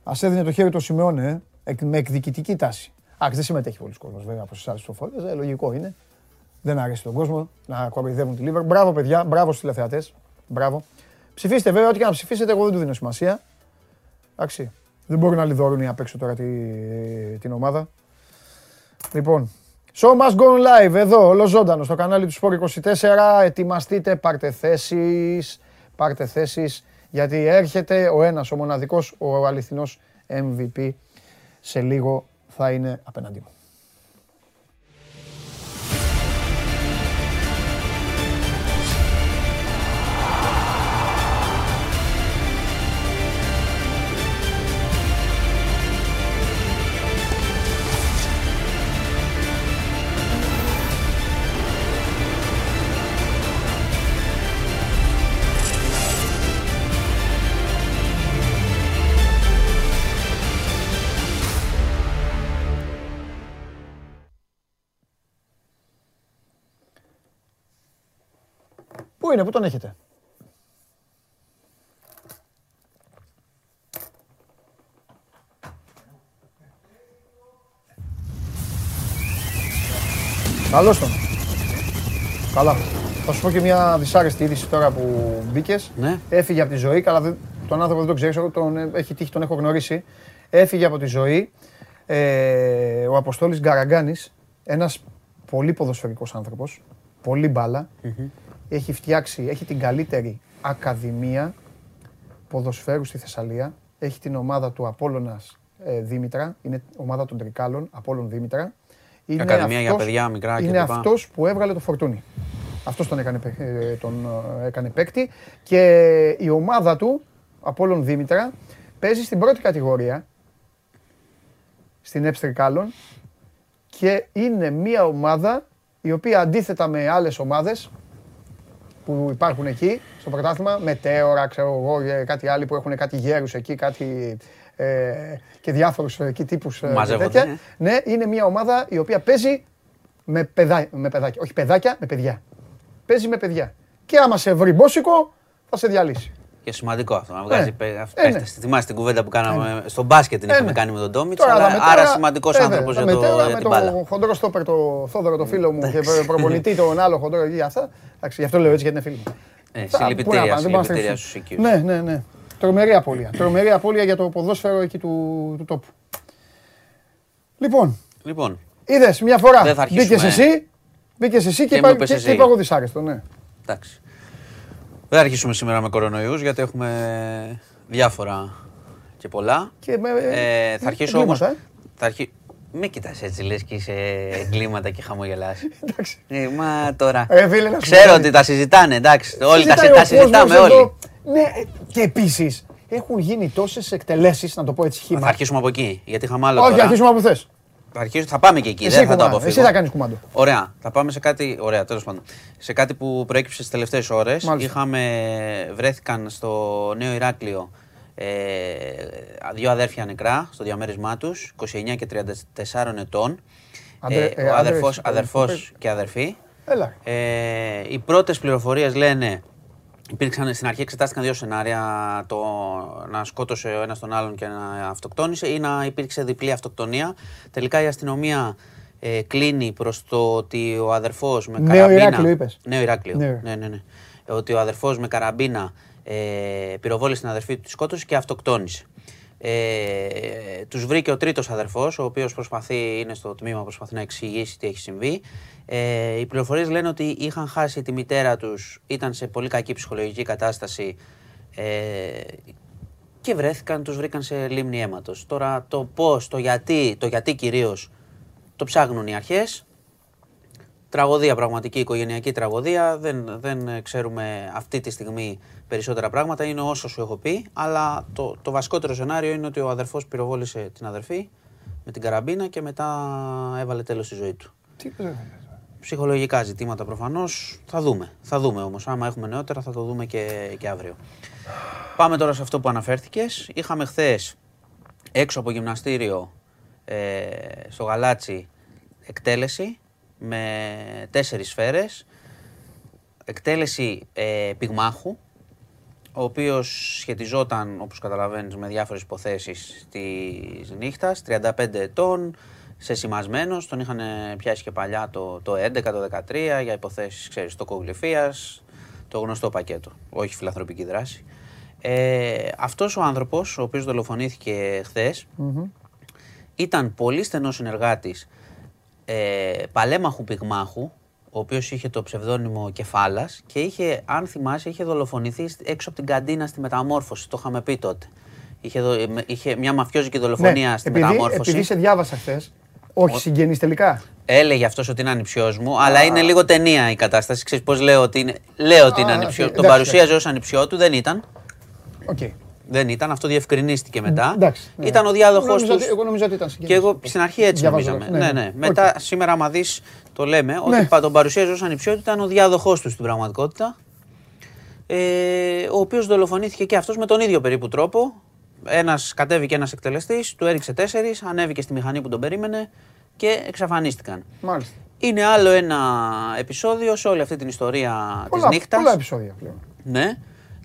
A: Α έδινε το χέρι του Σιμεώνε, ε, εκ- με εκδικητική τάση. Α, δεν συμμετέχει πολλοί κόσμος βέβαια από εσάς ψηφοφορίε, ε, λογικό είναι. Δεν αρέσει τον κόσμο να κοροϊδεύουν τη Λίβερ. Μπράβο, παιδιά, μπράβο στους τηλεθεατές. Μπράβο. Ψηφίστε βέβαια, ό,τι και να ψηφίσετε, εγώ δεν του δίνω σημασία. Εντάξει. Δεν μπορούν να λιδωρούν απ' έξω τώρα τη, την ομάδα. Λοιπόν, Show must go live εδώ, ολοζώντανο, στο κανάλι του Sport 24. Ετοιμαστείτε, πάρτε θέσεις, πάρτε θέσεις, γιατί έρχεται ο ένας, ο μοναδικός, ο αληθινός MVP. Σε λίγο θα είναι απέναντί μου. Είναι, πού τον έχετε; Καλώς τον. Καλά. Θα σου πω και μια δυσάρεστη είδηση τώρα που μπήκες.
F: Ναι.
A: Έφυγε από τη ζωή. Καλά, δεν- τον άνθρωπο δεν τον ξέρει, εγώ τον ε, έχει τύχει, τον έχω γνωρίσει. Έφυγε από τη ζωή ε, ο Αποστόλης Γκαραγκάνης, ένας πολύ ποδοσφαιρικός άνθρωπος, πολύ μπάλα. Έχει φτιάξει, έχει την καλύτερη ακαδημία ποδοσφαίρου στη Θεσσαλία. Έχει την ομάδα του Απόλλωνας ε, Δήμητρα, είναι ομάδα των Τρικάλων, Απόλλων Δήμητρα. Είναι
F: Ακαδημία για παιδιά μικρά
A: Είναι
F: κτλ.
A: αυτός που έβγαλε το φορτούνι. Αυτός τον έκανε, παί- ε, τον ε, έκανε παίκτη και η ομάδα του, Απόλλων Δήμητρα, παίζει στην πρώτη κατηγορία, στην ΕΠΣ Τρικάλων και είναι μια ομάδα η οποία αντίθετα με άλλες ομάδες που υπάρχουν εκεί στο πρωτάθλημα, μετέωρα, ξέρω εγώ, ε, κάτι άλλοι που έχουν κάτι γέρους εκεί, κάτι ε, και διάφορους εκεί τύπους ε, και
F: Μαζεύονται,
A: τέτοια.
F: ε.
A: Ναι, είναι μια ομάδα η οποία παίζει με, παιδά, με παιδάκια, όχι παιδάκια, με παιδιά. Παίζει με παιδιά. Και άμα σε βρει μπόσικο, θα σε διαλύσει.
F: Και σημαντικό αυτό, να βγάζει
A: Ναι.
F: παι- αυ-
A: Ε, ναι.
F: παίχτες. Θυμάσαι την κουβέντα που κάναμε στο μπάσκετ την
A: Ε,
F: είχαμε
A: ναι.
F: κάνει με τον Ντόμιτς,
A: Τώρα τα
F: αλλά-
A: μετέωρα-
F: άρα σημαντικός
A: ε,
F: άνθρωπος
A: τα
F: για, το,
A: μετέωρα
F: για
A: με
F: την μπάλα.
A: το χοντρό στόπερ, το Θόδωρο το φίλο μου και προπονητή τον άλλο χοντρό εκεί αυτά. Εντάξει, γι' αυτό λέω έτσι γιατί είναι φίλοι μου.
F: Ε,
A: Θα- πού να
F: συλληπιτήρια,
A: πάνε, δεν μπορούν να
F: συλληπιτήρια
A: στρίψουν.
F: στους οικείους.
A: Ναι, ναι, ναι. Τρομερή απώλεια. Τρομερή απώλεια για το ποδόσφαιρο εκεί του, του τόπου. Λοιπόν,
F: Λοιπόν,
A: είδες μια φορά.
F: Δεν θα αρχίσουμε.
A: Μπήκε εσύ, μπήκες εσύ και,
F: Και
A: είπα,
F: μου είπες
A: και,
F: εσύ.
A: και είπα εγώ δυσάρεστο. Ναι.
F: εντάξει. Δεν θα αρχίσουμε σήμερα με κορονοϊούς γιατί έχουμε διάφορα και πολλά.
A: Και με,
F: Ε, θα αρχίσω
A: εγκλήματα,
F: όμως...
A: ε.
F: Θα αρχι... Μην κοιτάς έτσι, λες και είσαι εγκλήματα και χαμογελάς.
A: Εντάξει.
F: Ε, μα τώρα.
A: Ε, φίλε, να σου
F: Ξέρω
A: πω
F: ότι τα συζητάνε, εντάξει. Όλοι τα,
A: Συζητάει
F: συ-
A: ο
F: τα συζητάμε
A: κόσμος εδώ.
F: όλοι.
A: Ναι, ε, και επίσης έχουν γίνει τόσες εκτελέσεις, να το πω έτσι
F: Θα
A: χήμα.
F: αρχίσουμε από εκεί, γιατί είχαμε άλλο
A: Όχι,
F: τώρα.
A: αρχίσουμε από θες.
F: Θα, αρχίσω, θα πάμε και εκεί,
A: Εσύ,
F: δεν θα το
A: κουμά-
F: αποφύγω.
A: εσύ θα κάνεις κουμάντο.
F: Ωραία, θα πάμε σε κάτι, ωραία τέλος πάντων, σε κάτι που προέκυψε στις τελευταίες ώρες.
A: Μάλιστα.
F: Είχαμε, βρέθηκαν στο Νέο Ηράκλειο ε, δύο αδέρφια νεκρά στο διαμέρισμά τους, 29 και 34 ετών.
A: Άντε-
F: Ε,
A: ε,
F: ο
A: άντρες,
F: αδερφός,
A: ε,
F: αδερφός και αδερφή.
A: Έλα.
F: Ε, οι πρώτες πληροφορίες λένε, υπήρξαν, στην αρχή εξετάστηκαν δύο σενάρια, το να σκότωσε ο ένας τον άλλον και να αυτοκτόνησε ή να υπήρξε διπλή αυτοκτονία. Τελικά η αστυνομία ε, κλείνει προς το ότι ο αδερφός με
A: Νέο
F: καραμπίνα...
A: Ηράκλειο είπες.
F: Νέο Ηράκλειο,
A: Ναι.
F: ναι, ναι, ναι. Ότι ο αδερφός με καραμπίνα ε, πυροβόλησε την αδερφή του, τη σκότωσε και αυτοκτόνησε. Ε, τους βρήκε ο τρίτος αδερφός, ο οποίος προσπαθεί, είναι στο τμήμα, προσπαθεί να εξηγήσει τι έχει συμβεί. Ε, οι πληροφορίες λένε ότι είχαν χάσει τη μητέρα τους, ήταν σε πολύ κακή ψυχολογική κατάσταση ε, και βρέθηκαν, τους βρήκαν σε λίμνη αίματος. Τώρα το πώς, το γιατί, το γιατί κυρίως το ψάχνουν οι αρχές. Τραγωδία, πραγματική οικογενειακή τραγωδία. Δεν, δεν ε, ξέρουμε αυτή τη στιγμή περισσότερα πράγματα. Είναι όσο σου έχω πει. Αλλά το, το βασικότερο σενάριο είναι ότι ο αδερφός πυροβόλησε την αδερφή με την καραμπίνα και μετά έβαλε τέλος στη ζωή του.
A: Τι πες, ρε.
F: Ψυχολογικά ζητήματα προφανώς. Θα δούμε. Θα δούμε όμως. Άμα έχουμε νεότερα θα το δούμε και, και αύριο. Πάμε τώρα σε αυτό που αναφέρθηκες. Είχαμε χθες έξω από γυμναστήριο ε, στο Γαλάτσι εκτέλεση με τέσσερις σφαίρες. Εκτέλεση ε, πυγμάχου, ο οποίος σχετιζόταν, όπως καταλαβαίνεις, με διάφορες υποθέσεις της νύχτας, 35 ετών, σε σημασμένος, τον είχαν πιάσει και παλιά το, το 11, το 13 για υποθέσεις, ξέρεις, τοκογλυφίας, το γνωστό πακέτο, όχι φιλανθρωπική δράση. Ε, αυτός ο άνθρωπος, ο οποίος δολοφονήθηκε χθες, ήταν πολύ στενός συνεργάτης ε, παλαίμαχου πυγμάχου, ο οποίος είχε το ψευδόνυμο Κεφάλας και είχε, αν θυμάσαι, είχε δολοφονηθεί σ- έξω από την καντίνα στη Μεταμόρφωση, το είχαμε πει τότε. Είχε, δο- ε, είχε μια μαφιόζικη δολοφονία στη
A: Ναι, επειδή,
F: Μεταμόρφωση.
A: επειδή σε διάβασα χθες. Όχι συγγενείς τελικά.
F: Έλεγε αυτός ότι είναι ανιψιό μου, αλλά είναι λίγο ταινία η κατάσταση. Ξέρεις πώς λέω ότι είναι. Λέω ότι είναι
A: Α,
F: ανιψιό.
A: οκ,
F: Τον
A: εντάξει,
F: παρουσίαζε ως ανιψιό του, δεν ήταν.
A: Οκ.
F: Δεν ήταν, αυτό διευκρινίστηκε μετά.
A: Εντάξει, ναι.
F: Ήταν ο διάδοχος
A: Εγώ νόμιζα
F: τους.
A: ότι- εγώ νόμιζα ότι ήταν
F: Και
A: συγγενής.
F: εγώ στην αρχή έτσι
A: Διαβάζω,
F: νομίζαμε.
A: ναι,
F: Ναι,
A: ναι.
F: ναι.
A: Οκ.
F: Μετά σήμερα, άμα δεις, το λέμε,
A: Ναι.
F: ότι πα- τον παρουσίαζε ως ανιψιό του, ήταν ο διάδοχός τους στην πραγματικότητα. Ε, ο οποίος δολοφονήθηκε και αυτός με τον ίδιο περίπου τρόπο. Ένας κατέβηκε ένας εκτελεστής, του έριξε τέσσερις, ανέβηκε στη μηχανή που τον περίμενε και εξαφανίστηκαν.
A: Μάλιστα.
F: Είναι άλλο ένα επεισόδιο σε όλη αυτή την ιστορία
A: Πολλά,
F: της νύχτας.
A: πολλά επεισόδια πλέον.
F: Ναι.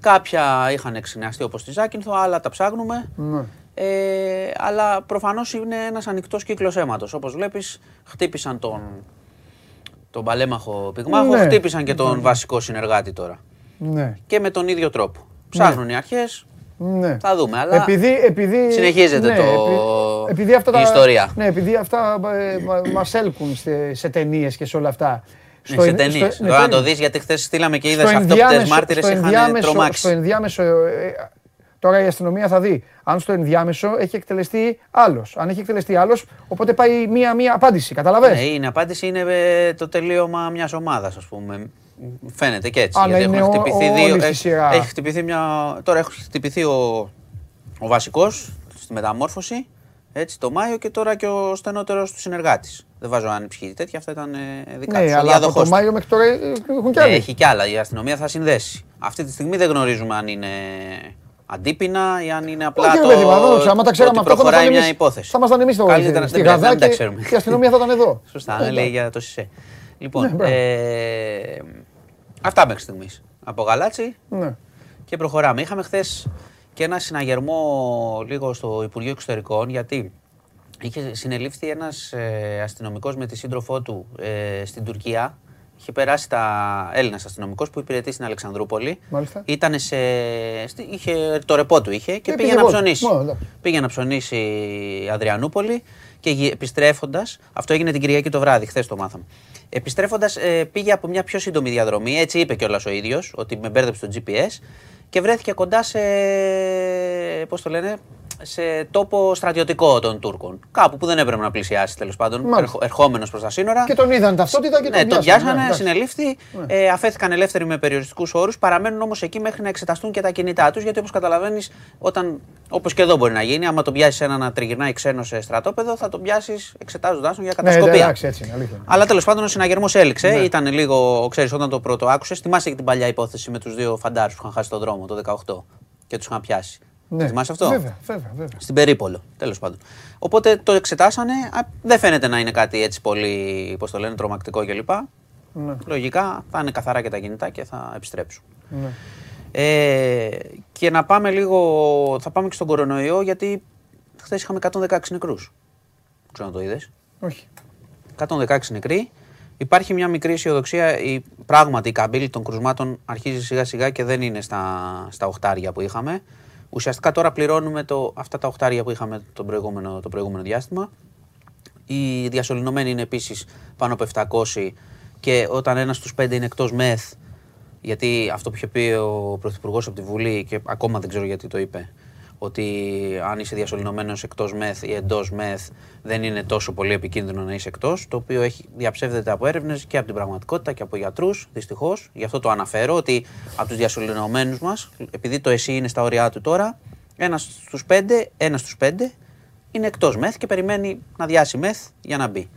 F: Κάποια είχαν εξηνιαστεί όπως τη Ζάκυνθο, άλλα τα ψάχνουμε.
A: Ναι.
F: Ε, αλλά προφανώς είναι ένας ανοιχτός κύκλος αίματος. Όπως βλέπεις, χτύπησαν τον, τον παλέμαχο πυγμάχο,
A: Ναι.
F: χτύπησαν και τον βασικό συνεργάτη τώρα.
A: Ναι.
F: Και με τον ίδιο τρόπο. Ψάχνουν οι αρχές,
A: Ναι.
F: θα δούμε. Αλλά
A: Επειδή, επειδή,
F: συνεχίζεται
A: ναι,
F: το...
A: επει- επειδή αυτά
F: η
A: τα,
F: ιστορία.
A: Ναι, επειδή αυτά ε, μα, μας έλκουν σε, σε ταινίες και σε όλα αυτά.
F: Ναι, σε ταινίε.
A: στο- ναι,
F: Τώρα να το
A: ταινίες.
F: δεις, γιατί χθες στείλαμε και είδες
A: Στο
F: αυτόπτε
A: ενδιάμεσο-
F: μάρτυρες
A: στο
F: είχαν
A: ενδιάμεσο-
F: τρομάξεις.
A: Στο ενδιάμεσο, ε, τώρα η αστυνομία θα δει αν στο ενδιάμεσο έχει εκτελεστεί άλλος. Αν έχει εκτελεστεί άλλος, οπότε πάει μία-μία απάντηση. Καταλαβες;
F: Ναι, είναι απάντηση είναι ε, το τελείωμα μιας ομάδας, ας πούμε. Φαίνεται και έτσι.
A: Α, να
F: γιατί
A: είναι
F: έχουν
A: ο-
F: χτυπηθεί
A: ο-
F: δύο.
A: όλη στη
F: Έχει,
A: σειρά.
F: έχει χτυπηθεί μια. Τώρα έχει χτυπηθεί ο, ο βασικός στη μεταμόρφωση. Έτσι, το Μάιο και τώρα και ο στενότερος του συνεργάτης. Δεν βάζω αν ψυχή τέτοια, αυτά ήταν ε, δικά
A: Ναι,
F: τους, ο
A: αλλά από
F: διάδοχός
A: το
F: τους.
A: Μάιο μέχρι τώρα ε, έχουν κι
F: Ναι,
A: άλλοι.
F: έχει κι άλλα. Η αστυνομία θα συνδέσει. Αυτή τη στιγμή δεν γνωρίζουμε αν είναι αντίπεινα ή αν είναι απλά
A: Όχι, ρε
F: το,
A: παιδί μου, εδώ, άμα τα ξέραμε
F: ότι
A: αυτό, θα
F: προχωράει
A: ήμασταν
F: μια
A: εμείς-
F: υπόθεση.
A: θα ήμασταν εμείς στο-
F: Καλύτερα
A: στη
F: δεν
A: Γαδά
F: δεν τα
A: και
F: ξέρουμε.
A: η αστυνομία θα ήταν εδώ.
F: Σωστά,
A: Ναι,
F: ναι, λέει
A: εντάξει.
F: για το ΣΥΣΕ. Λοιπόν,
A: Ναι, μπράβο.
F: ε, αυτά μέχρι στιγμής. Από γαλάτσι
A: Ναι.
F: και προχωράμε. Είχαμε χθες και ένα συναγερμό λίγο στο Υπουργείο Εξωτερικών γιατί είχε συνελήφθη ένας ε, αστυνομικός με τη σύντροφό του ε, στην Τουρκία. Είχε περάσει τα Έλληνας αστυνομικός που υπηρετεί στην Αλεξανδρούπολη.
A: Μάλιστα.
F: Ήταν σε. στη- είχε, το ρεπό του είχε και
A: Και
F: πήγε
A: πήγε
F: να
A: βόλτα.
F: ψωνίσει.
A: Μόνο, εντάξει.
F: Πήγε να ψωνίσει η Αδριανούπολη και επιστρέφοντας. Αυτό έγινε την Κυριακή το βράδυ, χθες το μάθαμε. Επιστρέφοντας, πήγε από μια πιο σύντομη διαδρομή. Έτσι είπε κιόλας ο ίδιος, ότι με μπέρδεψε το GPS και βρέθηκε κοντά σε. Πώς το λένε, σε τόπο στρατιωτικό των Τούρκων. Κάπου που δεν έπρεπε να πλησιάσει τέλος πάντων,
A: Μάλιστα.
F: ερχόμενος προς τα σύνορα.
A: Και τον είδαν ταυτότητα και τον
F: Ναι, τον
A: πιάσανε,
F: πιάσανε,
A: ναι, εντάξει.
F: συνελήφθη, ε, αφέθηκαν ελεύθεροι με περιοριστικούς όρους. Παραμένουν όμως εκεί μέχρι να εξεταστούν και τα κινητά τους. Γιατί όπως καταλαβαίνεις, όταν. Όπως και εδώ μπορεί να γίνει, άμα τον πιάσεις ένα να τριγυρνάει ξένο σε στρατόπεδο, θα τον πιάσεις εξετάζοντά τον για
A: Ναι,
F: κατασκοπία.
A: εντάξει, έτσι είναι, αλήθεια. είναι.
F: Αλλά τέλος πάντων ο συναγερμός έληξε. Ήταν λίγο, ξέρεις, όταν το πρώτο άκουσες. Θυμάσαι και την παλιά υπόθεση με τους δύο φαντάρους που είχαν χάσει τον δρόμο το 18 και τους είχαν πιάσει.
A: Ναι.
F: Θυμάσαι αυτό;
A: Βέβαια, βέβαια, βέβαια.
F: Στην Περίπολο, τέλος πάντων. Οπότε το εξετάσανε. Α, Δεν φαίνεται να είναι κάτι έτσι πολύ, πώς το λένε, τρομακτικό κλπ.
A: Ναι.
F: Λογικά θα είναι καθαρά και τα κινητά και θα επιστρέψουν.
A: Ναι.
F: Ε, και να πάμε λίγο, θα πάμε και στον κορονοϊό γιατί χθες είχαμε 116 νεκρούς. Ξέρω να το είδες.
A: Όχι.
F: 116 νεκροί. Υπάρχει μια μικρή αισιοδοξία. Η, πράγματι η καμπύλη των κρουσμάτων αρχίζει σιγά σιγά και δεν είναι στα, στα οχτάρια που είχαμε. Ουσιαστικά τώρα πληρώνουμε το, αυτά τα οχτάρια που είχαμε το προηγούμενο, το προηγούμενο διάστημα. Οι διασωληνωμένοι είναι επίσης πάνω από 700 και όταν ένας στους πέντε είναι εκτός μεθ, γιατί αυτό που είχε πει ο Πρωθυπουργός από τη Βουλή και ακόμα δεν ξέρω γιατί το είπε, ότι αν είσαι διασωληνωμένος εκτός μεθ ή εντός μεθ, δεν είναι τόσο πολύ επικίνδυνο να είσαι εκτός. Το οποίο έχει, διαψεύδεται από έρευνες και από την πραγματικότητα και από γιατρούς, δυστυχώς. Γι' αυτό το αναφέρω ότι από τους διασωληνωμένους μας, επειδή το εσύ είναι στα όρια του τώρα, ένας στους πέντε, ένας στους πέντε είναι εκτός μεθ και περιμένει να διάσει μεθ για να μπει.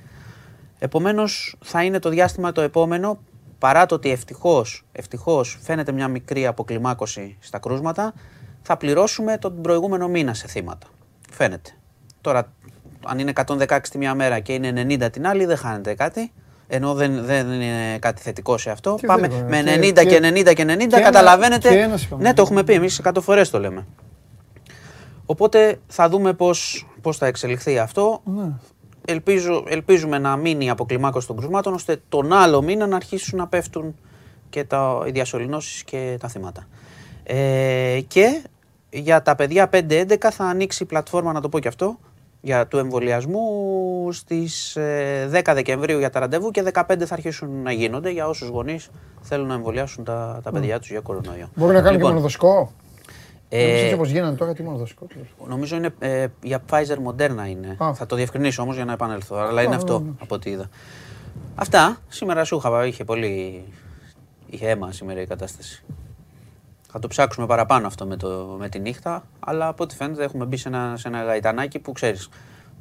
F: Επομένως, θα είναι το διάστημα το επόμενο, παρά το ότι ευτυχώς ευτυχώς φαίνεται μια μικρή αποκλιμάκωση στα κρούσματα, θα πληρώσουμε τον προηγούμενο μήνα σε θύματα. Φαίνεται. Τώρα, αν είναι 116 τη μία μέρα και είναι 90 την άλλη, δεν χάνεται κάτι. Ενώ δεν, δεν είναι κάτι θετικό σε αυτό.
A: Και
F: Πάμε
A: βέβαια,
F: με
A: και-
F: 90 και,
A: και-
F: 90 και 90,
A: και ένα-
F: καταλαβαίνετε.
A: και ένας είπαμε.
F: ναι, το έχουμε πει εμείς 100 φορές το λέμε. Οπότε θα δούμε πώς, πώς θα εξελιχθεί αυτό.
A: Ναι.
F: Ελπίζω, ελπίζουμε να μείνει η αποκλιμάκωση των κρουσμάτων, ώστε τον άλλο μήνα να αρχίσουν να πέφτουν και τα, οι διασωληνώσεις και τα θύματα. Ε, και για τα παιδιά 5-11 θα ανοίξει η πλατφόρμα, να το πω και αυτό, για του εμβολιασμού στις ε, 10 Δεκεμβρίου για τα ραντεβού και 15 θα αρχίσουν να γίνονται για όσους γονείς θέλουν να εμβολιάσουν τα, τα παιδιά τους για κορονοϊό.
A: Μπορεί να κάνει και
F: Λοιπόν,
A: μονοδοσκό.
F: ε,
A: Νομίζω έτσι όπως γίνανε τώρα, τι μονοδοσκό.
F: Νομίζω είναι ε, για Pfizer Moderna είναι.
A: Α.
F: Θα το διευκρινίσω όμως για να επανέλθω. Αλλά είναι
A: Α,
F: αυτό
A: ναι, ναι.
F: από ό,τι είδα. Αυτά. Σήμερα σου είχα, είχε πολύ. Είχε αίμα σήμερα η κατάσταση. Θα το ψάξουμε παραπάνω αυτό με, το, με τη νύχτα. Αλλά από ό,τι φαίνεται έχουμε μπει σε ένα, σε ένα γαϊτανάκι που ξέρεις.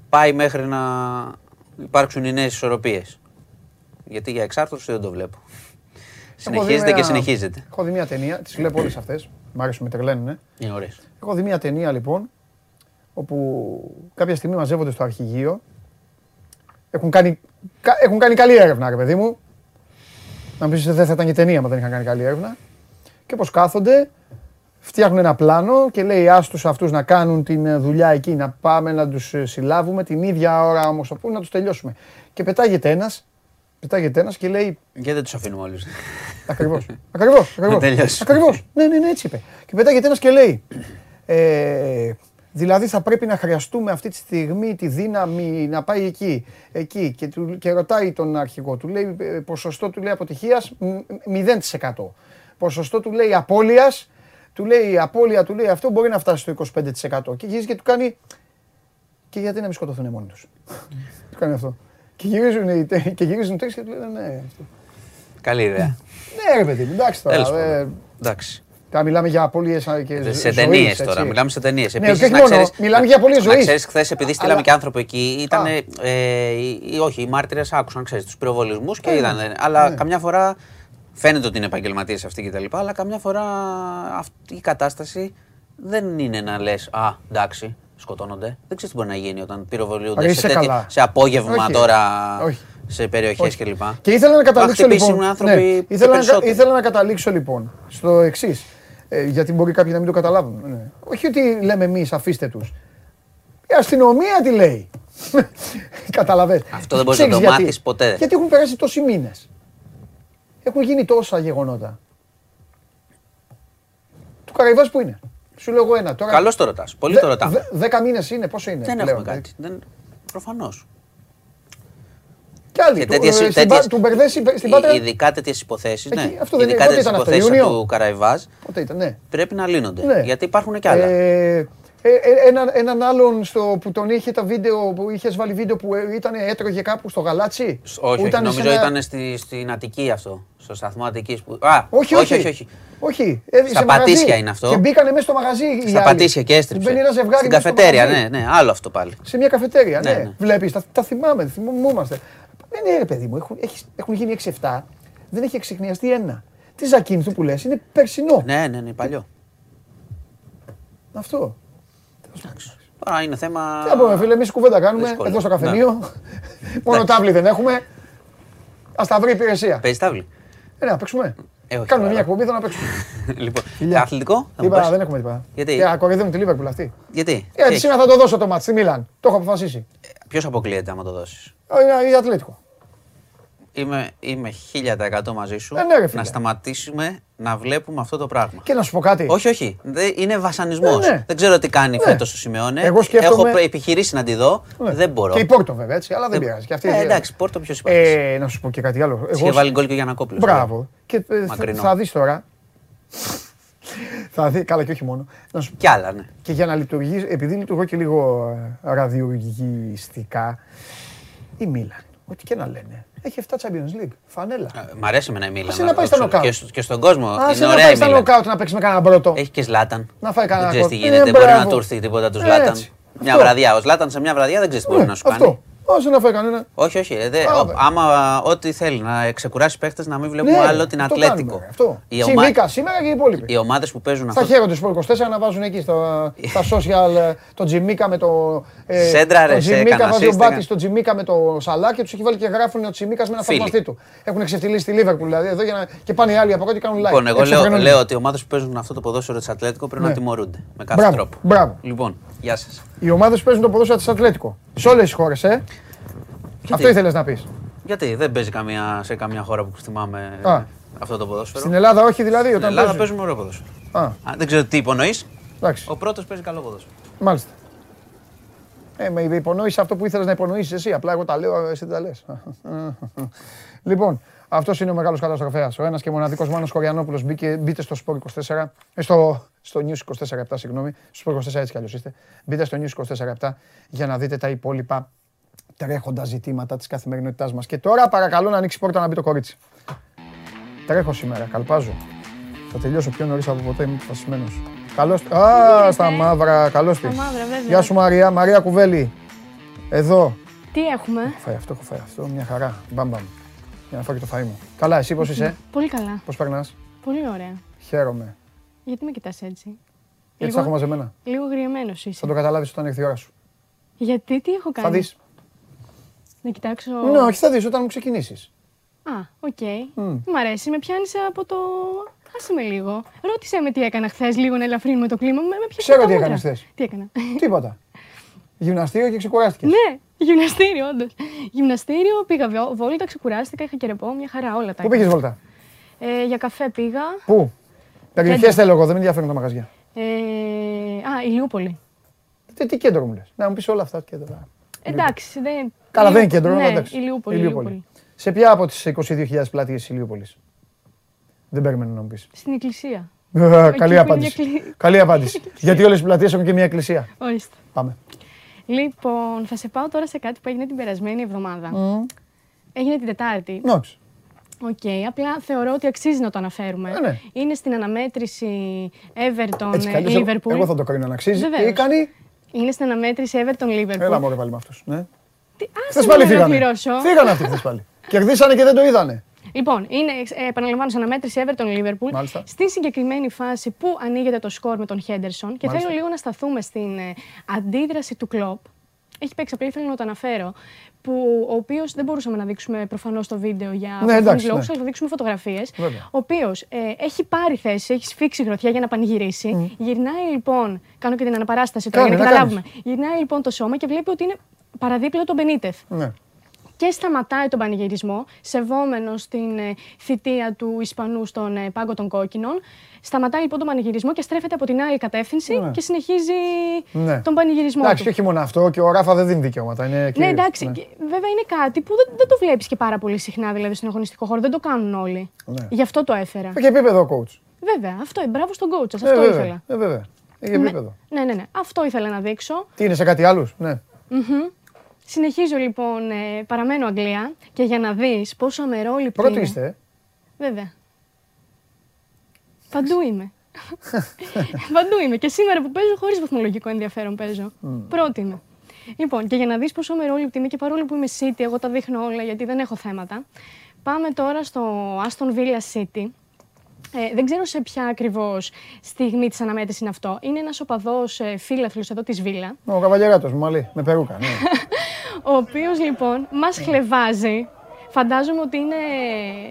F: Πάει μέχρι να υπάρξουν οι νέες ισορροπίες. Γιατί για εξάρτηση δεν το βλέπω. Συνεχίζεται και συνεχίζεται.
A: Έχω δει μια ταινία, τις βλέπω όλες αυτές. Μ' αρέσουν, με τρελαίνουν.
F: Είναι ωραίες.
A: Έχω δει μια ταινία λοιπόν, όπου κάποια στιγμή μαζεύονται στο αρχηγείο. Έχουν κάνει, κα- έχουν κάνει καλή έρευνα, ρε παιδί μου. Να μου πεις δεν θα ήταν και ταινία, μα δεν είχαν κάνει καλή έρευνα. Και όπως κάθονται, φτιάχνουν ένα πλάνο και λέει άστους αυτούς να κάνουν την ε, δουλειά εκεί, να πάμε να τους ε, συλλάβουμε την ίδια ώρα όμως όπου να τους τελειώσουμε. Και πετάγεται ένας, πετάγεται ένας και λέει
F: Γιατί δεν τους αφήνουμε όλους.
A: Ακριβώς. Ακριβώς.
F: Να τελειώσει.
A: Ακριβώς. Ναι, ναι, ναι, έτσι είπε. Και πετάγεται ένας και λέει. Ε, δηλαδή θα πρέπει να χρειαστούμε αυτή τη στιγμή τη δύναμη να πάει εκεί, εκεί και, του, και ρωτάει τον αρχηγό του, λέει ε, ποσοστό του λέει αποτυχίας μ, 0%. Ποσοστό του λέει απώλειας, του λέει η απώλεια του λέει αυτό μπορεί να φτάσει στο 25% και γυρίζει και του κάνει και γιατί να μην σκοτωθούν μόνοι τους; του κάνει αυτό. Και γυρίζουν, οι τε- και γυρίζουν τέξι και του λένε ναι. αυτό.
F: Καλή ιδέα.
A: Ναι, ρε παιδί μου, εντάξει τώρα.
F: Τέλος
A: ε,
F: πάντων. Εντάξει.
A: Τώρα μιλάμε για απώλειες και
F: Σε
A: ζωής,
F: ταινίες
A: έτσι.
F: τώρα, μιλάμε σε ταινίες.
A: Ναι, όχι μόνο, μιλάμε για απώλειες
F: Να
A: ζωής.
F: ξέρεις, χθες επειδή στείλαμε
A: Αλλά-
F: και άνθρωποι εκεί, ήταν.
A: Α.
F: Ε, οι- οι- όχι, οι μάρτυρες άκουσαν, ξέρεις, τους πυροβολισμούς και
A: Ναι,
F: είδαν.
A: ναι.
F: Αλλά
A: Ναι.
F: καμιά φορά φαίνεται ότι είναι επαγγελματίες αυτοί κτλ. Αλλά καμιά φορά αυτή η κατάσταση δεν είναι να λες Α, εντάξει, σκοτώνονται. Δεν ξέρεις τι μπορεί να γίνει όταν πυροβολούνται
A: Ρε,
F: σε,
A: είσαι
F: τέτοια-
A: καλά.
F: σε απόγευμα
A: Όχι.
F: τώρα
A: Όχι.
F: σε περιοχές
A: Όχι.
F: κλπ.
A: Και ήθελα να καταλήξω
F: χτυπήσουν
A: λοιπόν.
F: άνθρωποι
A: ναι,
F: και
A: ήθελα, να,
F: περισσότεροι.
A: ήθελα να καταλήξω λοιπόν στο εξής. Ε, γιατί μπορεί κάποιοι να μην το καταλάβουν. Ναι. Όχι ότι λέμε εμείς, αφήστε τους. Η αστυνομία τι λέει. Καταλαβες.
F: Αυτό δεν μπορείς να
A: Ξέρεις
F: το
A: γιατί.
F: μάθεις ποτέ.
A: Γιατί έχουν περάσει τόσοι μήνες. Έχουν γίνει τόσα γεγονότα. Του Καραϊβάς που είναι. Σου λέω εγώ ένα. Τώρα,
F: Καλώς το ρωτάς. Πολύ
A: Δε-
F: το ρωτάμε.
A: δε- Δέκα μήνες είναι, πόσο είναι.
F: Δεν
A: πλέον,
F: έχουμε
A: δηλαδή.
F: κάτι. Δεν... Προφανώς.
A: Κι άλλοι.
F: Και
A: του-
F: τέτοιες-
A: ε, στην
F: τέτοιες-
A: Πα- Του Μπερδέση στην Πάτρα.
F: Ειδικά τέτοιες υποθέσεις.
A: Εκεί,
F: Ναι.
A: αυτό δεν
F: Ειδικά
A: είναι- πότε
F: τέτοιες
A: ήταν αυτό,
F: υποθέσεις
A: Ιούνιο;
F: του Καραϊβάζ
A: Πότε ήταν, ναι.
F: πρέπει να λύνονται.
A: Ναι.
F: Γιατί υπάρχουν και άλλα.
A: Ε, ε, ε, έναν, έναν άλλον στο, που τον είχε τα βίντεο, που είχες βάλει βίντεο που ε, ήταν έτρωγε κάπου στο γαλάτσι;
F: Σ-
A: Που
F: όχι, όχι,
A: ήταν σε
F: νομίζω
A: ένα-
F: ήταν στη, στην Αττική αυτό. Στο σταθμό Αττικής που. Α,
A: Όχι,
F: όχι.
A: όχι.
F: όχι,
A: όχι. ε,
F: Στα
A: σε μαγαζί.
F: Πατήσια είναι αυτό.
A: Και μπήκανε μέσα στο μαγαζί. οι
F: Στα
A: άλλοι.
F: Πατήσια και έστριψε.
A: Μπαίνει ένα ζευγάρι
F: Στην
A: μέσα στο
F: καφετέρια,
A: μαγαζί.
F: ναι, ναι, άλλο αυτό πάλι.
A: Σε μια καφετέρια, ναι.
F: Ναι, ναι.
A: Βλέπεις, τα, τα θυμάμαι, θυμόμαστε. Δεν είναι ρε παιδί μου, έχουν, έχεις- έχουν γίνει 6-7, δεν έχει εξεχνιαστεί ένα. Τι Ζακίνθου που λες, είναι περσινό.
F: Ναι, ναι, ναι, παλιό.
A: Αυτό.
F: Τώρα είναι θέμα.
A: Τι να πούμε, φίλε, εμείς κουβέντα κάνουμε
F: δύσκολο.
A: εδώ στο καφενείο. Μόνο τάβλη δεν έχουμε. Α τα βρει η υπηρεσία.
F: Παίζει τάβλη.
A: Ε, ναι, να παίξουμε.
F: Ε, όχι,
A: Κάνουμε
F: τώρα.
A: μια εκπομπή, εδώ να παίξουμε.
F: λοιπόν,
A: Φιλιά.
F: αθλητικό. θα μου
A: Τίποτα,
F: πεις;
A: δεν έχουμε τίποτα.
F: Γιατί;
A: Και κοροϊδεύουν τη Λίβερπουλ αυτή.
F: Γιατί;
A: Γιατί σήμερα θα το δώσω το μάτς στη Μίλαν. Το έχω αποφασίσει.
F: Ποιος αποκλείεται άμα το δώσεις;
A: Ε, Είναι η Ατλέτικο.
F: Είμαι, είμαι 1000% μαζί σου
A: Ε, ναι, ρε φίλε.
F: να σταματήσουμε να βλέπουμε αυτό το πράγμα.
A: Και να σου πω κάτι.
F: Όχι, όχι. Δεν- είναι βασανισμός.
A: Ε, ναι.
F: Δεν ξέρω τι κάνει
A: Ναι.
F: φέτο ο Σιμεώνε.
A: Εγώ σκέφτομαι-
F: Έχω επιχειρήσει να τη δω.
A: Ναι.
F: Δεν μπορώ.
A: Και η Πόρτο βέβαια έτσι, αλλά δεν πειράζει. Και αυτή
F: Ε, εντάξει, Πόρτο ποιος υπάρχει.
A: Ε, να σου πω και κάτι άλλο.
F: Είχε βάλει γκολ και ο Γιανακόπουλο.
A: Μπράβο. Και ε, θα,
F: Μακρινό.
A: θα δεις τώρα. θα δει, καλά και όχι μόνο. Να σου
F: Κι άλλα, ναι.
A: Και για να λειτουργήσει, επειδή λειτουργώ και λίγο ε, ραδιολογιστικά, η Μίλαν, ό,τι και να λένε, έχει 7 Champions League. Φανέλα.
F: Ε, Μ' αρέσει με η Μίλαν.
A: Άσε να πάει στα νοκάουτ.
F: Και, στο- και στον κόσμο.
A: Άσε
F: είναι
A: να
F: ωραία
A: πάει
F: η
A: στα
F: Μίλαν.
A: νοκάουτ να παίξει με κανένα πρώτο.
F: Έχει και Ζλάταν.
A: Να φάει κανένα
F: Δεν ξέρεις τι
A: γκολ.
F: γίνεται.
A: Ε,
F: μπορεί να
A: μπράβο.
F: του έρθει τίποτα τους
A: Ε,
F: Ζλάταν.
A: έτσι.
F: Μια
A: Αυτό.
F: βραδιά. Ο Ζλάταν σε μια βραδιά δεν ξέρεις τι μπορεί
A: Ναι,
F: να σου κάνει.
A: Αυτό. Όσο να φάει κανένα.
F: Όχι, όχι. ε, δε,
A: Α,
F: ο-
A: βε.
F: άμα ό,τι θέλει να ξεκουράσει παίχτες να μην βλέπουμε
A: Ναι,
F: άλλο την
A: αυτό
F: Ατλέτικο.
A: κάνουμε, Αυτό.
F: Οι, ομα...
A: Τσιμίκα σήμερα και οι υπόλοιποι.
F: οι ομάδες που παίζουν
A: Θα
F: αυτό.
A: χαίρονται στο 24 να βάζουν εκεί στα, στα social ε, το Τζιμίκα με το. Ε,
F: Σέντρα, ρε,
A: το
F: σε
A: Τζιμίκα
F: έκανα
A: βάζει ο
F: assist,
A: Μπάτης
F: έκανα.
A: το Τζιμίκα με το Σαλά και τους έχει βάλει και γράφουν ο Τζιμίκας με ένα
F: Φίλοι.
A: θαυμαστή του. Έχουν ξεφτυλίσει τη Λίβερπουλ δηλαδή εδώ για να... και πάνε οι άλλοι από κάτω και κάνουν live.
F: Λοιπόν, εγώ λέω,
A: Εξωφρενούν.
F: λέω ότι οι ομάδες που παίζουν αυτό το ποδόσφαιρο της Ατλέτικο πρέπει
A: Ναι.
F: να τιμωρούνται με κάθε
A: Μπράβο,
F: τρόπο.
A: μπράβο.
F: Λοιπόν, γεια σας.
A: Οι ομάδες που παίζουν το ποδόσφαιρο της Ατλέτικο. Σε όλες τις χώρες, ε. Αυτό ήθελες να πεις.
F: Γιατί; Δεν παίζει καμία, σε καμία χώρα που θυμάμαι
A: Α.
F: αυτό το ποδόσφαιρο.
A: Στην Ελλάδα όχι δηλαδή.
F: Στην
A: Όταν
F: Ελλάδα
A: παίζουν.
F: παίζουμε ωραίο ποδόσφαιρο.
A: Α,
F: Α, δεν ξέρω τι υπονοείς.
A: εντάξει.
F: Ο πρώτος παίζει καλό ποδόσφαιρο.
A: Μάλιστα. Ε, με υπονόησε αυτό που ήθελες να υπονοήσεις εσύ. Απλά εγώ τα λέω, εσύ δεν τα λες. λοιπόν, αυτός είναι ο μεγάλος καταστροφέας. Ο ένας και μοναδικός Μάνος Χωριανόπουλος μπήκε, μπείτε στο Sport 24, ε, στο, στο News 24 συγγνώμη, στο Sport 24 έτσι κι αλλιώς είστε. Μπείτε στο News 24 για να δείτε τα υπόλοιπα τρέχοντα ζητήματα της καθημερινότητάς μας. Και τώρα παρακαλώ να ανοίξει η πόρτα να μπει το κορίτσι. Τρέχω σήμερα, καλπάζω. Θα τελειώσω πιο νωρίς από ποτέ, είμαι αποφασισμένος. Καλώς... Α, στα μαύρα, καλώς τη.
G: μαύρα, βέβαια.
A: Γεια σου Μαρία, Μαρία Κουβέλη. Εδώ.
G: Τι έχουμε;
A: Έχω φάει αυτό, έχω φάει αυτό, μια χαρά. Μπαμ μπαμ. Για να φάω και το φαΐ μου. Καλά, εσύ πώς είσαι,
G: Πολύ καλά.
A: πώς περνάς;
G: Πολύ ωραία.
A: Χαίρομαι.
G: Γιατί με κοιτάς έτσι;
A: Έτσι θα έχω μαζεμένα.
G: λίγο γριεμένος είσαι.
A: Θα το καταλάβεις όταν έρθει η ώρα σου.
G: Γιατί, τι έχω κάνει;
A: Θα δεις.
G: Να κοιτάξω.
A: Ναι, όχι, θα δεις όταν μου ξεκινήσεις.
G: Α, οκ. Μ' αρέσει, με πιάνεις από το. Άσε με λίγο. Ρώτησε με τι έκανα χθες, λίγο να ελαφρύνουμε το κλίμα. Με, με πιάσε
A: Ξέρω
G: τα
A: τι
G: μούτρα.
A: έκανες χθες.
G: Τι έκανα;
A: Τίποτα. Γυμναστήριο και ξεκουράστηκες.
G: ναι, γυμναστήριο, όντως. Γυμναστήριο, πήγα βο- βόλτα, ξεκουράστηκα, είχα και ρεπό, μια χαρά όλα τα.
A: Πού πήγες βόλτα;
G: Ε, για καφέ πήγα.
A: Πού; Περιοχές θέλω εγώ, δεν με ενδιαφέρουν τα μαγαζιά.
G: Ε, α, Ηλιούπολη.
A: Τι, τι κέντρο μου λες; Να μου πεις όλα αυτά κέντρο.
G: Εντάξει, δεν.
A: Καλά, δεν είναι
G: Ηλιούπολη,
A: κέντρο,
G: Ναι,
A: εντάξει.
G: Ηλιούπολη. Ηλιούπολη.
A: Σε ποια από τις 22.000 πλάτειες της Ηλιούπολης. Δεν περιμένω να μου πεις.
G: Στην εκκλησία.
A: Καλή
G: που είναι
A: απάντηση.
G: μια κλη-
A: Καλή απάντηση. Γιατί όλες οι πλατείες έχουν και μια εκκλησία.
G: Ορίστε.
A: Πάμε.
G: Λοιπόν, θα σε πάω τώρα σε κάτι που έγινε την περασμένη εβδομάδα. Έγινε την Τετάρτη.
A: Νόξ.
G: Οκ, απλά θεωρώ ότι αξίζει να το αναφέρουμε.
A: Ε, ναι.
G: Είναι στην αναμέτρηση Everton
A: Έτσι κι αλλιώς εγώ-
G: Liverpool.
A: εγώ θα το κρίνω να αξίζει.
G: Βεβαίως.
A: Τι κάνει;
G: Είναι στην αναμέτρηση Everton Liverpool.
A: Έλα μωρέ πάλι με αυτούς. Ναι.
G: Τι, άσε
A: Χθες
G: με
A: πάλι
G: να
A: φύγανε.
G: ολοκληρώσω.
A: Φύγανε αυτοί χθες πάλι. Κερδίσανε και δεν το είδανε.
G: Λοιπόν, είναι, ε, επαναλαμβάνω, σε αναμέτρηση Everton Liverpool.
A: Μάλιστα.
G: Στη συγκεκριμένη φάση που ανοίγεται το σκορ με τον Χέντερσον. Και
A: Μάλιστα.
G: θέλω λίγο να σταθούμε στην ε, αντίδραση του κλοπ. Έχει παίξει, απλά ήθελα να το αναφέρω. Που, ο οποίος δεν μπορούσαμε να δείξουμε προφανώς το βίντεο για
A: Ναι, εντάξει,
G: λόγου,
A: ναι.
G: αλλά θα δείξουμε φωτογραφίες.
A: Βέβαια.
G: Ο οποίος ε, έχει πάρει θέση, έχει σφίξει γροθιά για να πανηγυρίσει. Γυρνάει λοιπόν. Κάνω και την αναπαράσταση τώρα
A: Κάνε,
G: για να
A: να
G: καταλάβουμε. Γυρνάει λοιπόν το σώμα και βλέπει ότι είναι παραδίπλα τον Μπενίτεθ
A: Ναι.
G: Και σταματάει τον πανηγυρισμό, σεβόμενο στην ε, θητεία του Ισπανού στον ε, πάγκο των κόκκινων. Σταματάει λοιπόν τον πανηγυρισμό και στρέφεται από την άλλη κατεύθυνση
A: Ναι.
G: και συνεχίζει
A: Ναι.
G: τον πανηγυρισμό
A: Εντάξει,
G: του.
A: και όχι μόνο αυτό, και ο Ράφα δεν δίνει δικαιώματα. Είναι
G: Ναι,
A: κυρίως,
G: εντάξει.
A: ναι.
G: και Βέβαια είναι κάτι που δεν, δεν το βλέπεις και πάρα πολύ συχνά δηλαδή στον αγωνιστικό χώρο. Δεν το κάνουν όλοι.
A: Ναι.
G: Γι' αυτό το έφερα.
A: Έχει επίπεδο ο coach.
G: Βέβαια, αυτό. ε, Μπράβο στον coach σας,
A: Ε,
G: Αυτό
A: βέβαια.
G: ήθελα.
A: Ε, βέβαια. Έχει
G: Με-
A: επίπεδο.
G: Ναι, ναι, ναι. Αυτό ήθελα να δείξω.
A: Τι είναι σε κάτι άλλους; Ναι.
G: Συνεχίζω λοιπόν, ε, παραμένω Αγγλία και για να δεις πόσο αμερόληπτη
A: Πρώτοι
G: είναι.
A: είστε. ε.
G: Βέβαια. Παντού είμαι. Παντού είμαι. Και σήμερα που παίζω, χωρίς βαθμολογικό ενδιαφέρον παίζω. Πρώτη είμαι. Λοιπόν, και για να δεις πόσο αμερόληπτη είμαι και παρόλο που είμαι City, εγώ τα δείχνω όλα γιατί δεν έχω θέματα. Πάμε τώρα στο Aston Villa City. Ε, δεν ξέρω σε ποια ακριβώς στιγμή της αναμέτρησης είναι αυτό. Είναι ένας οπαδός ε, φίλαθλος εδώ της Βίλα,
A: Ο καβαλιαράτος μου, μαλλί, με περούκα. Ναι.
G: ο οποίος λοιπόν μας χλεβάζει. Φαντάζομαι ότι είναι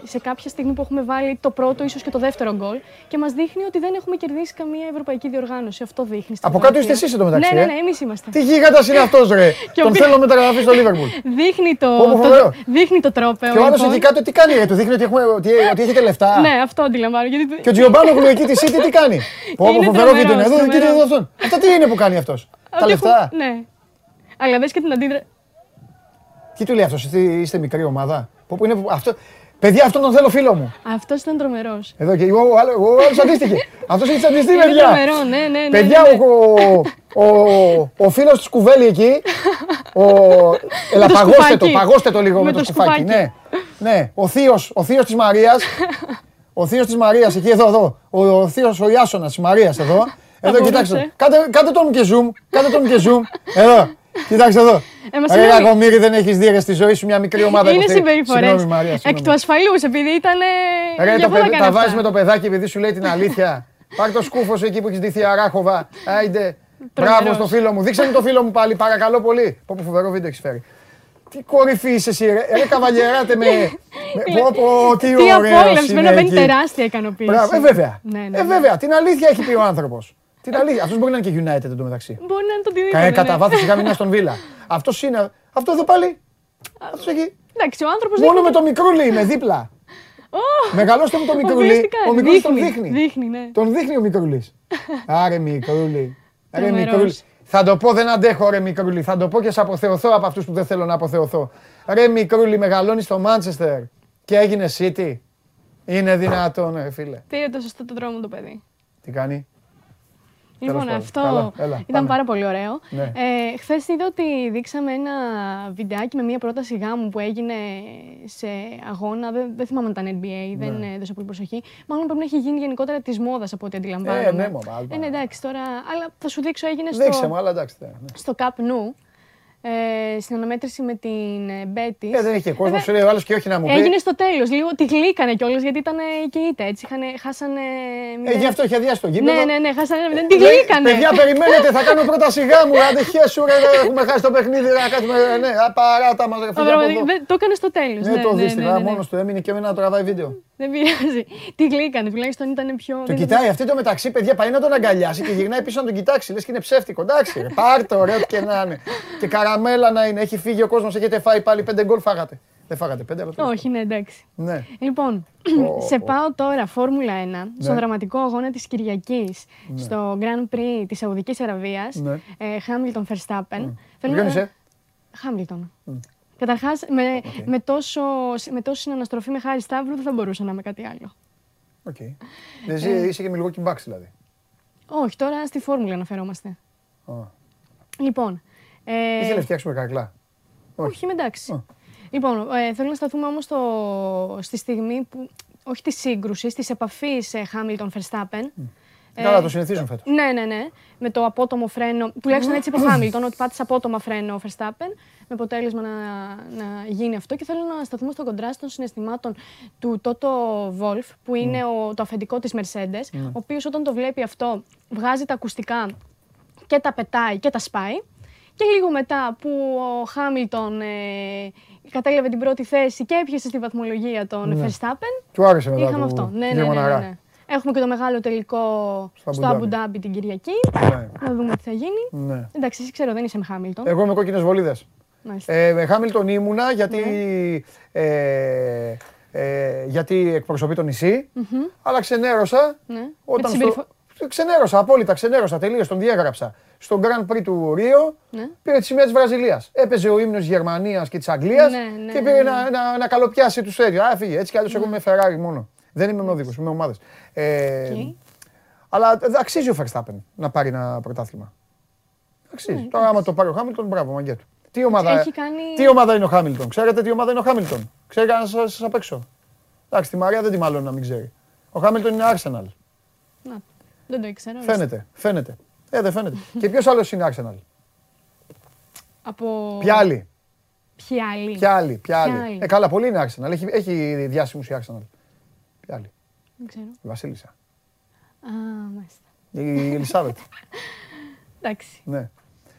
G: σε κάποια στιγμή που έχουμε βάλει το πρώτο, ίσως και το δεύτερο γκολ και μας δείχνει ότι δεν έχουμε κερδίσει καμία ευρωπαϊκή διοργάνωση. Αυτό δείχνει. στη
A: Από κάτω
G: φωτογραφία.
A: είστε εσείς εδώ μεταξύ,
G: Ναι, ναι,
A: ε;
G: ναι, εμείς είμαστε.
A: Τι γίγαντας είναι αυτός ρε;
G: Και ο
A: Τον
G: οποίος-
A: θέλω μεταγραφή στο Λίβερπουλ.
G: Δείχνει το,
A: Πω, πω, φοβερό.
G: το, δείχνει το τρόπαιο.
A: Και ο άλλος
G: λοιπόν.
A: εκεί κάτω τι κάνει, ρε; Του δείχνει ότι, έχουμε, ότι, ότι έχετε λεφτά.
G: Ναι, αυτό αντιλαμβάνω. Γιατί...
A: Και ο Τζιομπάνογλου εκεί τη City τι κάνει; Πω, πω,
G: Είναι
A: φοβερό
G: τρομερός,
A: βίντεο είναι. Εδώ, κοίτα
G: τρομερός.
A: εδώ αυτόν. Αυτό τι είναι που κάνει αυτός; Τα
G: Ότι
A: λεφτά;
G: έχουν- Ναι. Αλλά δες και την αντίδραση.
A: Τι του λέει αυτός, είστε, είστε μικρή ομάδα. Πω, που είναι, που- αυτό, παιδιά, αυτόν τον θέλω φίλο μου.
G: Αυτός ήταν τρομερός.
A: Εδώ και ο, ο, άλλο- ο άλλος αντίστοιχε. Αυτός έχει τσαντιστεί,
G: Είναι
A: παιδιά.
G: τρομερό, ναι, ναι, ναι.
A: Παιδιά,
G: ναι, ναι.
A: ο, ο, ο φίλος της Κουβέλη εκεί, ο, έλα,
G: το
A: παγώστε το,
G: σκουφάκι.
A: παγώστε το λίγο με,
G: Με
A: το,
G: το
A: σκουφάκι.
G: σκουφάκι.
A: Ναι, ναι, ο θείος, ο θείος της Μαρίας, ο θείος της Μαρίας, εκεί εδώ, εδώ, ο, ο θείος ο Ιάσονας της Μαρίας, εδώ, εδώ,
G: μπορούσε.
A: κοιτάξτε, κάντε, κάντε τον και zoom, κάντε τον και zoom, εδώ, κοιτάξτε εδώ.
G: Ε, μα
A: Ρε
G: συγγνώμη.
A: Κακομοίρη, δεν έχεις δει ρε, στη ζωή σου μια μικρή ομάδα.
G: Είναι
A: υποστηρί-
G: συμπεριφορές.
A: Συγγνώμη, Μαρία,
G: Εκ
A: συγγνώμη.
G: του ασφαλού, επειδή ήταν.
A: Ρε,
G: Γι'
A: το
G: αυτό
A: παιδί,
G: έκανε
A: τα
G: αυτά.
A: βάζεις με το παιδάκι επειδή σου λέει την αλήθεια. Πάρ το σκούφος σου εκεί που έχεις ντυθεί η Αράχοβα. Άιντε. Μπράβο
G: Τρομερός.
A: στο φίλο μου. Δείξε μου το φίλο μου πάλι, παρακαλώ πολύ. Πω πω φοβερό βίντεο έχεις φέρει. Τι κορυφή είσαι εσύ, ρε. Ρε καβαλιεράτε με. με- Πω πω, τι
G: Τι
A: ωραίος
G: απόλαυση,
A: είναι
G: με να μπαίνει
A: εκεί.
G: τεράστια ικανοποίηση.
A: Μπράβο, ε, βέβαια.
G: Ναι, ναι,
A: Ε,
G: ναι.
A: βέβαια. Την αλήθεια έχει πει ο άνθρωπος. Την αλήθεια. Αυτός μπορεί να είναι και United εντωμεταξύ.
G: Μπορεί να είναι το
A: Κα-
G: οτιδήποτε.
A: Κατά
G: ναι.
A: βάθο σιγά μην είναι στον Βίλα. Αυτός είναι. Αυτό εδώ πάλι. Αυτός εκεί.
G: Εντάξει, ο άνθρωπος
A: Μόνο με το μικρούλι είμαι δίπλα. Μεγαλώστε μου το μικρούλι.
G: Ομπλιστικά.
A: Ο μικρούλι τον
G: Δείχνει,
A: δείχνει.
G: δείχνει, ναι.
A: Τον δείχνει ο μικρούλι. Άρε μικρούλι. Ρε
G: Τρομερός.
A: μικρούλι. Θα το πω, δεν αντέχω ρε μικρούλι. Θα το πω και σε αποθεωθώ από αυτούς που δεν θέλω να αποθεωθώ. Ρε μικρούλι, μεγαλώνεις στο Μάντσεστερ και έγινε City. Είναι δυνατόν, ρε φίλε.
G: Πήρε το σωστό το δρόμο το παιδί.
A: Τι κάνει;
G: Λοιπόν,
A: πάντων.
G: αυτό
A: Καλά, έλα,
G: ήταν
A: πάμε.
G: πάρα πολύ ωραίο.
A: Ναι.
G: Ε, Χθες είδα ότι δείξαμε ένα βιντεάκι με μια πρόταση γάμου που έγινε σε αγώνα. Δεν, δεν θυμάμαι αν ήταν NBA, δεν
A: Ναι.
G: ε, έδωσα πολύ προσοχή. Μάλλον πρέπει να έχει γίνει γενικότερα της μόδας από ό,τι αντιλαμβάνομαι.
A: Ε, ναι, μωρά, άλλο
G: Ε, ναι, εντάξει, τώρα. Αλλά θα σου δείξω, έγινε
A: Δείξε
G: στο,
A: μου, αλλά εντάξει. ναι.
G: στο Cup Nou. Ε, στην αναμέτρηση με την ε, Betis.
A: Ε, δεν είχε κόσμο,
G: Βέβαια,
A: σου λέει ο άλλος και όχι να μου πει.
G: Έγινε στο τέλος. Λίγο τη γλύκανε κιόλας γιατί ήταν ε, και ήττα. Έτσι είχανε, χάσανε.
A: Ε,
G: μηδέν.
A: γι' αυτό είχε αδειάσει το γήπεδο.
G: Ναι, ναι, ναι, χάσανε. Δεν τη
A: Λέει,
G: γλύκανε.
A: Παιδιά, περιμένετε, θα κάνω πρώτα σιγά μου. Άντε, χέσου, ρε, ρε, έχουμε χάσει το παιχνίδι. Να κάτσουμε. Ναι, α, παράτα μας, ρε
G: Α,
A: φίλε. από
G: πραγματικά,
A: εδώ.
G: δεν- Το έκανε στο τέλος.
A: Ναι, το δίστηκα. Μόνος του έμεινε και εμένα να τραβάει βίντεο.
G: Δεν πειράζει. Τι γλύκανε, τουλάχιστον ήταν πιο.
A: Το
G: δεν ήταν-
A: κοιτάει αυτή το μεταξύ, παιδιά, πάει να τον αγκαλιάσει και γυρνάει πίσω να τον κοιτάξει. Λες και είναι ψεύτικο. Εντάξει, ρε, πάρ' το, ρε, ό,τι και να είναι. Και καραμέλα να είναι. Έχει φύγει ο κόσμος, έχετε φάει πάλι πέντε γκολ, φάγατε. Δεν φάγατε πέντε, αλλά. τέλος
G: Όχι, ναι, εντάξει.
A: πάντων. Ναι.
G: Λοιπόν,
A: Πω,
G: σε
A: πω.
G: πάω τώρα, Φόρμουλα 1, στον
A: Ναι.
G: δραματικό αγώνα της Κυριακής, στο Grand Prix της Σαουδικής Αραβίας,
A: Ναι.
G: ε, Χάμιλτον Verstappen.
A: Ποιον είσαι;
G: Χάμιλτον. Καταρχάς, με, με, τόσο, με τόση συναναστροφή με Χάρη Σταύρου δεν θα μπορούσα να είμαι κάτι άλλο.
A: Οκ. Εσύ είσαι και με λίγο κυμπάξ δηλαδή.
G: Όχι, τώρα στη Φόρμουλα αναφερόμαστε.
A: Α.
G: Λοιπόν. Ε,
A: Ήθελε να φτιάξουμε καρκλά.
G: όχι, είμαι εντάξει.
A: Α.
G: Λοιπόν, ε, θέλω να σταθούμε όμως στο, στη στιγμή που, όχι τη σύγκρουση, της επαφής Χάμιλτον Verstappen. Ε,
A: Καλά, το συνηθίζουν φέτος.
G: Ναι, ναι, ναι. Με το απότομο φρένο. Τουλάχιστον έτσι είπε ο Χάμιλτον, ότι πάτησε απότομα φρένο ο Verstappen. Με αποτέλεσμα να, να γίνει αυτό. Και θέλω να σταθούμε στο κοντράστ των συναισθημάτων του Τότο Wolf, που είναι ο, το αφεντικό της Mercedes, ο οποίος όταν το βλέπει αυτό βγάζει τα ακουστικά και τα πετάει και τα σπάει. Και λίγο μετά που ο Χάμιλτον ε, κατέλαβε την πρώτη θέση και έπιασε στη βαθμολογία τον Verstappen,
A: Του άρεσε μετά.
G: είχαμε
A: του-
G: αυτό.
A: του
G: Ναι, ναι, ναι, ναι,
A: Γερμαναρά.
G: ναι. Έχουμε και το μεγάλο τελικό
A: Στο
G: στο
A: Αμπου
G: Abu Dhabi την Κυριακή.
A: Ναι.
G: Να δούμε τι θα γίνει.
A: Ναι.
G: Εντάξει, εσύ ξέρω, δεν είσαι με Χάμιλτον.
A: Εγώ με κόκκινες βολίδες.
G: Μάλιστα.
A: Ε, με Χάμιλτον ήμουνα γιατί, ε, ε, γιατί εκπροσωπεί το νησί, αλλά ξενέρωσα
G: Ναι. Με
A: όταν
G: τη
A: στο...
G: συμπεριφο-
A: Ξενέρωσα, απόλυτα ξενέρωσα, τελείως, τον διέγραψα. Στο Grand Prix του Ρίο
G: Ναι.
A: πήρε τη σημαία της Βραζιλίας. Έπαιζε ο ύμνος της Γερμανίας και της Αγγλίας
G: Ναι, ναι,
A: και
G: ναι,
A: πήρε
G: ναι.
A: να, να, να καλοπιάσει τους τέτοιους. Α, φύγε, έτσι κι αλλιώς εγώ είμαι Ferrari μόνο. Δεν είμαι με οδηγούς, είμαι με ομάδες. Ε,
G: Οκ.
A: Αλλά ε, αξίζει ο Verstappen να πάρει ένα πρωτάθλημα. Αξίζει. Τώρα, άμα το πάρει ο Χάμιλτον, μπράβο, μαγκιά του. Τι ομάδα,
G: Ναι, Έχει κάνει-
A: τι ομάδα είναι ο Χάμιλτον, ξέρετε τι ομάδα είναι ο Χάμιλτον. Ξέρει κανένας σας σας απ' έξω; Εντάξει, τη Μαρία δεν τη μάλλον να μην ξέρει. Ο Χάμιλτον είναι Arsenal.
G: Να, δεν το ήξερα.
A: Φαίνεται, φαίνεται. Ε, δεν φαίνεται. και ποιος άλλος είναι Arsenal;
G: Από...
A: Ποια άλλη,
G: Ποιοι άλλοι.
A: ποια άλλη, ποια
G: Ποια
A: άλλη.
G: άλλη;
A: Ε, καλά, πολύ είναι Arsenal. Έχει, έχει διάσημους η Arsenal. Ποια άλλη.
G: Δεν ξέρω.
A: Η Βασίλισσα.
G: Α, μάλιστα.
A: Η Ελισάβετ.
G: Εντάξει.
A: ναι.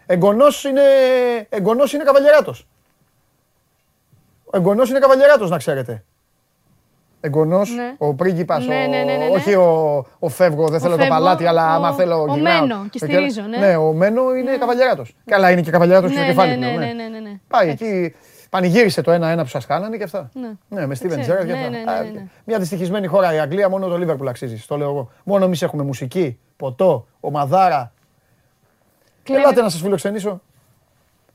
A: Εγγονός είναι, εγγονός είναι καβαλιεράτος. Ο εγγονός είναι καβαλιεράτος, να ξέρετε. Εγγονός,
G: Ναι.
A: ο πρίγκιπας,
G: Ναι,
A: ο,
G: ναι, ναι, ναι, ναι.
A: όχι ο, ο Φεύγο, δεν
G: Ο
A: θέλω το
G: Φεύγο,
A: παλάτι, αλλά
G: ο-
A: άμα θέλω
G: ο
A: γυρνάω.
G: Μένο, και στηρίζω, ναι.
A: Ναι, ο Μένο είναι καβαλιεράτος. Καλά, είναι και καβαλιεράτος στο
G: Ναι,
A: κεφάλι
G: ναι,
A: πλέον,
G: ναι, ναι, ναι, ναι.
A: Πάει
G: Εντάξει.
A: εκεί, πανηγύρισε το ένα-ένα που σας κάνανε και αυτά.
G: Ναι.
A: Ναι, με Steven
G: ξέρω.
A: Gerrard και
G: Ναι,
A: αυτά.
G: ναι, ναι,
A: Α,
G: ναι, ναι.
A: Μια δυστυχισμένη χώρα η Αγγλία, μόνο το Liverpool αξίζει. Στο λέω εγώ. Μόνο εμείς έχουμε μουσική, ποτό, ομαδάρα.
G: Κλέβε-
A: Ελάτε να σας φιλοξενήσω.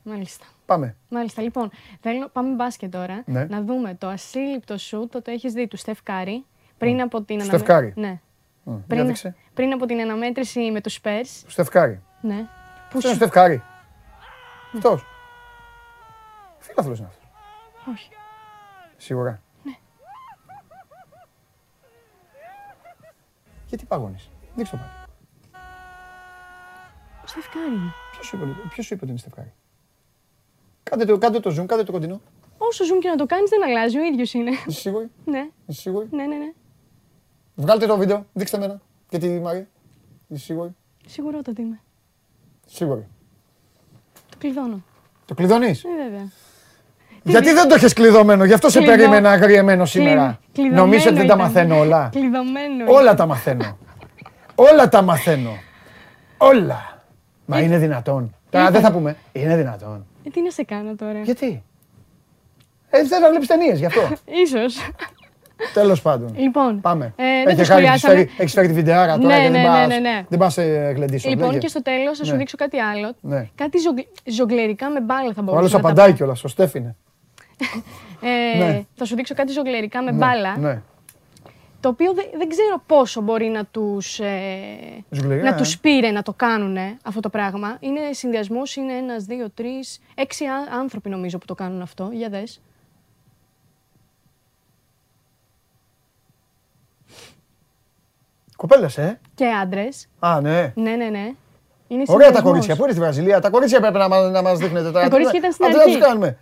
G: Μάλιστα.
A: Πάμε.
G: Μάλιστα. Λοιπόν, θέλω, πάμε μπάσκετ τώρα.
A: Ναι.
G: Να δούμε το ασύλληπτο σουτ, το, το έχεις δει του Στεφ Κάρη. Πριν από την
A: Του
G: αναμε-
A: Στεφ Κάρη.
G: Ναι.
A: Μ, Για
G: Πριν,
A: δείξε.
G: πριν από την αναμέτρηση με τους Spurs.
A: Του Στεφκάρη.
G: Ναι. Που
A: Αυτό είναι ο
G: σου...
A: Στεφκάρη. Αυτός. Φίλαθλο είναι αυτός.
G: Όχι.
A: Σίγουρα.
G: Ναι.
A: Γιατί παγώνεις; Δείξτε το πάλι.
G: Ο Στεφ Κάρη είναι.
A: Ποιος σου είπε, ποιος σου είπε ότι είναι Στεφκάρη. Κάντε το, κάντε το zoom, κάντε το κοντινό.
G: Όσο ζουν και να το κάνεις, δεν αλλάζει. Ο ίδιος είναι.
A: Είσαι σίγουρη;
G: ναι.
A: Είσαι σίγουρη;
G: Ναι, ναι, ναι.
A: Βγάλτε το βίντεο, δείξτε μένα. Και τη Μαρία. Είσαι σίγουρη;
G: Σίγουρότατα είμαι.
A: Σίγουρη.
G: Το κλειδώνω.
A: Το κλειδώνεις;
G: Ε, βέβαια.
A: Γιατί δεν το έχεις κλειδωμένο, γι' αυτό σε
G: Κλειδω-
A: περίμενα αγριεμένο σήμερα.
G: Κλει- κλειδωμένο
A: Νομίζω ότι δεν τα
G: ήταν.
A: μαθαίνω όλα;
G: Κλειδωμένο.
A: Όλα τα μαθαίνω. Όλα τα μαθαίνω. Όλα. Μα είναι δυνατόν. Τώρα δεν θα πούμε. Είναι δυνατόν.
G: Ε, τι να σε κάνω τώρα;
A: Γιατί; Ε, δεν θα βλέπεις ταινίες γι' αυτό.
G: Ίσως.
A: Τέλος πάντων.
G: Λοιπόν,
A: Πάμε.
G: ε, δεν το
A: Έχει κάνει-
G: σχολιάσαμε.
A: έχεις φέρει- Έχεις φέρει τη βιντεάρα τώρα
G: Ναι,
A: και
G: ναι,
A: δεν
G: ναι,
A: πας-
G: ναι, ναι.
A: δεν πας ε, γλεντήσω.
G: Λοιπόν,
A: Λέγε.
G: και στο τέλος θα σου
A: Ναι.
G: δείξω κάτι άλλο.
A: Ναι.
G: Κάτι ζογ- ζογκλερικά με μπάλα θα
A: Ο
G: μπορούσα
A: άλλος
G: να τα
A: απαντάει
G: πω.
A: κιόλας, ο Στέφ είναι.
G: Ε,
A: Ναι.
G: Θα σου δείξω κάτι ζογκλερικά με
A: Ναι,
G: μπάλα.
A: Ναι.
G: Το οποίο δεν, δεν ξέρω πόσο μπορεί να τους, ε,
A: Ζογκλερικά,
G: να
A: ε.
G: τους πήρε να το κάνουν αυτό το πράγμα. Είναι συνδυασμός, είναι ένας, δύο, τρεις, έξι α- άνθρωποι νομίζω που το κάνουν αυτό. Για δες.
A: Κοπέλες, ε.
G: Και άντρες.
A: Α, ναι.
G: Ναι, ναι, ναι. Είναι
A: Ωραία τα
G: συνδυασμός.
A: κορίτσια. Πού είναι στη Βραζιλία. Τα κορίτσια πρέπει να, μα- να μας δείχνετε τώρα.
G: Τα κορίτσια ήταν στην
A: Άντε να
G: αρχή.
A: τους κάνουμε.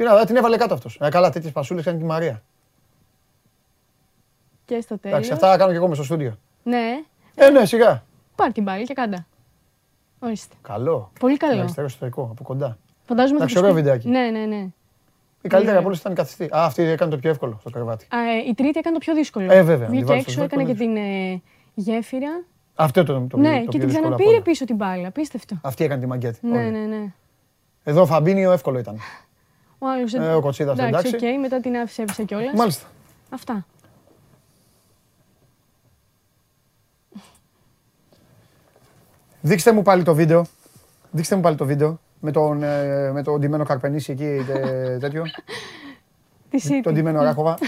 A: Τι να, την έβαλε κάτω αυτός. Ε, καλά, τέτοιες πασούλε κάνει και η Μαρία.
G: Και στο τέλος.
A: Εντάξει, αυτά κάνω και εγώ με στο στούντιο.
G: Ναι.
A: Ε, ναι, σιγά.
G: Πάρ την πάλι και κάντα. Ορίστε.
A: Καλό.
G: Πολύ καλό.
A: Αριστερό εσωτερικό, από κοντά.
G: Φαντάζομαι
A: Εντάξει,
G: θα το
A: ωραίο
G: σπί-
A: βιντεάκι.
G: Ναι, ναι, ναι.
A: Η καλύτερη
G: Ωραία.
A: από όλες ήταν η καθιστή. Α, αυτή έκανε το πιο εύκολο στο κρεβάτι.
G: Α, ε, η τρίτη έκανε το πιο δύσκολο.
A: Ε, βέβαια, να τη
G: Βγήκε
A: βάλεις στο
G: έξω,
A: σβέρκο,
G: έκανε και
A: είναι
G: την ε, γέφυρα.
A: Αυτό το, το,
G: ναι,
A: το
G: και
A: πιο
G: την
A: δύσκολο απ'
G: ξαναπήρε
A: όλα.
G: πίσω την μπάλα. Απίστευτο.
A: Αυτή έκανε τη μαγκέτη.
G: Ναι,
A: όλη.
G: ναι, ναι.
A: Εδώ ο Φαμπίνιο εύκολο ήταν.
G: Ο άλλος,
A: Ε, ο Κοτσίδας,
G: εντάξει.
A: εντάξει.
G: οκ, μετά την άφησε, έβησε κιόλας.
A: Μάλιστα.
G: Αυτά.
A: Δείξτε μου πάλι το βίντεο. Δείξτε μου πάλι το βίντεο. Με τον, ε, με τον ντυμένο Καρπενήσι εκεί τε- τέτοιο.
G: Τι City.
A: τον ντυμένο Ράχοβα.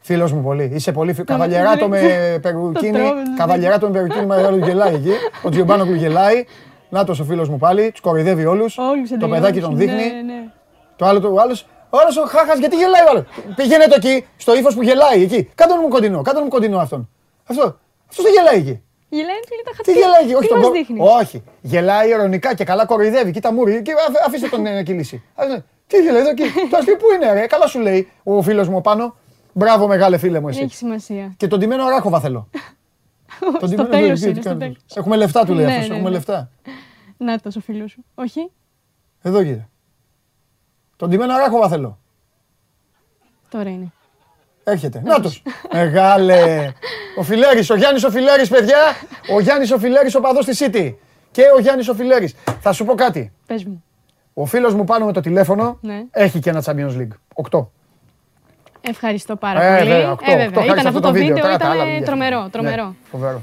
A: Φίλος μου πολύ. Είσαι πολύ φίλο.
G: Τον-
A: Καβαλιεράτο με
G: Το
A: περουκίνη.
G: τρώμε, το
A: Καβαλιεράτο με περουκίνη μεγάλο γελάει εκεί. Ο Τζιομπάνο γελάει. Να το ο φίλος μου πάλι. Τους κοροϊδεύει όλους.
G: Όλους
A: Το
G: εντελώς.
A: παιδάκι τον δείχνει.
G: Ναι, ναι.
A: Το άλλο το άλλος. Ο άλλος ο Χάχας γιατί γελάει ο άλλος; Πηγαίνετε εκεί, στο ύφος που γελάει εκεί. Κάντε μου κοντινό, κάντε μου κοντινό αυτόν. Αυτό. Αυτός δεν γελάει εκεί.
G: Γελάει και λέει τα
A: Τι
G: χαρτιά.
A: γελάει εκεί, όχι
G: Τι
A: τον
G: μας
A: κο-
G: δείχνεις;
A: Όχι. Γελάει ειρωνικά και καλά κοροϊδεύει. Κοίτα μούρι. Και αφ- αφήστε τον ε, να κυλήσει. Α, ναι. Τι γελάει εδώ εκεί. Το αστείο πού είναι, ρε. Καλά σου λέει ο φίλος μου πάνω. Μπράβο, μεγάλε φίλε μου εσύ.
G: Έχει σημασία.
A: Και τον ντυμένο Ράχοβα θέλω. Τον
G: Στο
A: ντυμένο-
G: τέλος
A: τι- τι
G: είναι, στο
A: κάνετε.
G: τέλος.
A: Έχουμε λεφτά, του λέει
G: Ναι,
A: αυτός.
G: ναι,
A: Έχουμε
G: ναι.
A: λεφτά.
G: Να το ο φίλος σου. Όχι.
A: Εδώ κύριε. Τον ντυμένο Ράχοβα θέλω.
G: Τώρα είναι.
A: Έρχεται. Νάτος. Μεγάλε. Ο Φιλέρης, ο Γιάννης ο Φιλέρης, παιδιά. Ο Γιάννης ο Φιλέρης, ο παδός της City. Και ο Γιάννης ο Φιλέρης. Θα σου πω κάτι.
G: Πες μου.
A: Ο φίλος μου πάνω με το τηλέφωνο
G: Ναι.
A: έχει και ένα Champions League. Οκτώ.
G: Ευχαριστώ πάρα
A: Ε,
G: πολύ.
A: βέβαια, οκτώ,
G: Ε, βέβαια.
A: οκτώ, χάρη σε
G: Ήταν αυτό το βίντεο,
A: Τώρα τα άλλα
G: ήταν
A: δεν
G: τρομερό,
A: διαφέρουν.
G: τρομερό.
A: Ναι, Φοβερό.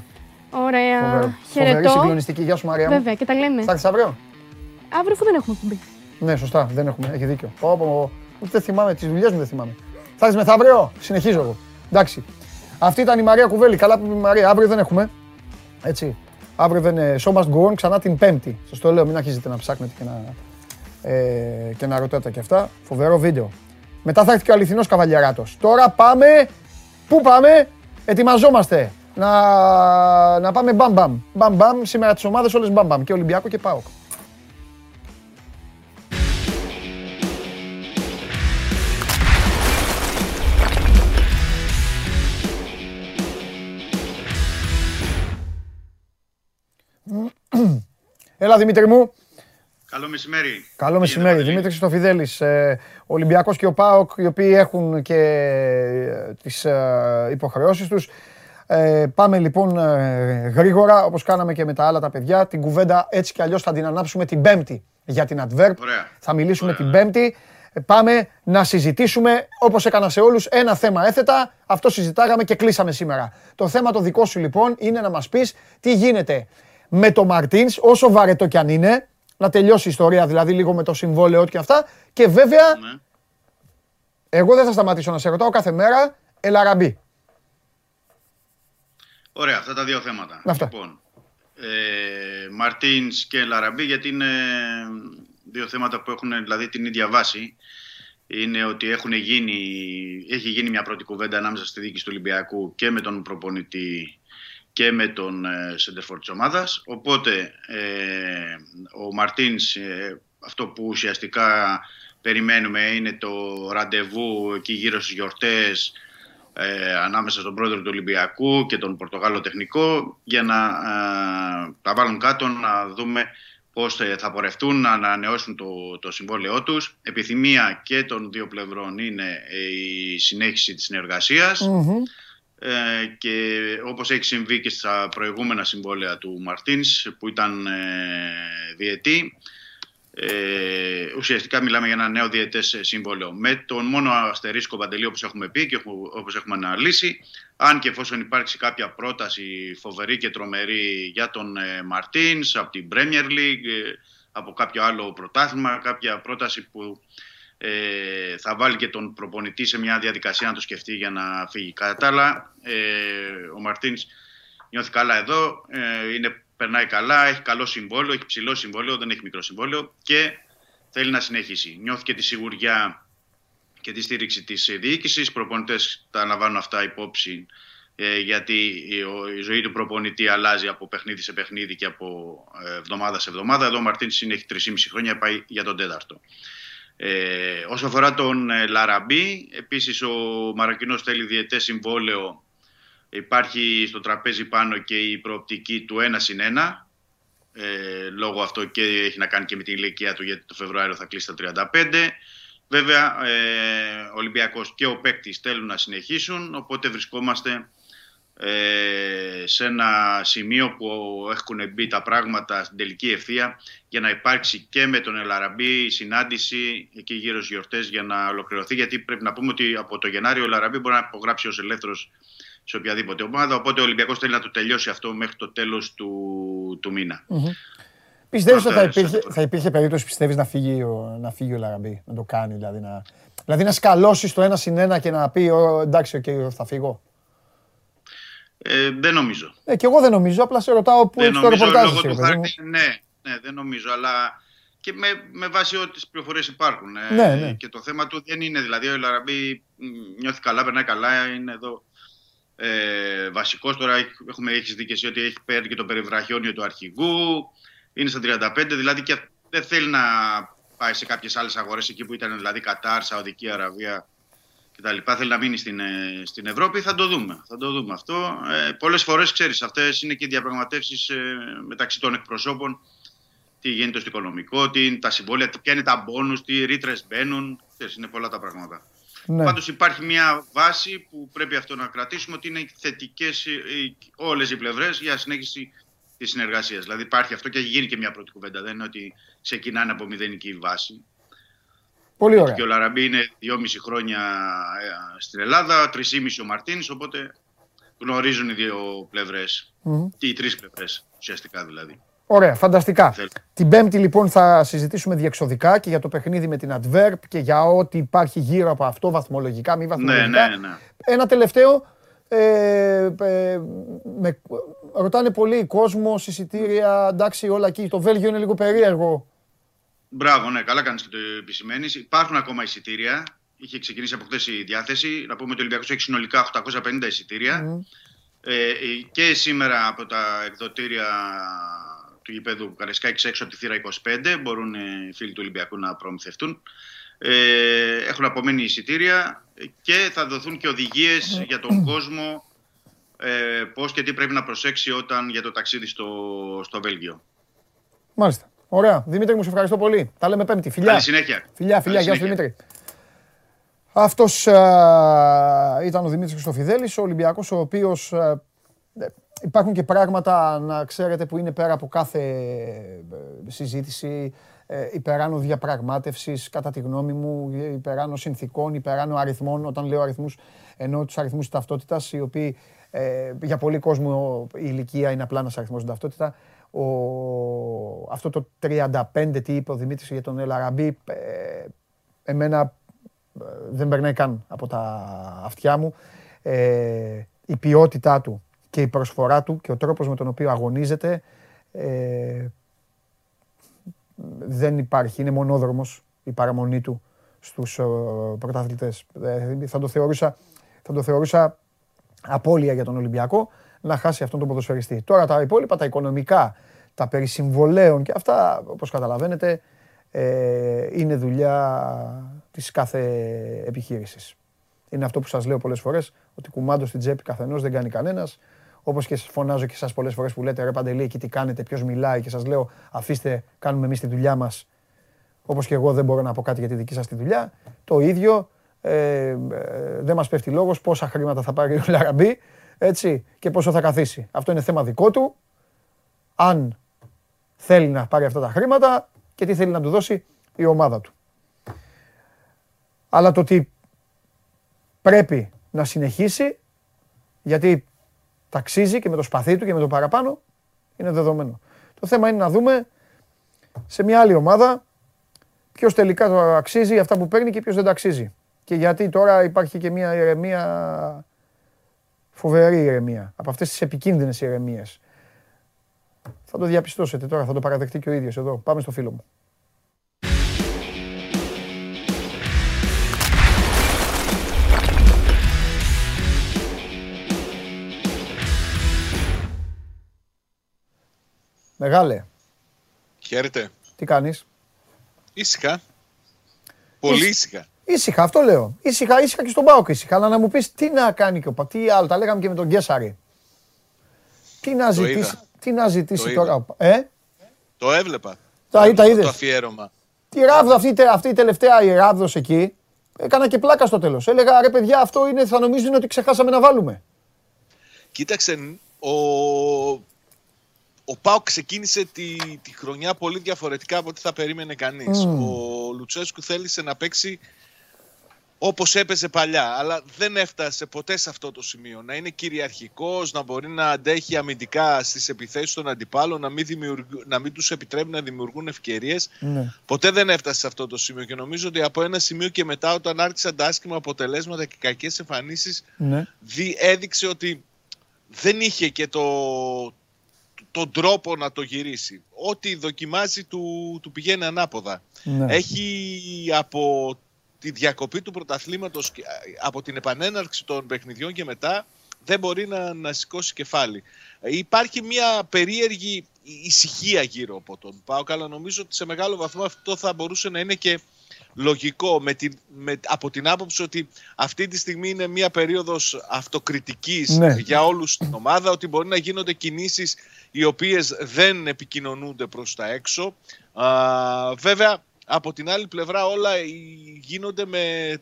G: Ωραία.
A: Φοβερό. Φοβερή
G: Χαιρετώ.
A: συγκλονιστική. Γεια σου Μαρία μου.
G: Βέβαια, και τα λέμε.
A: Θα έρθεις αύριο;
G: Αύριο αφού δεν έχουμε κουμπί.
A: Ναι, σωστά. Δεν έχουμε. Έχει δίκιο. Πω, πω, πω. Ούτε δεν θυμάμαι. Τις δουλειές μου δεν θυμάμαι. Θα έρθεις μεθαύριο; Συνεχίζω εγώ. Εντάξει. Αυτή ήταν η Μαρία Κουβέλη. Καλά που είπε η Μαρία. Αύριο δεν έχουμε. Έτσι. Αύριο δεν είναι. Show must go on ξανά την Πέμπτη. Σας το λέω, μην αρχίζετε να ψάχνετε και να, ε, και να ρωτάτε και αυτά. Φοβερό βίντεο. Μετά θα έρθει και ο αληθινός καβαλιαράτος. Τώρα πάμε. Πού πάμε; Ετοιμαζόμαστε. Να, να πάμε μπαμ μπαμ. Μπαμ μπαμ. Σήμερα τις ομάδες όλες μπαμ μπαμ. Και Ολυμπιακό και ΠΑΟΚ. Έλα Δημήτρη μου.
H: Καλό μεσημέρι.
A: Καλό μεσημέρι. Δημήτρης Χριστοφιδέλης, ε, ο Ολυμπιακός και ο ΠΑΟΚ, οι οποίοι έχουν και ε, τις ε, υποχρεώσεις τους. Ε, πάμε λοιπόν ε, γρήγορα, όπως κάναμε και με τα άλλα τα παιδιά. Την κουβέντα έτσι κι αλλιώς θα την ανάψουμε την Πέμπτη για την Adverb.
H: Ωραία.
A: Θα μιλήσουμε την Πέμπτη. Ε, Πάμε να συζητήσουμε, όπως έκανα σε όλους, ένα θέμα έθετα. Αυτό συζητάγαμε και κλείσαμε σήμερα. Το θέμα το δικό σου λοιπόν είναι να μας πεις τι γίνεται με το Μαρτίνς, όσο βαρετό κι αν είναι, να τελειώσει η ιστορία δηλαδή λίγο με το συμβόλαιο του και αυτά. Και βέβαια,
H: Ναι.
A: εγώ δεν θα σταματήσω να σε ρωτάω κάθε μέρα, Ελαραμπή.
H: Ωραία, αυτά τα δύο θέματα.
A: Αυτά.
H: Λοιπόν, ε, Μαρτίνς και Λαραμπή, γιατί είναι δύο θέματα που έχουν δηλαδή την ίδια βάση. Είναι ότι έχουν γίνει, έχει γίνει μια πρώτη κουβέντα ανάμεσα στη δίκη του Ολυμπιακού και με τον προπονητή και με τον ε, σεντερφόρ της ομάδας. Οπότε ε, ο Μαρτίνς, ε, αυτό που ουσιαστικά περιμένουμε είναι το ραντεβού εκεί γύρω στις γιορτές ε, ανάμεσα στον πρόεδρο του Ολυμπιακού και τον Πορτογάλο τεχνικό για να ε, τα βάλουν κάτω να δούμε πώς ε, θα πορευτούν να ανανεώσουν το, το συμβόλαιό τους. Επιθυμία και των δύο πλευρών είναι ε, η συνέχιση της συνεργασίας ε, και όπως έχει συμβεί και στα προηγούμενα συμβόλαια του Μαρτίνς που ήταν ε, διετή Ε, ουσιαστικά μιλάμε για ένα νέο διαιτές σύμβολο. Με τον μόνο αστερίσκο παντελή όπως έχουμε πει και όπως έχουμε αναλύσει, αν και εφόσον υπάρξει κάποια πρόταση φοβερή και τρομερή για τον ε, Μαρτίνς από την Premier League, ε, από κάποιο άλλο πρωτάθλημα, κάποια πρόταση που ε, θα βάλει και τον προπονητή σε μια διαδικασία να το σκεφτεί για να φύγει. Κατά άλλα, ε, ο Μαρτίνς νιώθει καλά εδώ, ε, είναι περνάει καλά, έχει καλό συμβόλαιο, έχει ψηλό συμβόλαιο, δεν έχει μικρό συμβόλαιο και θέλει να συνεχίσει. Νιώθει και τη σιγουριά και τη στήριξη της διοίκησης. Οι προπονητές τα αναβάνουν αυτά υπόψη ε, γιατί η ζωή του προπονητή αλλάζει από παιχνίδι σε παιχνίδι και από ε, εβδομάδα σε εβδομάδα. Εδώ ο Μαρτίνης είναι, έχει 3,5 χρόνια, πάει για τον τέταρτο. Ε, όσο αφορά τον ε, Λαραμπή, επίσης ο Μαρακινός θέλει διετέ συμβόλαιο Υπάρχει στο τραπέζι πάνω και η προοπτική του 1 συν 1. Ε, λόγω αυτό και έχει να κάνει και με την ηλικία του γιατί το Φεβρουάριο θα κλείσει τα 35. Βέβαια, ε, ο Ολυμπιακός και ο παίκτης θέλουν να συνεχίσουν, οπότε βρισκόμαστε ε, σε ένα σημείο που έχουν μπει τα πράγματα στην τελική ευθεία για να υπάρξει και με τον Ελαραμπή συνάντηση εκεί γύρω στις γιορτές για να ολοκληρωθεί γιατί πρέπει να πούμε ότι από το Γενάριο ο Ελαραμπή μπορεί να υπογράψει ως ελεύθερος σε οποιαδήποτε ομάδα. Οπότε ο Ολυμπιακός θέλει να το τελειώσει αυτό μέχρι το τέλος του, του μήνα. Mm-hmm.
A: Πιστεύεις ότι θα υπήρχε, θα υπήρχε περίπτωση πιστεύεις, να, φύγει ο, να φύγει ο Λαραμπή, να το κάνει, δηλαδή να, δηλαδή να σκαλώσει το ένα συν ένα και να πει εντάξει, okay, θα φύγω.
H: Ε, δεν νομίζω.
A: Ε, και εγώ δεν νομίζω, απλά σε ρωτάω που έχει το ρεπορτάζ.
H: Ναι, ναι, δεν νομίζω, αλλά και με, με βάση ό,τι τις πληροφορίες υπάρχουν. Ε,
A: ναι, ναι.
H: Και το θέμα του δεν είναι, δηλαδή ο Λαραμπή νιώθει καλά, περνάει καλά, είναι εδώ ε, βασικός. Τώρα έχουμε, έχεις δει και εσύ ότι έχει παίρνει και το περιβραχιόνιο του αρχηγού. Είναι στα 35, δηλαδή και δεν θέλει να πάει σε κάποιες άλλες αγορές εκεί που ήταν δηλαδή Κατάρ, Σαουδική Αραβία κτλ. Θέλει να μείνει στην, ε, στην Ευρώπη. Θα το δούμε. Θα το δούμε αυτό. Ε, πολλές φορές ξέρεις αυτές είναι και διαπραγματεύσεις ε, μεταξύ των εκπροσώπων. Τι γίνεται στο οικονομικό, τι, τα συμβόλαια, ποια είναι τα μπόνους, τι ρήτρες μπαίνουν. Ξέρεις, είναι πολλά τα πράγματα. Ναι. Πάντως υπάρχει μια βάση που πρέπει αυτό να κρατήσουμε ότι είναι θετικές όλες οι πλευρές για συνέχιση της συνεργασίας. Δηλαδή υπάρχει αυτό και έχει γίνει και μια πρώτη κουβέντα. Δεν είναι ότι ξεκινάνε από μηδενική βάση.
A: Πολύ ωραία.
H: Και ο Λαραμπή είναι δυόμιση χρόνια ε, στην Ελλάδα, τρεις ο Μαρτίνς, οπότε γνωρίζουν οι δύο πλευρές. Mm. Και οι τρεις πλευρές ουσιαστικά δηλαδή.
A: Ωραία, φανταστικά. Την Πέμπτη λοιπόν θα συζητήσουμε διεξοδικά και για το παιχνίδι με την Adverb και για ό,τι υπάρχει γύρω από αυτό, βαθμολογικά, μη βαθμολογικά.
H: Ναι, ναι, ναι.
A: Ένα τελευταίο. Ε, ε, με, ρωτάνε πολύ κόσμο, εισιτήρια, εντάξει όλα εκεί. Το Βέλγιο είναι λίγο περίεργο.
H: Μπράβο, ναι, καλά κάνεις και το επισημαίνεις. Υπάρχουν ακόμα εισιτήρια. Είχε ξεκινήσει από χθες η διάθεση. Να πούμε ότι ο Ολυμπιακός έχει συνολικά 850 εισιτήρια. Ε, και σήμερα από τα εκδοτήρια του γηπέδου Καρεσκάκη έξω από τη θύρα 25. Μπορούν οι φίλοι του Ολυμπιακού να προμηθευτούν. Ε, έχουν απομείνει εισιτήρια και θα δοθούν και οδηγίες για τον κόσμο ε, πώς και τι πρέπει να προσέξει όταν για το ταξίδι στο, στο Βέλγιο.
A: Μάλιστα. Ωραία. Δημήτρη, μου σε ευχαριστώ πολύ. Τα λέμε Πέμπτη. Φιλιά.
H: Καλή συνέχεια.
A: Φιλιά, φιλιά. Γεια σου, Δημήτρη. Αυτός ήταν ο Δημήτρης Χρυστοφιδέλη, ο Ολυμπιακός, ο οποίος υπάρχουν και πράγματα, να ξέρετε, που είναι πέρα από κάθε ε, συζήτηση, ε, υπεράνω διαπραγμάτευσης, κατά τη γνώμη μου, υπεράνω συνθήκων, υπεράνω αριθμών. Όταν λέω αριθμούς, εννοώ τους αριθμούς της ταυτότητας, οι οποίοι ε, για πολλοί κόσμο η ηλικία είναι απλά ένας αριθμός στην ταυτότητα. Ο, αυτό το 35 τι είπε ο Δημήτρης για τον Ελαραμπή, ε, εμένα δεν περνάει καν από τα αυτιά μου. η ποιότητά του και η προσφορά του και ο τρόπος με τον οποίο αγωνίζεται ε, δεν υπάρχει. Είναι μονόδρομος η παραμονή του στους ε, πρωταθλητές. Ε, θα, το θεωρούσα, θα το θεωρούσα απώλεια για τον Ολυμπιακό να χάσει αυτόν τον ποδοσφαιριστή. Τώρα τα υπόλοιπα, τα οικονομικά, τα περί συμβολέων και αυτά, όπως καταλαβαίνετε, ε, είναι δουλειά της κάθε επιχείρησης. Είναι αυτό που σας λέω πολλές φορές, ότι κουμάντο στην τσέπη καθενός δεν κάνει κανένας. Όπως και φωνάζω και εσά πολλές φορές που λέτε ρε Παντελή, εκεί τι κάνετε, ποιος μιλάει και σας λέω αφήστε, κάνουμε εμείς τη δουλειά μας. Όπως και εγώ δεν μπορώ να πω κάτι για τη δική σας τη δουλειά. Το ίδιο ε, ε, δεν μας πέφτει λόγος πόσα χρήματα θα πάρει ο Λαραμπή έτσι, και πόσο θα καθίσει. Αυτό είναι θέμα δικό του. Αν θέλει να πάρει αυτά τα χρήματα και τι θέλει να του δώσει η ομάδα του. Αλλά το ότι πρέπει να συνεχίσει, γιατί ταξίζει και με το σπαθί του και με το παραπάνω, είναι δεδομένο. Το θέμα είναι να δούμε σε μια άλλη ομάδα ποιος τελικά το αξίζει αυτά που παίρνει και ποιος δεν τα αξίζει. Και γιατί τώρα υπάρχει και μια ηρεμία, φοβερή ηρεμία, από αυτές τις επικίνδυνες ηρεμίες. Θα το διαπιστώσετε τώρα, θα το παραδεχτεί και ο ίδιος εδώ. Πάμε στο φίλο μου. Μεγάλε,
I: Χαίρετε.
A: τι κάνεις;
I: Ήσυχα. Πολύ ήσυχα.
A: Ήσυχα, αυτό λέω. Ήσυχα, ήσυχα και στον Πάοκ ήσυχα. Αλλά να μου πεις τι να κάνει και ο Πα- τι άλλο. Τα λέγαμε και με τον Γκέσαρη. Τι να ζητήσει,
I: είδα.
A: τι να ζητήσει
I: Το
A: τώρα.
I: είδα.
A: ο Πα- Ε,
I: Το έβλεπα.
A: τα,
I: Έβλεπα
A: τα είδες.
I: Το αφιέρωμα.
A: Τη ράβδο, αυτή, η τε- αυτή η τελευταία η ράβδος εκεί, έκανα και πλάκα στο τέλος. Έλεγα ρε παιδιά αυτό είναι, θα νομίζουν ότι ξεχάσαμε να βάλουμε.
I: Κοίταξε, ο, ο Πάο ξεκίνησε τη, τη χρονιά πολύ διαφορετικά από ό,τι θα περίμενε κανείς.
A: Μμμ.
I: Ο Λουτσέσκου θέλησε να παίξει όπως έπαιζε παλιά, αλλά δεν έφτασε ποτέ σε αυτό το σημείο. Να είναι κυριαρχικός, να μπορεί να αντέχει αμυντικά στις επιθέσεις των αντιπάλων, να μην, δημιουργ- να μην τους επιτρέπει να δημιουργούν ευκαιρίες.
A: Ναι.
I: Ποτέ δεν έφτασε σε αυτό το σημείο και νομίζω ότι από ένα σημείο και μετά όταν άρχισαν τα άσχημα αποτελέσματα και κακές εμφανίσεις
A: ναι.
I: δι, έδειξε ότι δεν είχε και το, τον τρόπο να το γυρίσει. Ό,τι δοκιμάζει του, του πηγαίνει ανάποδα.
A: ναι.
I: Έχει από τη διακοπή του πρωταθλήματος, και, α, από την επανέναρξη των παιχνιδιών και μετά, δεν μπορεί να, να σηκώσει κεφάλι. Ε, Υπάρχει μια περίεργη ησυχία γύρω από τον ΠΑΟΚ, αλλά νομίζω ότι σε μεγάλο βαθμό αυτό θα μπορούσε να είναι και λογικό με την, με, από την άποψη ότι αυτή τη στιγμή είναι μια περίοδος αυτοκριτικής
A: Ναι.
I: για όλους στην ομάδα, ότι μπορεί να γίνονται κινήσεις οι οποίες δεν επικοινωνούνται προς τα έξω. Α, βέβαια, από την άλλη πλευρά όλα ε, γίνονται με,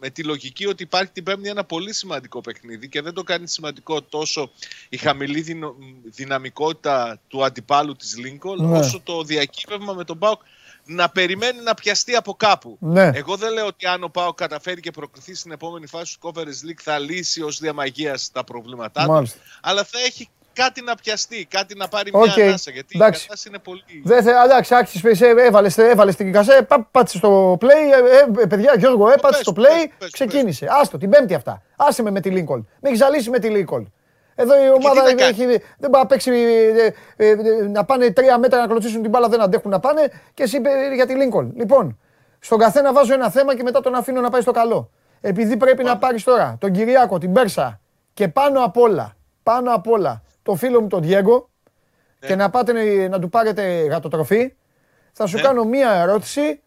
I: με τη λογική ότι υπάρχει την Πέμπτη ένα πολύ σημαντικό παιχνίδι και δεν το κάνει σημαντικό τόσο η χαμηλή δυνο- δυναμικότητα του αντιπάλου της Λίνκολn
A: Ναι.
I: όσο το διακύβευμα με τον Πάοκ να περιμένει να πιαστεί από κάπου.
A: Ναι.
I: Εγώ δεν λέω ότι αν ο Πάοκ καταφέρει και προκριθεί στην επόμενη φάση του Conference League θα λύσει ως διαμαγείας τα προβλήματά του,
A: Μάλιστα.
I: αλλά θα έχει κάτι να πιαστεί, κάτι να πάρει
A: Οκ,
I: μια ανάσα, γιατί
A: εντάξει.
I: η κατάσταση είναι πολύ...
A: Δεν θε, εντάξει, άξιες, ε, έβαλες, έβαλες την κασέ, πά, πάτησε στο play, ε, ε, παιδιά, Γιώργο, έπατσε
I: πες,
A: στο
I: πες,
A: play,
I: πες,
A: ξεκίνησε. Άστο, την πέμπτη αυτά. Άσε με με τη Lincoln. Με έχεις ζαλίσει με τη Lincoln. Εδώ η ομάδα
I: τι να κάνει.
A: έχει, δεν πάει να παίξει, ε, ε, ε, να πάνε τρία μέτρα να κλωτσίσουν την μπάλα, δεν αντέχουν να πάνε και εσύ ε, για τη Lincoln. Λοιπόν, στον καθένα βάζω ένα θέμα και μετά τον αφήνω να πάει στο καλό. Επειδή πρέπει να πάρεις τώρα τον Κυριάκο, την Πέρσα και πάνω απ' όλα, πάνω απ' όλα, το φίλο μου τον Διέγκο και να πάτε να- να του πάρετε γατοτροφή, θα σου
I: Ναι.
A: κάνω μία ερώτηση.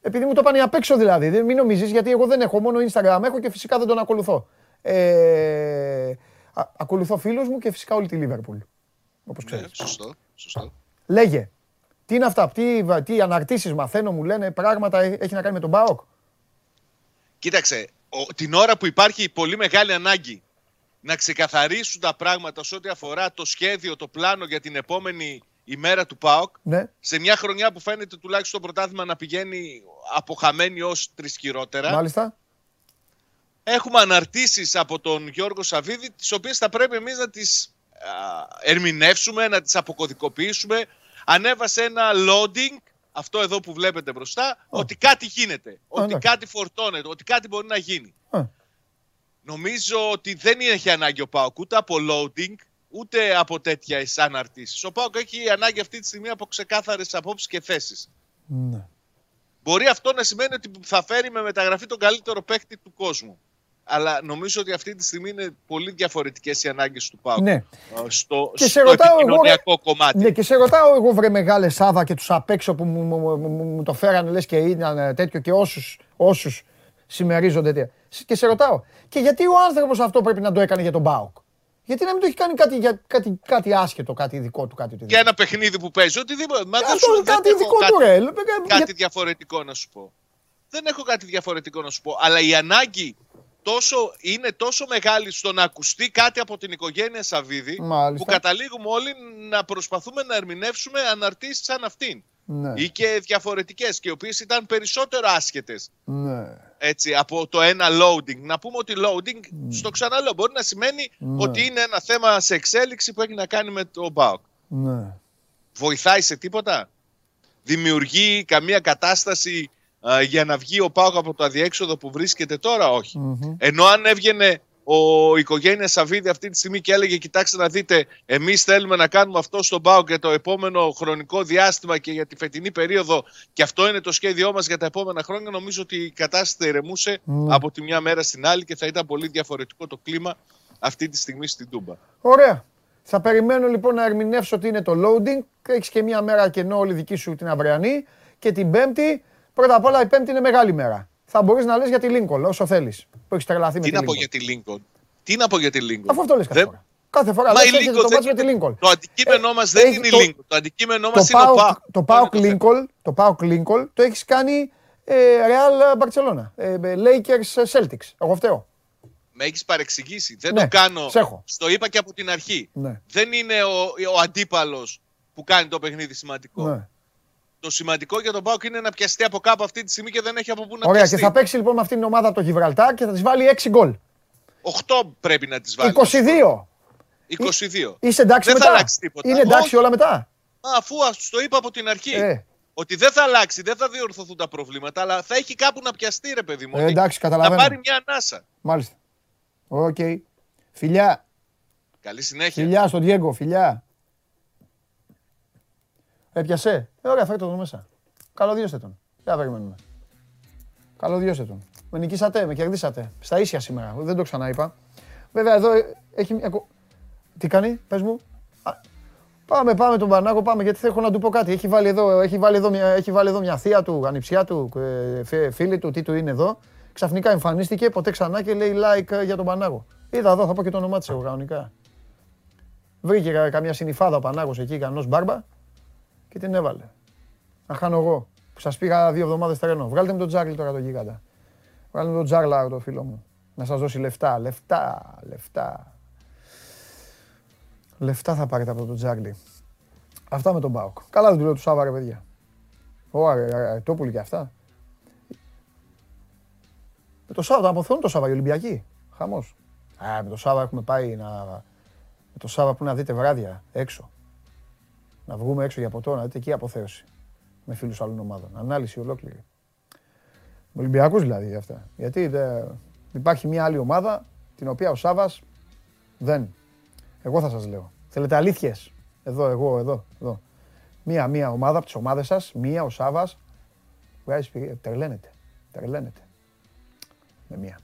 A: Επειδή μου το πάνε απ' έξω δηλαδή, δεν- μην νομίζεις γιατί εγώ δεν έχω, μόνο Instagram έχω και φυσικά δεν τον ακολουθώ. Ε, α- ακολουθώ φίλους μου και φυσικά όλη τη Λίβερπουλ, όπως
I: Ναι,
A: ξέρεις.
I: σωστό, σωστό.
A: Λέγε, τι είναι αυτά, τι, τι αναρτήσεις μαθαίνω, μου λένε πράγματα, ε- έχει να κάνει με τον ΠΑΟΚ.
I: Κοίταξε, ο, την ώρα που υπάρχει πολύ μεγάλη ανάγκη να ξεκαθαρίσουν τα πράγματα σε ό,τι αφορά το σχέδιο, το πλάνο για την επόμενη ημέρα του ΠΑΟΚ,
A: Ναι,
I: σε μια χρονιά που φαίνεται τουλάχιστον το πρωτάθλημα να πηγαίνει αποχαμένη ως τρισκυρότερα,
A: μάλιστα.
I: έχουμε αναρτήσεις από τον Γιώργο Σαββίδη, τις οποίες θα πρέπει εμείς να τις α, ερμηνεύσουμε, να τις αποκωδικοποιήσουμε. Ανέβασε ένα loading, αυτό εδώ που βλέπετε μπροστά, ότι κάτι γίνεται, ότι
A: εντάξει.
I: κάτι φορτώνεται, ότι κάτι μπορεί να γίνει.
A: Α.
I: Νομίζω ότι δεν έχει ανάγκη ο Πάοκ ούτε από loading, ούτε από τέτοια αναρτήσεις. Ο Πάοκ έχει ανάγκη αυτή τη στιγμή από ξεκάθαρες απόψεις και θέσεις.
A: Ναι.
I: Μπορεί αυτό να σημαίνει ότι θα φέρει με μεταγραφή τον καλύτερο παίκτη του κόσμου. Αλλά νομίζω ότι αυτή τη στιγμή είναι πολύ διαφορετικές οι ανάγκες του Πάου.
A: Ναι.
I: Στο,
A: Και σε
I: στο
A: ρωτάω εγώ, ρε-
I: επικοινωνιακό κομμάτι.
A: Ναι, και σε ρωτάω εγώ βρε μεγάλε Σάβα και τους απ' έξω που μου, μου, μου- μου- μου το φέρανε λες και ήταν ε, τέτοιο και όσους, όσους συμμερίζονται τέτοια. Και σε ρωτάω, και γιατί ο άνθρωπος αυτό πρέπει να το έκανε για τον ΠΑΟΚ. Γιατί να μην το έχει κάνει κάτι, για, κάτι, κάτι άσχετο, κάτι δικό του, κάτι
I: Για
A: οτιδήποτε.
I: ένα παιχνίδι που παίζει, οτιδήποτε. Μα δεν
A: Αυτό
I: σου δεν
A: κάτι
I: έχω
A: δικό
I: κάτι,
A: του ρε. Ε,
I: κάτι
A: για-
I: διαφορετικό να σου πω. Δεν έχω κάτι διαφορετικό να σου πω. Αλλά η ανάγκη τόσο, είναι τόσο μεγάλη στο να ακουστεί κάτι από την οικογένεια Σαββίδη
A: Μάλιστα.
I: που καταλήγουμε όλοι να προσπαθούμε να ερμηνεύσουμε αναρτήσεις σαν αυτήν.
A: Ναι.
I: Ή και διαφορετικές και οι οποίες ήταν περισσότερο άσχετες
A: Ναι.
I: έτσι, από το ένα loading. Να πούμε ότι loading, στο ξαναλέω, μπορεί να σημαίνει
A: Ναι.
I: ότι είναι ένα θέμα σε εξέλιξη που έχει να κάνει με το BAUK.
A: Ναι.
I: Βοηθάει σε τίποτα; Δημιουργεί καμία κατάσταση α, για να βγει ο ΠΑΟΚ από το αδιέξοδο που βρίσκεται τώρα, όχι.
A: Μμμ.
I: Ενώ αν έβγαινε ο η οικογένειας Σαββίδη αυτή τη στιγμή και έλεγε κοιτάξτε να δείτε εμείς θέλουμε να κάνουμε αυτό στον ΠΑΟΚ για το επόμενο χρονικό διάστημα και για τη φετινή περίοδο και αυτό είναι το σχέδιό μας για τα επόμενα χρόνια νομίζω ότι η κατάσταση θα ηρεμούσε
A: Ναι.
I: από τη μια μέρα στην άλλη και θα ήταν πολύ διαφορετικό το κλίμα αυτή τη στιγμή στην Τούμπα.
A: Ωραία. Θα περιμένω λοιπόν να ερμηνεύσω ότι είναι το loading. Έχεις και μία μέρα κενό όλη δική σου την αυριανή. Και την Πέμπτη, πρώτα απ' όλα η Πέμπτη είναι μεγάλη μέρα. Θα μπορείς να λες για τη Lincoln όσο θέλεις. Που έχεις τρελαθεί με
I: Τι
A: τη
I: να πω
A: Lincoln.
I: για τη Lincoln; Τι να πω για τη Lincoln;
A: Αφού αυτό λες κάθε
I: Δεν-
A: φορά. Κάθε φορά
I: Μα
A: λες
I: η
A: έχετε
I: Lincoln
A: το
I: δεν
A: μάτς με τη
I: είναι-
A: Lincoln.
I: Το αντικείμενό
A: Ε,
I: μας δεν
A: έχει
I: είναι η
A: το-
I: Lincoln. Το αντικείμενό
A: Το
I: μας είναι ο
A: PAOK
I: ΠΑΟΚ.
A: το PAOK Lincoln, το PAOK Lincoln το έχεις κάνει ε, Real Barcelona. Ε, ε, Lakers Celtics. Εγώ φταίω.
I: Με έχεις παρεξηγήσει. Δεν
A: Ναι,
I: το κάνω.
A: σε έχω.
I: Στο είπα και από την αρχή.
A: Ναι.
I: Δεν είναι ο, ο αντίπαλος που κάνει το παιχνίδι σημαντικό.
A: Ναι.
I: Το σημαντικό για τον Πάουκ είναι να πιαστεί από κάπου αυτή τη στιγμή και δεν έχει από πού να
A: Ωραία,
I: πιαστεί.
A: και θα παίξει λοιπόν με αυτήν την ομάδα από το Γιβραλτάρ και θα της βάλει 6 γκολ.
I: 8 πρέπει να τι βάλει.
A: 22.
I: 22.
A: Είσαι εντάξει
I: δεν
A: μετά;
I: θα αλλάξει τίποτα.
A: Είναι εντάξει
I: Όχι.
A: όλα μετά;
I: Μα, αφού ας το είπα από την αρχή.
A: Ε.
I: Ότι δεν θα αλλάξει, δεν θα διορθωθούν τα προβλήματα, αλλά θα έχει κάπου να πιαστεί, ρε παιδί μου.
A: Ε,
I: ότι
A: εντάξει,
I: να
A: καταλαβαίνω.
I: πάρει μια ανάσα.
A: Μάλιστα. Οκ. Φιλιά.
I: Καλή συνέχεια.
A: Φιλιά στον Διέγκο. Φιλιά. Έπιασε. Ε, ωραία, φέρτε τον μέσα. Καλωδιώστε τον. Δεν θα περιμένουμε. Καλωδιώστε τον. Με νικήσατε, με κερδίσατε. Στα ίσια σήμερα. Δεν το ξαναείπα. Βέβαια εδώ ε, έχει μια... κο- Τι κάνει, πες μου. Α, Πάμε, πάμε τον Πανάγο, πάμε γιατί έχω να του πω κάτι. Έχει βάλει εδώ, έχει βάλει εδώ, μια, έχει βάλει εδώ μια θεία του, ανιψιά του, ε, φι- φίλη του, τι του είναι εδώ. Ξαφνικά εμφανίστηκε ποτέ ξανά και λέει like ε, για τον Πανάγο. Είδα εδώ, θα πω και το όνομά της εγώ κανονικά. Βρήκε κα- καμιά συνυφάδα ο Πανάγος εκεί, κανός μπάρμπα και την έβαλε. Να χάνω εγώ, που σας πήγα δύο εβδομάδες τρένο. Βγάλτε με τον Τζάρλι τώρα το γίγαντα. Βγάλτε με τον Τζάρλα το φίλο μου. Να σας δώσει λεφτά, λεφτά, λεφτά. Λεφτά θα πάρετε από τον Τζάρλι. Αυτά με τον Μπάουκ. Καλά δεν του λέω τους Σάβα ρε παιδιά. Ωραία, το πουλί και αυτά. Με το Σάβα, αποθεώνουν το Σάβα οι Ολυμπιακοί. Χαμός. Α, με το Σάβα έχουμε πάει να... Με το Σάβα που να δείτε βράδια έξω. Να βγούμε έξω για ποτό, να δείτε εκεί αποθέωση. Με φίλους άλλων ομάδων. Ανάλυση ολόκληρη. Με Ολυμπιακούς δηλαδή αυτά. Γιατί δε- υπάρχει μια άλλη ομάδα την οποία ο Σάβας δεν. Εγώ θα σας λέω. Θέλετε αλήθειες; Εδώ, εγώ, εδώ, εδώ. Μία, μία ομάδα από τις ομάδες σας, μία ο Σάβας, βγάζει σπηρία. Τρελαίνεται. Τρελαίνεται. Με μία.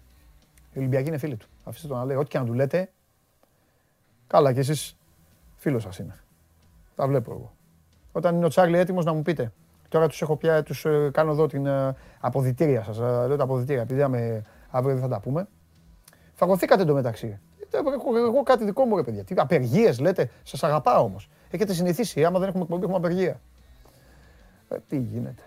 A: Οι Ολυμπιακοί είναι φίλοι του. Αφήστε τον να λέει. Ό,τι και να του λέτε, καλά κι εσείς φίλος σας είναι. Τα βλέπω εγώ. Όταν είναι ο Τσάρλι έτοιμος να μου πείτε. Τώρα τους έχω πια, τους ε, κάνω εδώ την ε, αποδητήρια σας. ε, Λέω τα αποδητήρια, επειδή άμε- αύριο δεν θα τα πούμε. Φαγωθήκατε εντωμεταξύ. Ε, Έχω εγώ κάτι δικό μου ρε παιδιά. Τι απεργίες λέτε, σας αγαπάω όμως. Έχετε συνηθίσει, άμα δεν έχουμε εκπομπή έχουμε απεργία. Ε, τι γίνεται.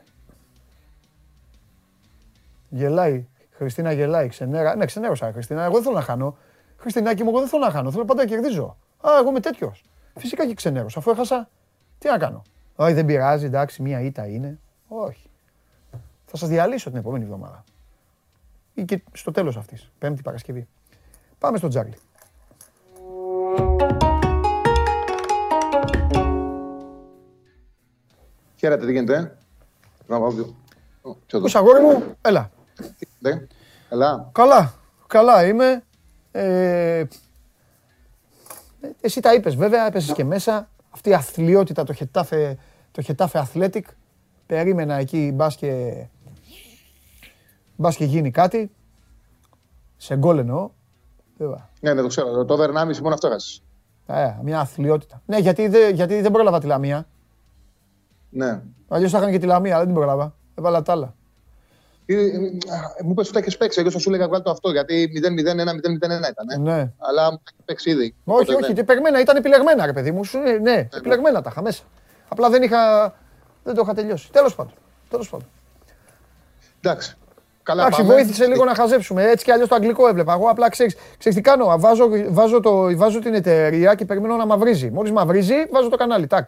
A: Γελάει. Χριστίνα γελάει. Ξενέρα. Ναι, ξενέρωσα, Χριστίνα. Εγώ δεν θέλω να χάνω. Χριστινάκη μου, εγώ δεν θέλω να χάνω. Θέλω πάντα να κερδίζω. Α, εγώ είμαι τέτοιος. Φυσικά και ξενέρωσα. Αφού έχασα, τι να κάνω. Όχι, δεν πειράζει, εντάξει, μία ήττα είναι. Όχι. Θα σας διαλύσω την επόμενη εβδομάδα. Ή και στο τέλος αυτής. Πέμπτη Παρασκευή. Πάμε στο Τζάρλι.
E: Χαίρετε, τι γίνεται. ε; Να πάω πιο- Ω, πιο εδώ.
A: Πώς αγόρι μου, έλα.
E: Τι γίνεται. Καλά.
A: Καλά, καλά είμαι. Ε, εσύ τα είπες βέβαια, έπεσες και μέσα. Αυτή η αθλειότητα, το Χετάφε, το Χετάφε Athletic. Περίμενα εκεί, μπας και, μπας και γίνει κάτι. Σε γκολ εννοώ. Βέβαια.
E: Ναι, ναι, το ξέρω. Το over 1,5 μόνο αυτό έχασες.
A: Ε, μια αθλειότητα. Ναι, γιατί, δεν- γιατί δεν πρόλαβα τη Λαμία.
E: Ναι.
A: Αλλιώς θα είχαν και τη Λαμία, αλλά δεν την πρόλαβα. Έβαλα τα άλλα.
E: Ε, ε, α, Μου είπες ότι τα έχεις παίξει. Εγώ θα σου έλεγα βγάλει το αυτό γιατί 0-0-1-0-0-1 ήταν. ε.
A: Ναι.
E: Αλλά μου τα έχεις παίξει ήδη.
A: Όχι,
E: Οπότε
A: όχι,
E: δεν.
A: τι επιλεγμένα, ήταν επιλεγμένα ρε παιδί μου. Σου, ε, ναι, επιλεγμένα τα είχα μέσα. Απλά δεν είχα, δεν το είχα τελειώσει. Τέλος πάντων, τέλος πάντων.
E: Εντάξει.
J: Καλά
A: Εντάξει,
J: πάμε.
A: βοήθησε λίγο να χαζέψουμε. Έτσι κι αλλιώς το αγγλικό έβλεπα. Εγώ απλά ξέρει τι κάνω. Βάζω, βάζω, το, βάζω την εταιρεία και περιμένω να μαυρίζει. Μόλις μαυρίζει, βάζω το κανάλι. Τάκ.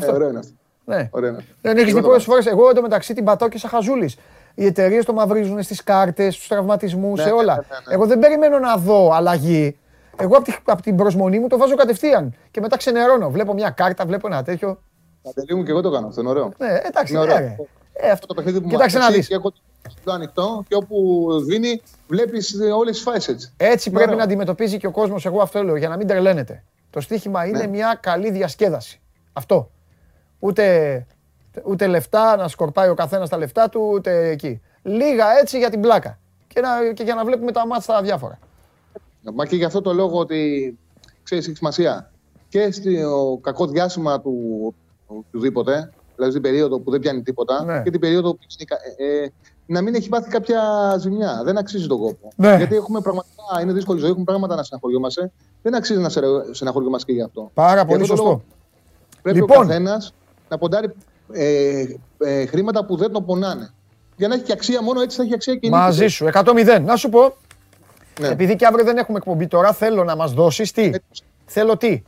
J: Ε, ωραίο είναι αυτό.
A: Ναι.
J: Ωραίο είναι αυτό.
A: Δεν έχεις
J: Εγώ
A: δει
J: το
A: πολλές
J: κάνω.
A: φορές. Εγώ εντωμεταξύ την πατάω και σαν χαζούλης. Οι εταιρείες το μαυρίζουν στις κάρτες, στους τραυματισμούς, σε
J: ναι,
A: όλα.
J: ναι, ναι, ναι.
A: Εγώ δεν περιμένω να δω αλλαγή. Εγώ από, τη, απ' την προσμονή μου το βάζω κατευθείαν. Και μετά ξενερώνω. Βλέπω μια κάρτα, βλέπω ένα τέτοιο.
J: Παντελή μου και εγώ το κάνω αυτό, είναι ωραίο.
A: Ναι, εντάξει,
J: Είναι
A: ναι,
J: ωραίο.
A: ρε. Ε, αυτό
J: το παιχνίδι που μου
A: Κοίταξε να
J: αρέσει
A: δεις.
J: και έχω το ανοιχτό και όπου δίνει βλέπεις όλες τις φάσεις έτσι.
A: Έτσι
J: Είναι
A: πρέπει
J: ωραίο.
A: να αντιμετωπίζει και ο κόσμος. Εγώ αυτό λέω για να μην τρελαίνεται. Το στοίχημα είναι
J: Ναι.
A: μια καλή διασκέδαση. Αυτό. Ούτε, ούτε λεφτά να σκορπάει ο καθένας τα λεφτά του, ούτε εκεί. Λίγα έτσι για την πλάκα. Και, να, και για να βλέπουμε τα μάτια τα διάφορα.
J: Μα και γι' αυτό το λόγο ότι ξέρεις, έχει σημασία και στο κακό διάστημα του οτιδήποτε, δηλαδή στην περίοδο που δεν πιάνει τίποτα
A: Ναι.
J: και την περίοδο που είναι κα- ε, ε, να μην έχει πάθει κάποια ζημιά. Δεν αξίζει τον κόπο.
A: Ναι.
J: Γιατί έχουμε πραγματικά, είναι δύσκολη ζωή, έχουμε πράγματα να στεναχωριόμαστε. Δεν αξίζει να σε- στεναχωριόμαστε και γι' αυτό.
A: Πάρα
J: Για
A: πολύ
J: αυτό το
A: σωστό.
J: λόγο Πρέπει
A: Λοιπόν.
J: ο καθένας να ποντάρει ε, ε, χρήματα που δεν τον πονάνε. Για να έχει και αξία, μόνο έτσι θα έχει αξία και η νίκη.
A: Μαζί σου. 100-0. Να σου πω,
J: Ναι.
A: επειδή και αύριο δεν έχουμε εκπομπή τώρα, θέλω να μας δώσεις τι;
J: Έτσι.
A: Θέλω τι;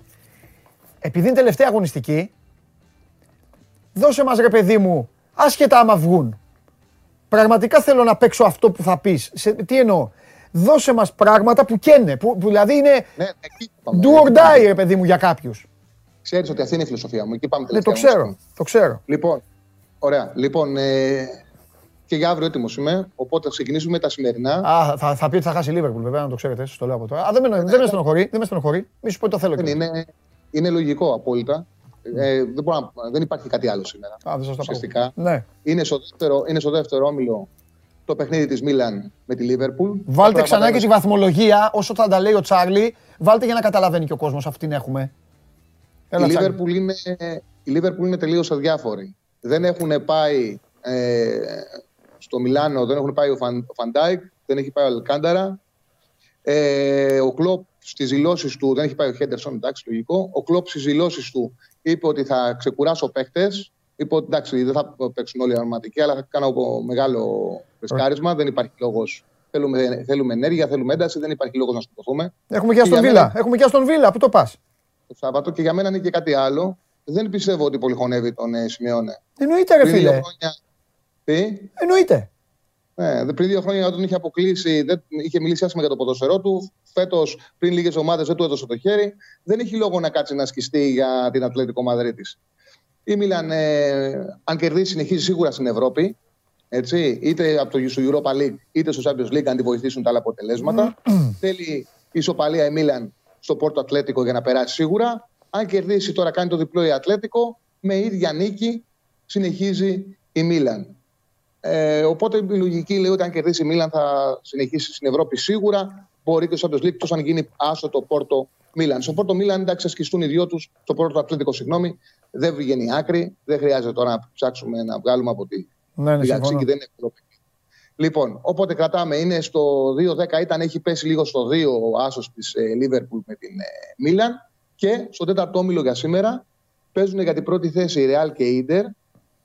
A: Επειδή είναι τελευταία αγωνιστική, δώσε μας ρε παιδί μου, άσχετα άμα βγουν. Πραγματικά θέλω να παίξω αυτό που θα πεις. Σε, τι εννοώ; Δώσε μας πράγματα που καίνε, που, που δηλαδή είναι
J: Ναι, εκεί πάμε.
A: do or die ρε παιδί μου για κάποιους.
J: Ξέρεις ότι αυτή είναι η φιλοσοφία μου. Εκεί πάμε
A: Ναι, το
J: τελευταία
A: ξέρω,
J: αγωνιστική.
A: το ξέρω.
J: Λοιπόν, ωραία. Λοιπόν, ε, και για αύριο έτοιμος είμαι. Οπότε θα ξεκινήσουμε τα σημερινά.
A: Α, θα, θα πει ότι θα χάσει η Λίβερπουλ, βέβαια, να το ξέρετε, σας το λέω από τώρα. Α, δεν με, δεν με στενοχωρεί, δεν με στενοχωρεί. Μη σου πω ότι το θέλω
J: Δεν
A: και.
J: είναι, είναι λογικό απόλυτα. Ε, δεν, μπορώ να- δεν υπάρχει κάτι άλλο σήμερα.
A: Α, δεν σας τα πω.
J: Ουσιαστικά.
A: Ναι.
J: Είναι στο δεύτερο, είναι στο δεύτερο όμιλο το παιχνίδι της Μίλαν με τη Λίβερπουλ.
A: Βάλτε ξανά και τη βαθμολογία, όσο θα τα λέει ο Τσάρλι, βάλτε για να καταλαβαίνει και ο κόσμος αυτή την έχουμε.
J: Η
A: Έλα, Τσάρλι.
J: Λίβερπουλ είναι, η Liverpool είναι τελείως αδιάφορη. Δεν έχουν πάει ε, στο Μιλάνο, δεν έχουν πάει ο Φαν, ο Φαν Ντάικ, δεν έχει πάει ο Αλκάνταρα. Ε, ο Κλόπ στις δηλώσεις του, δεν έχει πάει ο Χέντερσον, εντάξει, λογικό. Ο Κλόπ στις δηλώσεις του είπε ότι θα ξεκουράσω παίχτες. Είπε ότι εντάξει, δεν θα παίξουν όλοι αρματικοί, αλλά θα κάνω μεγάλο ρισκάρισμα. Δεν υπάρχει λόγος. Θέλουμε, θέλουμε ενέργεια, θέλουμε ένταση, δεν υπάρχει λόγος να σκοτωθούμε.
A: Έχουμε και
J: για
A: στον
J: μένα-
A: Βίλα. Έχουμε και στον Βίλα. Πού το πας;
J: Το Σάββατο και για μένα είναι και κάτι άλλο. Δεν πιστεύω ότι πολυχωνεύει τον ε, Σιμεώνε.
A: Εννοείται, ρε
J: Πριν δύο
A: φίλε.
J: χρόνια. Τι;
A: Εννοείται.
J: Ναι, δε- πριν δύο χρόνια όταν τον είχε αποκλείσει, δεν είχε μιλήσει άσχημα για το ποδοσφαιρό του. Φέτος, πριν λίγες ομάδες, δεν του έδωσε το χέρι. Δεν έχει λόγο να κάτσει να σκιστεί για την Ατλέτικο Μαδρίτης. Η Μίλαν, ε, αν κερδίσει, συνεχίζει σίγουρα στην Ευρώπη. Έτσι, είτε από το στο Europa League είτε στο Champions League, αν τη βοηθήσουν τα άλλα αποτελέσματα. Θέλει ισοπαλία η Μίλαν στο Πόρτο Ατλέτικο για να περάσει σίγουρα. Αν κερδίσει τώρα, κάνει το διπλό η Ατλέτικο. Με ίδια νίκη συνεχίζει η Μίλαν. Ε, οπότε η λογική λέει ότι αν κερδίσει η Μίλαν θα συνεχίσει στην Ευρώπη σίγουρα. Μπορεί και στο Champions League, εκτός αν γίνει άσο το Πόρτο Μίλαν. Στο Πόρτο Μίλαν, εντάξει, θα σκιστούν οι δυο τους. Στο Πόρτο Ατλέτικο, συγγνώμη, δεν βγαίνει άκρη. Δεν χρειάζεται τώρα να ψάξουμε να βγάλουμε από τη
A: Ναι, ναι,
J: τη
A: συμφωνώ.
J: Λαξίκη, δεν είναι Ευρώπη. Λοιπόν, οπότε κρατάμε, είναι στο 2-10, ήταν, έχει πέσει λίγο στο 2 ο άσος της ε, Liverpool με την ε, Μίλαν και στο τέταρτο όμιλο για σήμερα παίζουν για την πρώτη θέση η Real και η Inter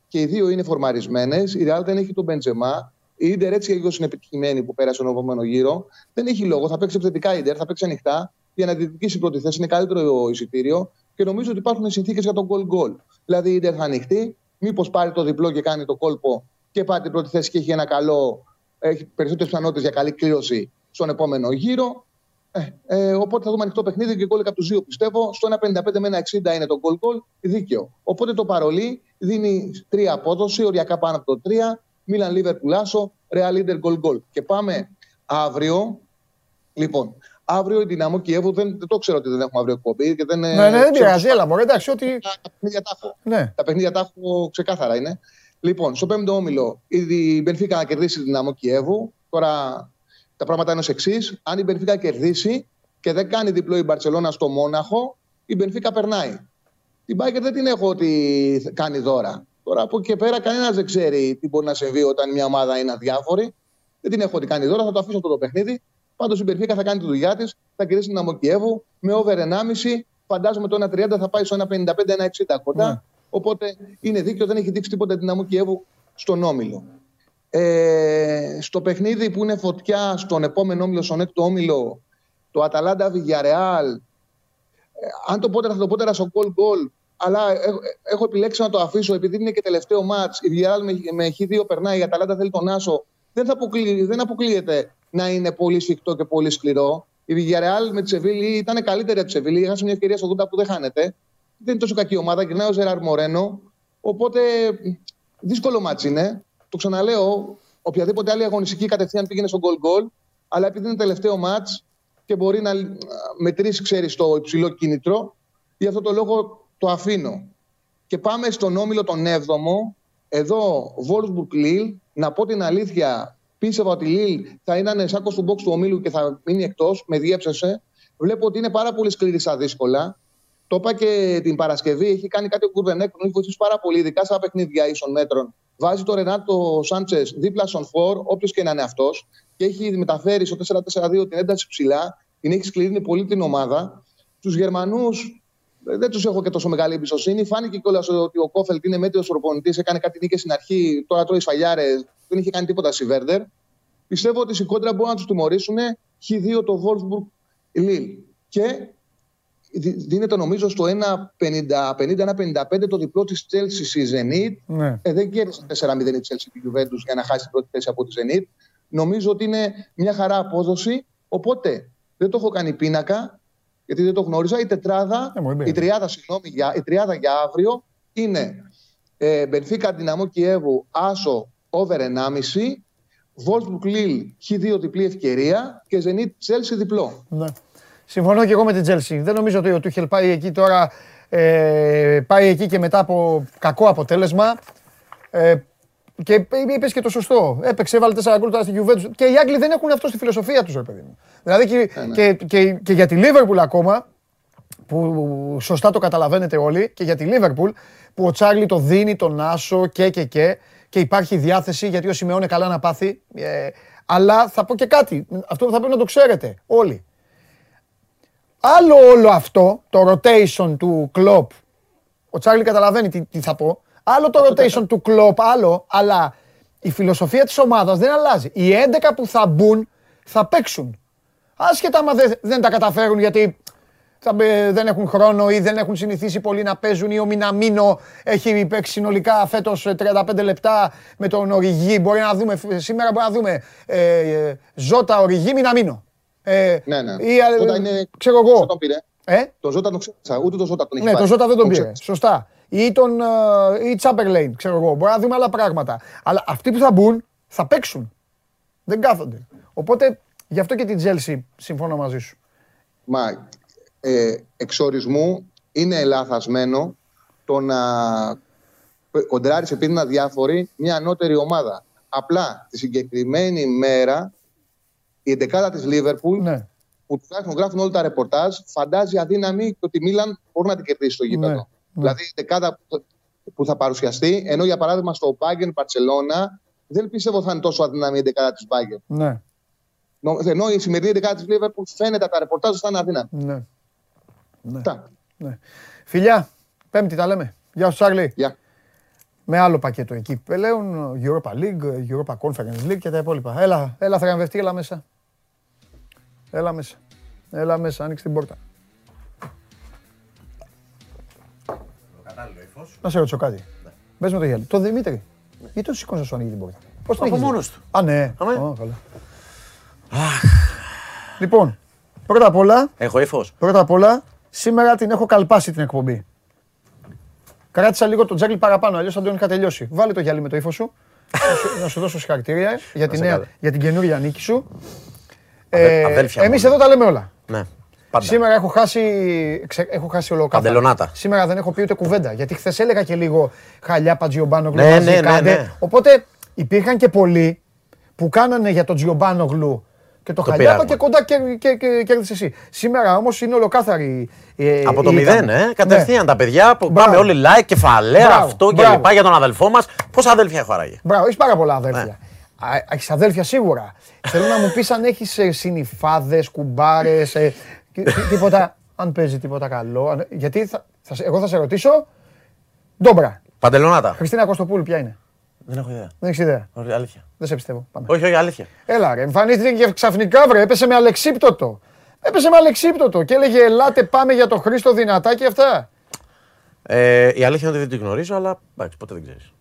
J: και οι δύο είναι φορμαρισμένες. Η Real δεν έχει τον Μπεντζεμά. Η Inter έτσι και λίγο είναι επιτυχημένη που πέρασε τον επόμενο γύρο. Δεν έχει λόγο, θα παίξει επιθετικά η Inter, θα παίξει ανοιχτά για να διεκδικήσει η πρώτη θέση. Είναι καλύτερο εισιτήριο και νομίζω ότι υπάρχουν συνθήκες για τον goal goal. Δηλαδή η Inter θα ανοιχτεί, μήπως πάρει το διπλό και κάνει το κόλπο και πάρει την πρώτη θέση και έχει ένα καλό, έχει περισσότερες πιθανότητες για καλή κλήρωση στον επόμενο γύρο. Ε, ε, οπότε θα δούμε ανοιχτό παιχνίδι και γκολ και από του δύο πιστεύω. Στο 1,55 με 1,60 είναι το γκολ γκολ δίκαιο. Οπότε το παρολί δίνει τρία απόδοση, οριακά πάνω από το 3. Μίλαν Λίβερπουλ Άσο, Real Inter γκολ γκολ. Και πάμε αύριο. Λοιπόν, αύριο η Δυναμό Κιέβου δεν, δεν το ξέρω ότι δεν έχουμε αύριο εκπομπή. Και δεν,
A: Ναι, ναι, δεν πειράζει. Έλα, μωρέ, εντάξει, ότι.
J: Τα παιχνίδια τα έχω.
A: Ναι.
J: Τα παιχνίδια τα έχω ξεκάθαρα είναι. Λοιπόν, στο πέμπτο όμιλο η Μπενφίκα να κερδίσει τη Δυναμό Κιέβου. Τώρα τα πράγματα είναι ως εξής. Αν η Μπενφίκα κερδίσει και δεν κάνει διπλό η Μπαρσελόνα στο Μόναχο, η Μπενφίκα περνάει. Την Μπάγκερ δεν την έχω ότι κάνει δώρα. Τώρα από εκεί και πέρα κανένας δεν ξέρει τι μπορεί να συμβεί όταν μια ομάδα είναι αδιάφορη. Δεν την έχω ότι κάνει δώρα, θα το αφήσω αυτό το παιχνίδι. Πάντως η Μπενφίκα θα κάνει τη δουλειά της, θα κερδίσει την Αμοκιέβου με over 1,5. Φαντάζομαι το 1,30 θα πάει στο 1,55-1,60 κοντά.
A: Ναι.
J: Οπότε είναι δίκαιο, δεν έχει δείξει τίποτα την Αμοκιέβου στον όμιλο. Ε, στο παιχνίδι που είναι φωτιά στον επόμενο όμιλο, στον έκτο όμιλο, το Αταλάντα Βιγιαρεάλ, ε, αν το πότερα θα το πότερα στο goal goal, αλλά έχω, έχω επιλέξει να το αφήσω επειδή είναι και τελευταίο μάτς, η Βιγιαρεάλ με, με χ2 περνάει, η Αταλάντα θέλει τον Άσο, δεν, θα αποκλεί, δεν αποκλείεται να είναι πολύ σφιχτό και πολύ σκληρό. Η Villarreal με τη Σεβίλη ήταν καλύτερη από τη Σεβίλη. Έχασε μια ευκαιρία στο 80 που δεν χάνεται. Δεν είναι τόσο κακή ομάδα. Γυρνάει ο Ζεράρ Μορένο. Οπότε δύσκολο ματς είναι. Το ξαναλέω, οποιαδήποτε άλλη αγωνιστική κατευθείαν πήγαινε στο goal goal. Αλλά επειδή είναι τελευταίο ματς και μπορεί να μετρήσει, ξέρεις, το υψηλό κίνητρο, γι' αυτό το λόγο το αφήνω. Και πάμε στον όμιλο τον 7ο. Εδώ, Wolfsburg Lille. Να πω την αλήθεια, πίστευα ότι η Λίλ θα είναι σάκος του μποξ του ομίλου και θα μείνει εκτός. Με διέψευσε. Βλέπω ότι είναι πάρα πολύ σκληρή στα δύσκολα. Το είπα και την Παρασκευή. Έχει κάνει κάτι ο Κουρβενέκ που έχει βοηθήσει πάρα πολύ, ειδικά στα παιχνίδια ίσων μέτρων. Βάζει το Ρενάτο Σάντσες δίπλα στον Φορ, όποιος και να είναι αυτός, και έχει μεταφέρει στο 4-4-2 την ένταση ψηλά. Την έχει σκληρύνει πολύ την ομάδα. Τους Γερμανούς δεν τους έχω και τόσο μεγάλη εμπιστοσύνη. Φάνηκε κιόλας ότι ο Κόφελτ είναι μέτριος προπονητής, έκανε κάτι νίκες στην αρχή, τώρα τρώει σφαλιάρες, δεν είχε κάνει τίποτα στη Βέρντερ. Πιστεύω ότι οι κόντρα μπορούν να τους τιμωρήσουν χ2 το Wolfsburg Lille. Και δίνεται νομίζω στο 1,50-1,55 το διπλό της Chelsea στη Zenit. Ναι. Ε, δεν κέρδισε 4-0 η Chelsea τη Juventus για να χάσει την πρώτη θέση από τη Zenit. Νομίζω ότι είναι μια χαρά απόδοση. Οπότε δεν το έχω κάνει πίνακα γιατί δεν το γνώριζα. Η τετράδα, η τριάδα, συγγνώμη, για, η τριάδα για αύριο είναι ε, Μπενφίκα Δυναμό Κιέβου, Άσο, over 1,5, Wolfsburg Lille, Χ2 διπλή ευκαιρία και Zenit Chelsea διπλό.
A: Ναι. Συμφωνώ και εγώ με την Chelsea. Δεν νομίζω ότι ο Τούχελ πάει εκεί τώρα, ε, πάει εκεί και μετά από κακό αποτέλεσμα. Ε, και είπες και το σωστό. Έπαιξε, έβαλε 4 γκολ τώρα στη Juventus. Και οι Άγγλοι δεν έχουν αυτό στη φιλοσοφία τους, ρε παιδί μου. Δηλαδή και, ε, ναι. και, και, και για τη Liverpool ακόμα, που σωστά το καταλαβαίνετε όλοι, και για τη Liverpool, που ο Τσάρλι το δίνει τον Άσο και και και, και υπάρχει διάθεση γιατί ο Σιμεώνε καλά να πάθει. Ε, αλλά θα πω και κάτι, αυτό θα πρέπει να το ξέρετε όλοι. Άλλο όλο αυτό, το rotation του Κλοπ, ο Τσάρλι καταλαβαίνει τι, τι θα πω, Άλλο το rotation του κλοπ, άλλο, αλλά η φιλοσοφία της ομάδας δεν αλλάζει. Οι 11 που θα μπουν θα παίξουν. Άσχετα άμα δεν, δεν τα καταφέρουν γιατί θα, δεν έχουν χρόνο ή δεν έχουν συνηθίσει πολύ να παίζουν ή ο Μιναμίνο έχει παίξει συνολικά φέτος 35 λεπτά με τον Οριγί. Μπορεί να δούμε, σήμερα μπορεί να δούμε ε, ε, Ζώτα, Οριγί, Μιναμίνο.
J: Ε, ναι, ναι. Ή,
A: είναι, ξέρω εγώ.
J: Τον πήρε.
A: Ε;
J: Το Ζώτα τον ξέχασα, ούτε το Ζώτα τον έχει
A: Ναι, το Ζώτα δεν τον πήρε. Σωστά ή τον ε, ή Τσάμπερλέιν, ξέρω εγώ. Μπορεί να δούμε άλλα πράγματα. Αλλά αυτοί που θα μπουν θα παίξουν. Δεν κάθονται. Οπότε γι' αυτό και την Τζέλσι συμφωνώ μαζί σου.
J: Μα ε, εξορισμού είναι λάθασμένο το να κοντράρεις επειδή είναι αδιάφορη μια ανώτερη ομάδα. Απλά τη συγκεκριμένη μέρα η εντεκάδα της Λίβερπουλ ναι. που τουλάχιστον γράφουν όλα τα ρεπορτάζ φαντάζει αδύναμη και ότι η Μίλαν μπορεί να την κερδίσει στο γήπεδο. Ναι. Ναι. Δηλαδή η δεκάδα που θα παρουσιαστεί, ενώ για παράδειγμα στο Bayern Παρσελώνα δεν πιστεύω θα είναι τόσο αδύναμη η δεκάδα της Bayern.
A: Ναι.
J: Ενώ η σημερινή δεκάδα της Liverpool φαίνεται τα ρεπορτάζ θα είναι αδύναμη.
A: Ναι. Ναι. ναι. Φιλιά, Πέμπτη τα λέμε. Γεια σου, Τσάρλι.
J: Γεια.
A: Με άλλο πακέτο εκεί πλέον, Europa League, Europa Conference League και τα υπόλοιπα. Έλα, έλα θραγκευτεί, έλα μέσα. Έλα μέσα. Έλα μέσα, άνοιξε την πόρτα. Να σε ρωτήσω κάτι. Μπες με το γέλιο. Το Δημήτρη. Γιατί το σηκώνεις να σου ανοίγει την πόρτα; Πώς το
K: Από μόνος του.
A: Α, ναι. καλά. Λοιπόν, πρώτα απ' όλα.
K: Έχω ύφος.
A: Πρώτα απ' όλα, σήμερα την έχω καλπάσει την εκπομπή. Κράτησα λίγο το τζάκλι παραπάνω, αλλιώς θα τον είχα τελειώσει. Βάλε το γυαλί με το ύφος σου. να σου δώσω συγχαρητήρια για την, για την καινούργια νίκη σου. Ε, Εμείς εδώ τα λέμε όλα.
K: Ναι.
A: Πάντα. Σήμερα έχω χάσει, ξε, έχω χάσει ολοκάθαρα.
K: Παντελονάτα.
A: Σήμερα δεν έχω πει ούτε κουβέντα. Γιατί χθες έλεγα και λίγο χαλιά Πατζιομπάνογλου.
K: Ναι, ναι, ναι, ναι,
A: Οπότε υπήρχαν και πολλοί που κάνανε για τον Τζιομπάνογλου και το, το χαλιάπα και κοντά και, και, και, κέρδισε εσύ. Σήμερα όμως είναι ολοκάθαρη.
K: Ε, Από το μηδέν, ε. Κατευθείαν ναι. τα παιδιά που πάμε όλοι like, κεφαλαία, μπράβο, αυτό και λοιπά για τον αδελφό μας. Πόσα αδέλφια έχω άραγε;
A: Μπράβο, έχεις πάρα πολλά αδέλφια. Ναι. Έχεις αδέλφια σίγουρα. Θέλω να μου πεις αν έχεις ε, συνυφάδες, κουμπάρες, ε, τίποτα, αν παίζει τίποτα καλό. Γιατί θα, θα, εγώ θα σε ρωτήσω. Ντόμπρα.
K: Παντελονάτα.
A: Χριστίνα Κωστοπούλου, ποια είναι;
C: Δεν έχω ιδέα.
A: Δεν έχεις ιδέα;
C: Όχι, αλήθεια.
A: Δεν σε πιστεύω. Πάμε.
C: Όχι, όχι, αλήθεια.
A: Έλα, ρε, εμφανίστηκε και ξαφνικά βρε, έπεσε με αλεξίπτωτο. Έπεσε με αλεξίπτωτο και έλεγε Ελάτε, πάμε για το Χρήστο δυνατά και αυτά.
C: Ε, η αλήθεια είναι ότι δεν τη γνωρίζω, αλλά εντάξει, ποτέ δεν ξέρεις.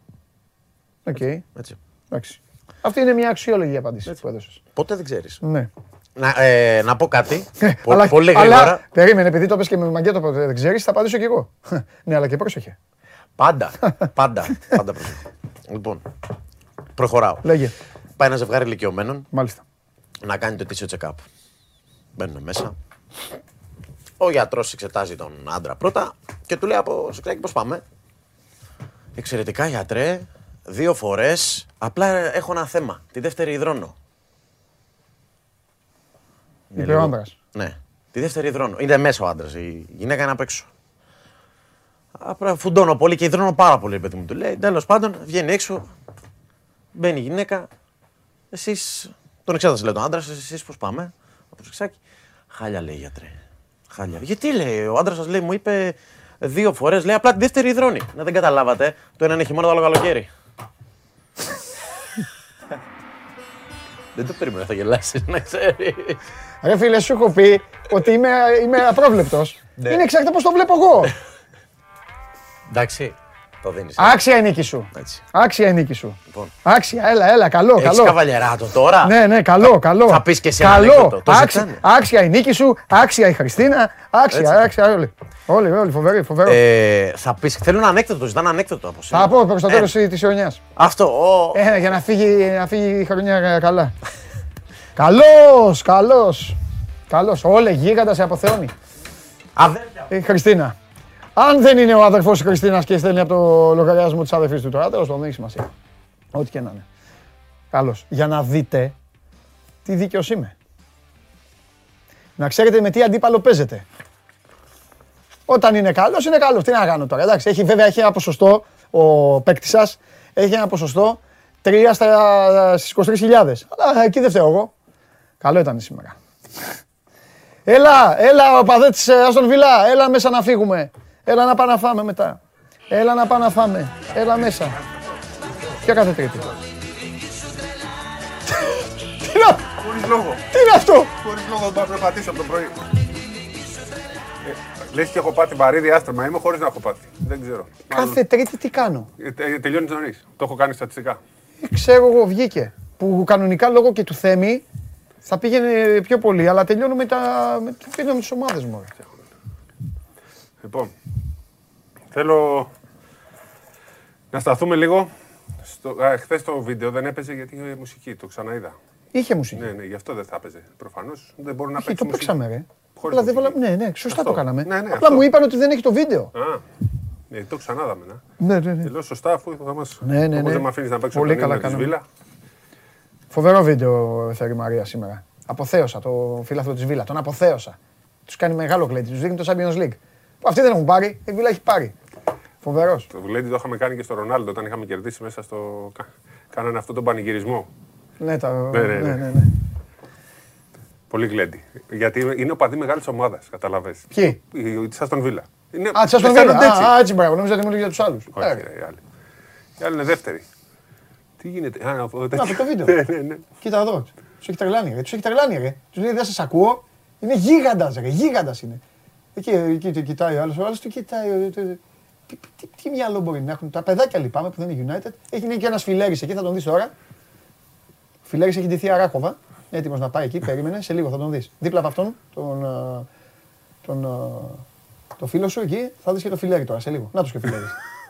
A: Οκ.
C: Έτσι.
A: Εντάξει. Αυτή είναι μια αξιόλογη απάντηση που έδωσες.
C: Ποτέ δεν ξέρεις.
A: Ναι.
C: Να, ε, να πω κάτι. Πο-
A: αλλά,
C: πολύ
A: αλλά,
C: γρήγορα.
A: περίμενε, επειδή το πες και με μαγκέτο που δεν ξέρεις, θα απαντήσω κι εγώ. ναι, αλλά και πρόσεχε.
C: Πάντα. Πάντα. Πάντα προσέχω. Λοιπόν, προχωράω.
A: Λέγε.
C: Πάει ένα ζευγάρι ηλικιωμένων
A: Μάλιστα.
C: να κάνει το ετήσιο check-up. Μπαίνουν μέσα. Ο γιατρός εξετάζει τον άντρα πρώτα και του λέει από σεξάκι πώς πάμε. Εξαιρετικά γιατρέ, δύο φορές. Απλά έχω ένα θέμα. Τη δεύτερη υδρώνω. Είναι
A: Είπε ο
C: λίγο-
A: άντρας.
C: Ναι. Τη δεύτερη υδρώνω. Είναι μέσα ο άντρας. Η γυναίκα είναι απ' έξω. Απλά φουντώνω πολύ και υδρώνω πάρα πολύ, παιδί μου. Του λέει. Τέλος πάντων, βγαίνει έξω. Μπαίνει η γυναίκα. Εσείς. Τον εξέτασε, λέει τον άντρα, εσείς πώς πάμε. Από το σεξάκι. Χάλια λέει γιατρέ. Χάλια. Γιατί λέει, ο άντρας σας λέει, μου είπε δύο φορές, λέει απλά τη δεύτερη υδρώνει. Να δεν καταλάβατε. Το ένα είναι χειμώνα, το άλλο καλοκαίρι. Δεν το περίμενα, θα γελάσει, να ξέρεις.
A: Ρε φίλε, σου έχω πει ότι είμαι, είμαι απρόβλεπτος.
C: Ναι.
A: Είναι εξάρτητα πώς το βλέπω εγώ.
C: Εντάξει, το δίνεις.
A: Άξια η νίκη σου.
C: Έτσι.
A: Άξια η νίκη σου.
C: Λοιπόν.
A: Άξια, έλα, έλα, καλό,
C: Έχεις
A: καλό.
C: καβαλιεράτο τώρα;
A: Ναι, ναι, καλό, καλό.
C: Θα πεις και εσύ ένα
A: Καλό.
C: ανέκδοτο. Το
A: Άξια,
C: ζητάνε.
A: άξια η νίκη σου, άξια η Χριστίνα, άξια, άξια όλοι. Όλοι, όλοι, φοβεροί, φοβερό.
C: Ε, θα πει, θέλω ένα ανέκδοτο, ζητάνε ένα ανέκδοτο από σένα.
A: Θα πω προς το
C: Ε,
A: τέλος της χρονιάς.
C: Αυτό. ο-
A: Ε, για να φύγει, να φύγει η χρονιά ε, καλά. καλός, καλός. Καλός. Όλε γίγαντας σε αποθεώνει.
C: Αδέρφια.
A: Η Χριστίνα. Αν δεν είναι ο αδερφός της Χριστίνας και στέλνει από το λογαριασμό της αδερφής του τώρα, τέλος πάντων δεν έχει σημασία. Ό,τι και να είναι. Καλώς. Για να δείτε τι δίκαιος είμαι. Να ξέρετε με τι αντίπαλο παίζετε. Όταν είναι καλός, είναι καλός. Τι να κάνω τώρα. Εντάξει, έχει, βέβαια έχει ένα ποσοστό ο παίκτης σας. Έχει ένα ποσοστό 3 στα, στις 23.000. Αλλά εκεί δεν φταίω εγώ. Καλό ήταν σήμερα. Έλα, έλα ο παδέ της ε, Άστον Βιλά. Έλα μέσα να φύγουμε. Έλα να πάμε να φάμε μετά. Έλα να πάμε να φάμε. Έλα μέσα. Ποια κάθε τρίτη. Τι να-
L: Χωρίς λόγο.
A: Τι είναι αυτό;
L: Χωρίς λόγο πάω να περπατήσω από το πρωί. Ε, Λες και έχω πάθει βαρύδι άστρεμα. Είμαι χωρίς να έχω πάθει. Δεν ξέρω.
A: Κάθε τρίτη τι κάνω;
L: Ε, τε- Τελειώνεις νωρίς. Το έχω κάνει στατιστικά.
A: Ε, Ξέρω εγώ, βγήκε. Που κανονικά λόγω και του Θέμη θα πήγαινε πιο πολύ, αλλά τελειώνω με, τα, με, πίνω με τις ομάδες μου. Ρε.
L: Λοιπόν, θέλω να σταθούμε λίγο. Στο, α, χθες το βίντεο δεν έπαιζε γιατί είχε μουσική, το ξαναείδα.
A: Είχε μουσική.
L: Ναι, ναι, γι' αυτό δεν θα έπαιζε. Προφανώς δεν μπορεί να
A: Είχε,
L: παίξει
A: το
L: μουσική.
A: παίξαμε, ρε.
L: Χωρίς
A: Απλά δεν
L: μουσική.
A: βάλα... Ναι, ναι, σωστά
L: Αυτό.
A: το κάναμε.
L: Ναι, ναι,
A: Απλά
L: αυτό.
A: μου είπαν ότι δεν έχει το βίντεο.
L: Α, ναι, το ξανάδαμε, να.
A: Ναι, ναι, ναι.
L: Και λέω σωστά αφού θα μας...
A: Ναι, ναι,
L: όπως
A: ναι.
L: δεν με αφήνεις να παίξω
A: Πολύ
L: τον
A: καλά
L: Ίντερ της
A: κάναμε.
L: Βίλα.
A: Φοβερό βίντεο φέρει η Μαρία σήμερα. Αποθέωσα το φίλαθρο της Βίλα. Τον αποθέωσα. Τους κάνει μεγάλο κλέτη. Τους δείχνει το Champions League. Που αυτοί δεν έχουν πάρει. Η Βίλα έχει πάρει. Φοβερός.
L: Το Βλέντι το είχαμε κάνει και στο Ρονάλντο όταν είχαμε κερδίσει μέσα στο... κα- Κάνανε αυτό τον πανηγυρισμό.
A: Ναι, τα...
L: Ναι, ναι,
A: ναι,
L: ναι.
A: ναι, ναι.
L: Πολύ γλέντι. Γιατί είναι ο παδί μεγάλης ομάδας, καταλαβες.
A: Ποιοι;
L: Η της Αστον Βίλα. Είναι...
A: Α, της Αστον
L: αισθάνονται
A: Βίλα.
L: έτσι.
A: Α, έτσι μπράβο. Νόμιζα ότι μιλούσε για τους άλλους.
L: Όχι, ρε, η άλλη. Η άλλη είναι δεύτερη. Τι γίνεται; Α, να πω,
A: Να πει το βίντεο.
L: Ναι, ναι, ναι.
A: Κοίτα εδώ. Τους έχει τρελάνει, ρε. Τους έχει τρελάνει, ρε. Τους λέει δεν σας ακούω. Είναι γίγαντας, ρε. Γίγαντας είναι. Εκεί, εκεί το κοιτάει ο άλλος. Ο άλλος το κοιτάει. ε, το- Τι, τι, τι μυαλό μπορεί να έχουν; Τα παιδάκια λυπάμαι που δεν είναι United. Έχει είναι και ένας φιλέρης εκεί, θα τον δεις τώρα. Ο φιλέρης έχει τη θεία Ράκοβα. Έτοιμος να πάει εκεί, περίμενε. Σε λίγο θα τον δεις. Δίπλα από αυτόν, τον, ε, τον, ε, το φίλο σου εκεί, θα δεις και το φιλέρη τώρα σε λίγο. Να τους και ο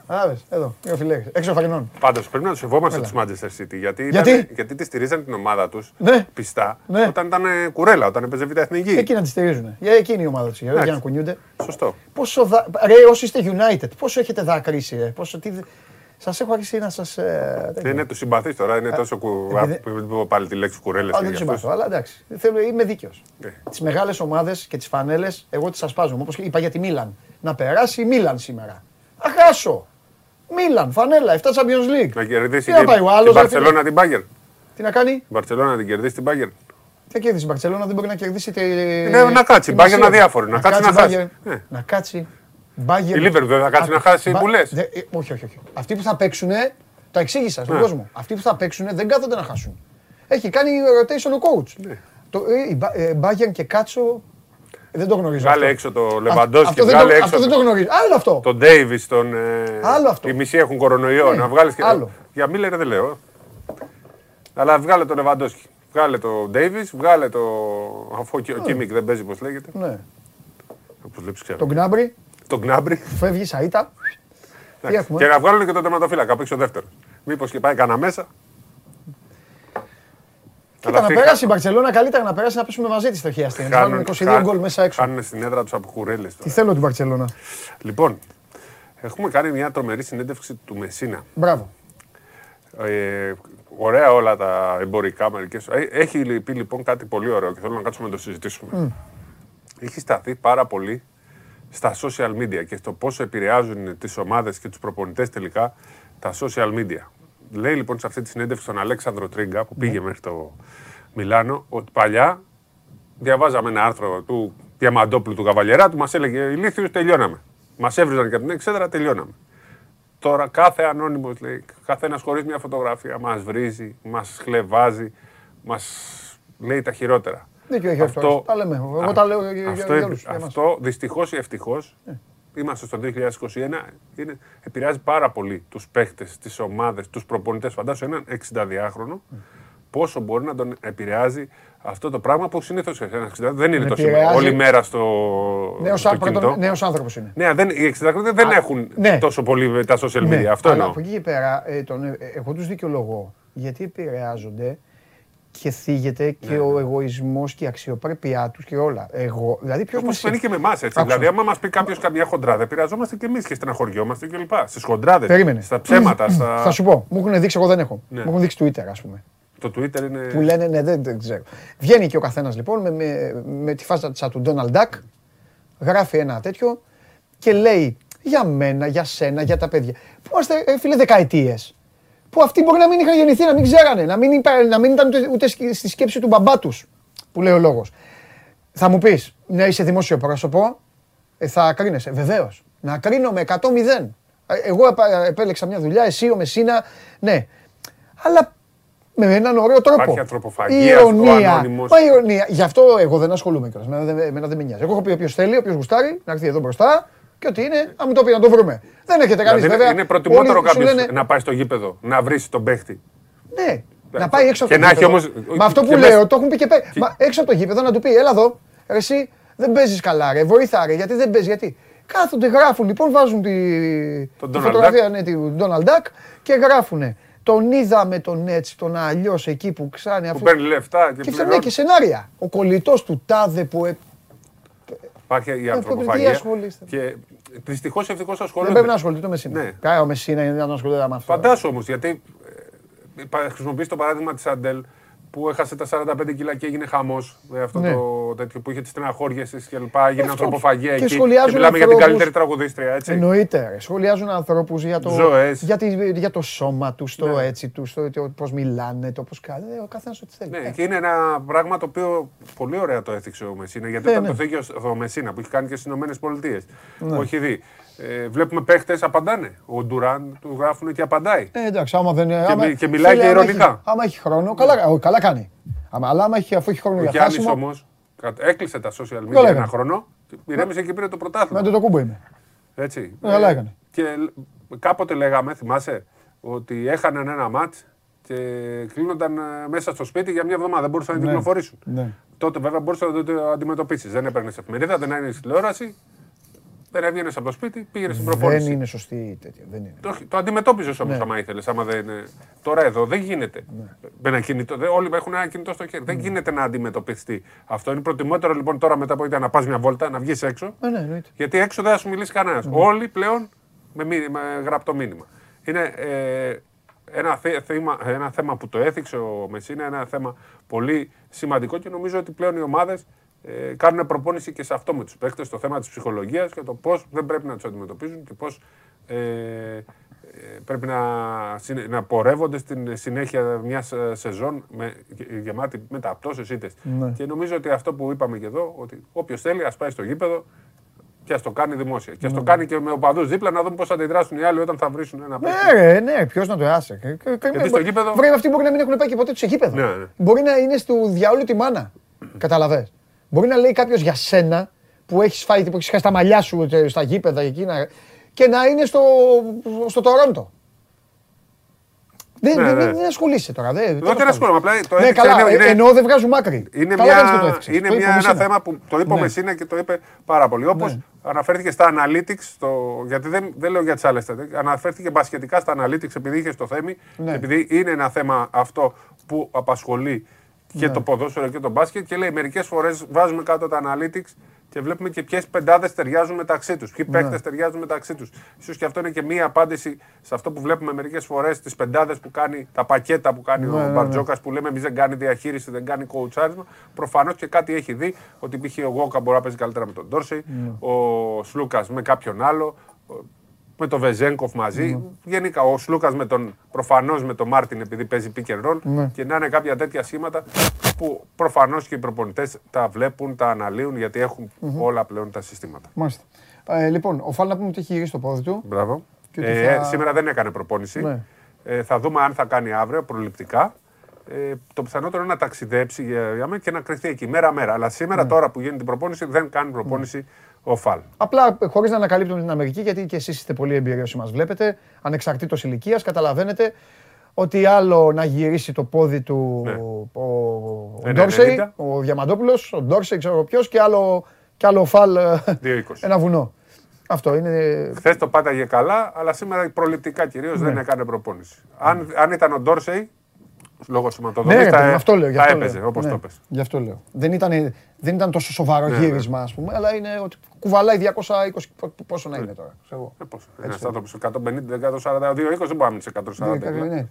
A: φιλέρη. Άδε, εδώ, είναι ο φιλέρη. Έξω φαγενών.
L: Πάντως πρέπει να τους σεβόμαστε
A: Έλα.
L: τους Manchester City. Γιατί,
A: Γιατί;
L: Ήταν, γιατί; τη στηρίζανε την ομάδα τους
A: Ναι.
L: πιστά
A: Ναι.
L: όταν ήταν ε, κουρέλα, όταν έπαιζε β' εθνική.
A: Εκεί να τη στηρίζουν. Για εκείνη η ομάδα τους. Για
L: Εντάξει.
A: να κουνιούνται.
L: Σωστό.
A: Πόσο δα... Ρε, όσοι είστε United, πόσο έχετε δακρύσει, ρε. Πόσο, τι... Σας έχω αρχίσει να σας... Ε,
L: Δεν είναι τους συμπαθείς τώρα, είναι τόσο κου...
A: επειδή-
L: Α, που πω πάλι τη λέξη κουρέλα.
A: Α, δεν τους συμπαθώ, αλλά εντάξει. Θέλω, είμαι δίκαιος.
L: Ναι.
A: Τις μεγάλες ομάδες και τις φανέλες, εγώ τις ασπάζομαι. Όπως είπα για τη Μίλαν. Να περάσει η Μίλαν σήμερα. Θα χάσω. Μίλαν, φανέλα, 7 Champions League.
L: Να κερδίσει
A: Τι να πάει ο άλλος,
L: την
A: ρε φίλε;
L: Μπαρσελόνα την Bayern.
A: Τι να κάνει,
L: Η Μπαρσελόνα να την κερδίσει την Bayern.
A: τι κέρδισε η Μπαρτσελώνα, δεν μπορεί να κερδίσει τη...
L: Ναι, να κάτσει.
A: τη
L: Bayern
A: Μασία.
L: αδιάφορη, να κάτσει να
A: η
L: χάσει.
A: Bayern.
L: Ναι.
A: Να κάτσει. Bayern.
L: Η Liverpool δεν θα κάτσει
A: Α,
L: να χάσει
A: Μπα-
L: που λες.
A: Δε- ε, Όχι, όχι, όχι. Αυτοί που θα παίξουν Τα εξήγησα στον
L: Ναι.
A: κόσμο. Αυτοί που θα παίξουν δεν κάθονται να χάσουν. Έχει κάνει rotation ο coach.
L: Ναι.
A: Το, ε, η Μπα- ε, Μπάγιαν και Κάτσο ε, δεν το γνωρίζω.
L: Βγάλε
A: αυτό.
L: έξω το
A: Α-
L: Λεβαντόσκι,
A: αυτό δεν
L: βγάλε
A: το-
L: έξω
A: Αυτό δεν το γνωρίζω. Άλλο αυτό.
L: τον Ντέιβι, τον. ε,
A: Άλλο αυτό.
L: Οι μισοί έχουν κορονοϊό.
A: Ναι,
L: να βγάλεις και.
A: άλλο.
L: Για Μίλλερ δεν λέω. Αλλά βγάλε τον Λεβαντόσκι. Βγάλε τον Ντέιβι, βγάλε το. Αφού και ο Κίμικ δεν παίζει, πώ λέγεται.
A: Ναι.
L: Όπως λέει, ξέρω.
A: Τον Γκνάμπρι,
L: Τον Γκνάμπρι.
A: φεύγει σαΐτα. Τι
L: Εντάξει.
A: έχουμε;
L: Και να βγάλουν και τον τερματοφύλακα απ' έξω δεύτερο. Μήπως και πάει κανένα μέσα.
A: Κοίτα, να
L: αυτοί
A: περάσει η
L: χα-
A: Μπαρσελόνα καλύτερα να περάσει να πέσουμε μαζί της στο χιαστή. Να
L: χάνουν-
A: βάλουμε 22
L: χάνουν-
A: γκολ μέσα έξω.
L: Χάνουν στην έδρα τους από κουρέλες.
A: Τι θέλω την Μπαρσελόνα.
L: Λοιπόν, έχουμε κάνει μια τρομερή συνέντευξη του Μεσίνα.
A: Μπράβο.
L: Ε, ωραία όλα τα εμπορικά μερικέ. Έχει πει λοιπόν κάτι πολύ ωραίο και θέλω να κάτσουμε να το συζητήσουμε. Έχει σταθεί πάρα πολύ στα social media και στο πόσο επηρεάζουν τις ομάδες και τους προπονητές τελικά τα social media. Λέει λοιπόν σε αυτή τη συνέντευξη τον Αλέξανδρο Τρίγκα που πήγε μέχρι το Μιλάνο ότι παλιά διαβάζαμε ένα άρθρο του Διαμαντόπουλου του Καβαλιεράτου, μας έλεγε ηλίθιου, τελειώναμε. Μας έβριζαν και από την εξέδρα, τελειώναμε. Τώρα κάθε ανώνυμος λέει, καθένας χωρίς μια φωτογραφία μας βρίζει, μας χλεβάζει, μας λέει τα χειρότερα.
A: Δίκιο έχει αυτό. Τα λέμε. Εγώ τα λέω για- για-
L: αυτό,
A: για όλους, για εμάς.
L: αυτό δυστυχώς ή ευτυχώς, είμαστε στο 2021, είναι, επηρεάζει πάρα πολύ τους παίχτε, τις ομάδες, τους προπονητές. Φαντάσου έναν 62χρονο, πόσο μπορεί να τον επηρεάζει αυτό το πράγμα που συνήθως ένας 60 δεν είναι
A: Τον
L: τόσο
A: επηρεάζει-
L: όλη μέρα στο,
A: Νέος,
L: στο
A: α- πρώτον,
L: κινητό.
A: νέος άνθρωπος είναι.
L: Ναι, δεν, οι 60 δεν
A: Α,
L: έχουν
A: ναι.
L: τόσο πολύ τα social media.
A: Ναι,
L: αυτό
A: αλλά
L: εννοώ.
A: από εκεί και πέρα, ε, τον, ε, εγώ τους δικαιολογώ γιατί επηρεάζονται και θίγεται και
L: Ναι,
A: ο εγωισμός και η αξιοπρέπειά τους και όλα. Εγώ, δηλαδή ποιος
L: Όπως
A: μας...
L: συμβαίνει και με εμάς.
A: Άκουσα.
L: Δηλαδή, άμα μας πει κάποιος καμιά χοντράδα, επηρεαζόμαστε και εμείς και στεναχωριόμαστε κλπ. Στις χοντράδες,
A: Περίμενε.
L: στα ψέματα. Στα...
A: Θα σου πω, μου έχουν δείξει, εγώ δεν έχω.
L: Ναι.
A: Μου έχουν δείξει Twitter, ας πούμε.
L: Το Twitter είναι.
A: Που λένε, ναι, δεν, δεν ξέρω. Βγαίνει και ο καθένας λοιπόν με, με, με τη φάτσα του Donald Duck, γράφει ένα τέτοιο και λέει για μένα, για σένα, για τα παιδιά. Που είμαστε, ε, φίλε, δεκαετίες. Που αυτοί μπορεί να μην είχαν γεννηθεί, να μην ξέρανε, να μην, υπα- να μην ήταν ούτε, ούτε σκ- στη σκέψη του μπαμπά τους, που λέει ο λόγος. Θα μου πεις, ναι, είσαι δημόσιο πρόσωπο, ε, θα κρίνεσαι. Βεβαίως. Να κρίνω με 100-0. Ε, Εγώ επα- επέλεξα μια δουλειά, εσύ ο Μεσίνα, ναι. Αλλά με έναν ωραίο τρόπο.
L: Υπάρχει ανθρωποφαγία, ο
A: Ηρωνία.
L: ανώνυμος.
A: Μα ηρωνία. Γι' αυτό εγώ δεν ασχολούμαι κιόλας. Εμένα, δεν- εμένα δεν με νοιάζει. Εγώ έχω πει όποιο θέλει, όποιο γουστάρει, να έρθει εδώ μπροστά και ό,τι είναι, να μου το πει να το βρούμε. Δεν έχετε κανείς
L: Δηλαδή,
A: βέβαια.
L: είναι προτιμότερο
A: Όλοι σου
L: κάποιος
A: λένε,
L: να πάει στο γήπεδο, να βρεις τον παίχτη.
A: Ναι, να πάει έξω από
L: Και
A: το
L: να έχει
A: γήπεδο.
L: όμως-
A: Μα αυτό που
L: και
A: λέω,
L: μέσα-
A: το έχουν πει και πέ- Μα έξω από το γήπεδο να του πει, έλα εδώ, ρε, εσύ δεν παίζεις καλά, ρε, βοήθα, ρε, γιατί δεν παίζεις, γιατί. Κάθονται, γράφουν λοιπόν, βάζουν τη,
L: Τον
A: τη
L: Donald
A: φωτογραφία ναι, του Donald Duck και γράφουνε. Τον είδαμε τον έτσι, τον αλλιώς εκεί που ξάνε
L: Που
A: αφού.
L: παίρνει λεφτά και,
A: Και,
L: πληρώνει.
A: ναι, και σενάρια. Ο κολλητός του τάδε που. Ε-
L: Υπάρχει η
A: τι
L: ανθρωποφαγία.
A: ασχολείστε.
L: Και δυστυχώς ευτυχώς
A: Δεν
L: ασχολούνται.
A: πρέπει να ασχοληθεί το Μεσίνα.
L: Ναι.
A: Κάρα ο Μεσίνα είναι να ασχολείται με αυτό.
L: Φαντάσου όμως, γιατί ε, χρησιμοποιείς το παράδειγμα της Αντέλ που έχασε τα 45 κιλά και έγινε χαμός. Αυτό
A: Ναι.
L: το τέτοιο που είχε τις στεναχώριε και λοιπά. Έγινε
A: Αυτό.
L: ανθρωποφαγία
A: Και
L: εκεί.
A: σχολιάζουν
L: Και μιλάμε για την
A: ανθρώπους-
L: καλύτερη τραγουδίστρια, έτσι.
A: Εννοείται. Ρε. Σχολιάζουν ανθρώπους για, το,
L: Ζωές.
A: για, τη- για το σώμα τους, το
L: Ναι.
A: έτσι τους, το πώς μιλάνε, το πώς κάνουν. Ε, Ο καθένας ό,τι θέλει.
L: Ναι,
A: Ε,
L: και είναι ένα πράγμα το οποίο πολύ ωραία το έθιξε ο Μεσίνα. Γιατί
A: Ναι,
L: όταν
A: ναι.
L: το θίγει ο- ο Μεσίνα που έχει κάνει και στις Ηνωμένες Πολιτείες,
A: Ναι.
L: που έχει δει. Ε, βλέπουμε παίχτες απαντάνε. Ο Ντουράν του γράφουν και απαντάει.
A: Ε, εντάξει, άμα δεν. άμα,
L: μι- και μιλάει και
A: άμα
L: ειρωνικά.
A: Έχει, άμα έχει χρόνο, καλά, ο, καλά κάνει. Άμα, αλλά άμα έχει, αφού έχει χρόνο
L: Ο
A: για
L: Γιάννης
A: χάσιμο.
L: όμως έκλεισε τα social media
A: Καλά
L: ένα
A: έκανε.
L: χρόνο, ηρέμησε και πήρε το πρωτάθλημα.
A: Με το κούμπο είμαι.
L: Έτσι.
A: Ε, καλά
L: Ε,
A: έκανε.
L: Και λ- κάποτε λέγαμε, θυμάσαι, ότι έχαναν ένα μάτς και κλείνονταν ε, μέσα στο σπίτι για μια εβδομάδα. Δεν μπορούσαν να
A: Ναι.
L: κυκλοφορήσουν.
A: Ναι.
L: Τότε βέβαια μπορούσε να το αντιμετωπίσεις. Δεν έπαιρνες εφημερίδα, δεν έγινε τηλεόραση. Δεν έβγαινες από το σπίτι, πήγαινες στην
A: Δεν
L: προπόνηση.
A: είναι σωστή η τέτοια. Δεν είναι.
L: Το, το αντιμετώπιζε όμως
A: Ναι.
L: άμα ήθελες. Άμα δεν, ε, τώρα εδώ δεν γίνεται. Με ένα κινητό, δεν- όλοι έχουν ένα κινητό στο χέρι. Δεν γίνεται να αντιμετωπιστεί. Αυτό είναι προτιμότερο λοιπόν τώρα μετά από ήταν να πας μια βόλτα, να βγεις έξω.
A: Ε, ναι, εννοείται.
L: Γιατί έξω δεν θα σου μιλήσει κανένας. Όλοι πλέον με, μήνυ- με γραπτό μήνυμα. Είναι ε, ένα, θε- θέμα, ένα θέμα που το έθιξε ο Μεσίνα, ένα θέμα πολύ σημαντικό και νομίζω ότι πλέον οι ομάδες ε, κάνουν προπόνηση και σε αυτό με τους παίκτες, το θέμα της ψυχολογίας και το πώς δεν πρέπει να τους αντιμετωπίζουν και πώς ε, ε, πρέπει να, συνε- να πορεύονται στην συνέχεια μιας σεζόν με, γε- γεμάτη μεταπτώσει ήττες.
A: Ναι.
L: Και νομίζω ότι αυτό που είπαμε και εδώ, ότι όποιος θέλει, ας πάει στο γήπεδο, Και ας το κάνει δημόσια. Και ας το κάνει και με οπαδού δίπλα να δουν πώς θα αντιδράσουν οι άλλοι όταν θα βρίσουν ένα παίκτη.
A: Ναι, ρε, ναι, ποιος να το άσε. Και- και- και-
L: Γιατί στο γήπεδο-
A: Βρε, αυτοί μπορεί να μην έχουν πάει και ποτέ τους σε γήπεδο.
L: Ναι, ναι.
A: Μπορεί να είναι στο διαόλου τη μάνα. Καταλαβέ. Μπορεί να λέει κάποιος για σένα που έχεις φάει, που έχεις χάσει τα μαλλιά σου ε, στα γήπεδα και εκείνα και να είναι στο, στο Τορόντο. Δεν,
L: Ναι,
A: δεν,
L: ναι.
A: δεν ασχολείσαι τώρα. Δεν,
L: Εγώ
A: τέλος
L: δεν ασχολούμαι. Απλά το
A: Ναι,
L: έθιξα,
A: καλά,
L: είναι- είναι-
A: εννοώ δεν βγάζουν μάκρη.
L: Είναι,
A: Καλά κάνεις και το
L: μια,
A: έθιξες.
L: είναι
A: Το είπε
L: μια,
A: ο
L: ένα
A: Μεσίνα.
L: θέμα που το είπε ο
A: Ναι.
L: Μεσίνα και το είπε πάρα πολύ. Όπως αναφέρθηκε στα analytics, το, γιατί δεν, δεν λέω για τι άλλε αναφέρθηκε μπασχετικά στα analytics επειδή είχες το θέμη,
A: Ναι.
L: επειδή είναι ένα θέμα αυτό που απασχολεί και
A: Ναι.
L: το ποδόσφαιρο και το μπάσκετ και λέει μερικές φορές βάζουμε κάτω τα analytics και βλέπουμε και ποιες πεντάδες ταιριάζουν μεταξύ τους. Ποιοι
A: Ναι.
L: παίκτες ταιριάζουν μεταξύ τους. σω και αυτό είναι και μία απάντηση σε αυτό που βλέπουμε μερικές φορές, τι πεντάδες που κάνει, τα πακέτα που κάνει
A: Ναι,
L: ο
A: ναι, ναι.
L: Μπαρτζόκας που λέμε εμείς δεν κάνει διαχείριση, δεν κάνει κοουτσάρισμα. Προφανώς και κάτι έχει δει ότι π.χ. ο Γόκα μπορεί να παίζει καλύτερα με τον Ντόρσεϊ,
A: Ναι.
L: ο Σλούκας με κάποιον άλλο, ο- με τον Βεζέγκοφ μαζί.
A: Ναι.
L: Γενικά ο Σλούκας με τον προφανώς με τον Μάρτιν επειδή παίζει pick and roll
A: Ναι.
L: και να είναι κάποια τέτοια σχήματα που προφανώς και οι προπονητές τα βλέπουν, τα αναλύουν γιατί έχουν
A: Μμμ.
L: όλα πλέον τα συστήματα.
A: Μάλιστα. Ε, λοιπόν, ο Φάλ να πούμε ότι έχει γυρίσει το πόδι του.
L: Μπράβο.
A: Και ότι
L: Ε,
A: θα-
L: Σήμερα δεν έκανε προπόνηση.
A: Ναι.
L: Ε, θα δούμε αν θα κάνει αύριο προληπτικά. Ε, το πιθανότερο είναι να ταξιδέψει για, για μένα και να κρυθεί εκεί μέρα-μέρα. Αλλά σήμερα,
A: Ναι.
L: τώρα που γίνεται την προπόνηση, δεν κάνει προπόνηση ο Φαλ.
A: Απλά χωρίς να ανακαλύπτουμε την Αμερική, γιατί και εσείς είστε πολύ εμπειροί όσοι μας βλέπετε, ανεξαρτήτως ηλικίας, καταλαβαίνετε ότι άλλο να γυρίσει το πόδι του
L: Ναι.
A: ο, ο
L: Ένα
A: Ντόρσεϊ,
L: 90.
A: ο Διαμαντόπουλος, ο Ντόρσεϊ, ξέρω ποιος, και άλλο, και άλλο φαλ ε,
L: 2-20.
A: ένα βουνό. Αυτό είναι.
L: Χθες το πάταγε καλά, αλλά σήμερα προληπτικά κυρίως
A: Ναι.
L: δεν έκανε προπόνηση. Αν, αν ήταν ο Ντόρσεϊ, λόγω
A: Ναι,
L: σηματοδομή,
A: ρε,
L: θα,
A: παιδί μου, αυτό λέω. γι'
L: θα
A: αυτό
L: έπαιζε
A: λέω.
L: όπως
A: Ναι,
L: το πες.
A: Γι' αυτό λέω. Δεν ήταν, δεν ήταν τόσο σοβαρό
L: Ναι, ναι.
A: γύρισμα, ας πούμε, αλλά είναι ότι κουβαλάει 220. πο- Πόσο να είναι τώρα. ξέρω εγώ.
L: Ε, πώς,
A: Έτσι
L: Ένα
A: είναι.
L: άνθρωπο 150, 140, 2-20 δεν μπορεί να μείνει σε 140.
A: Ναι, ναι.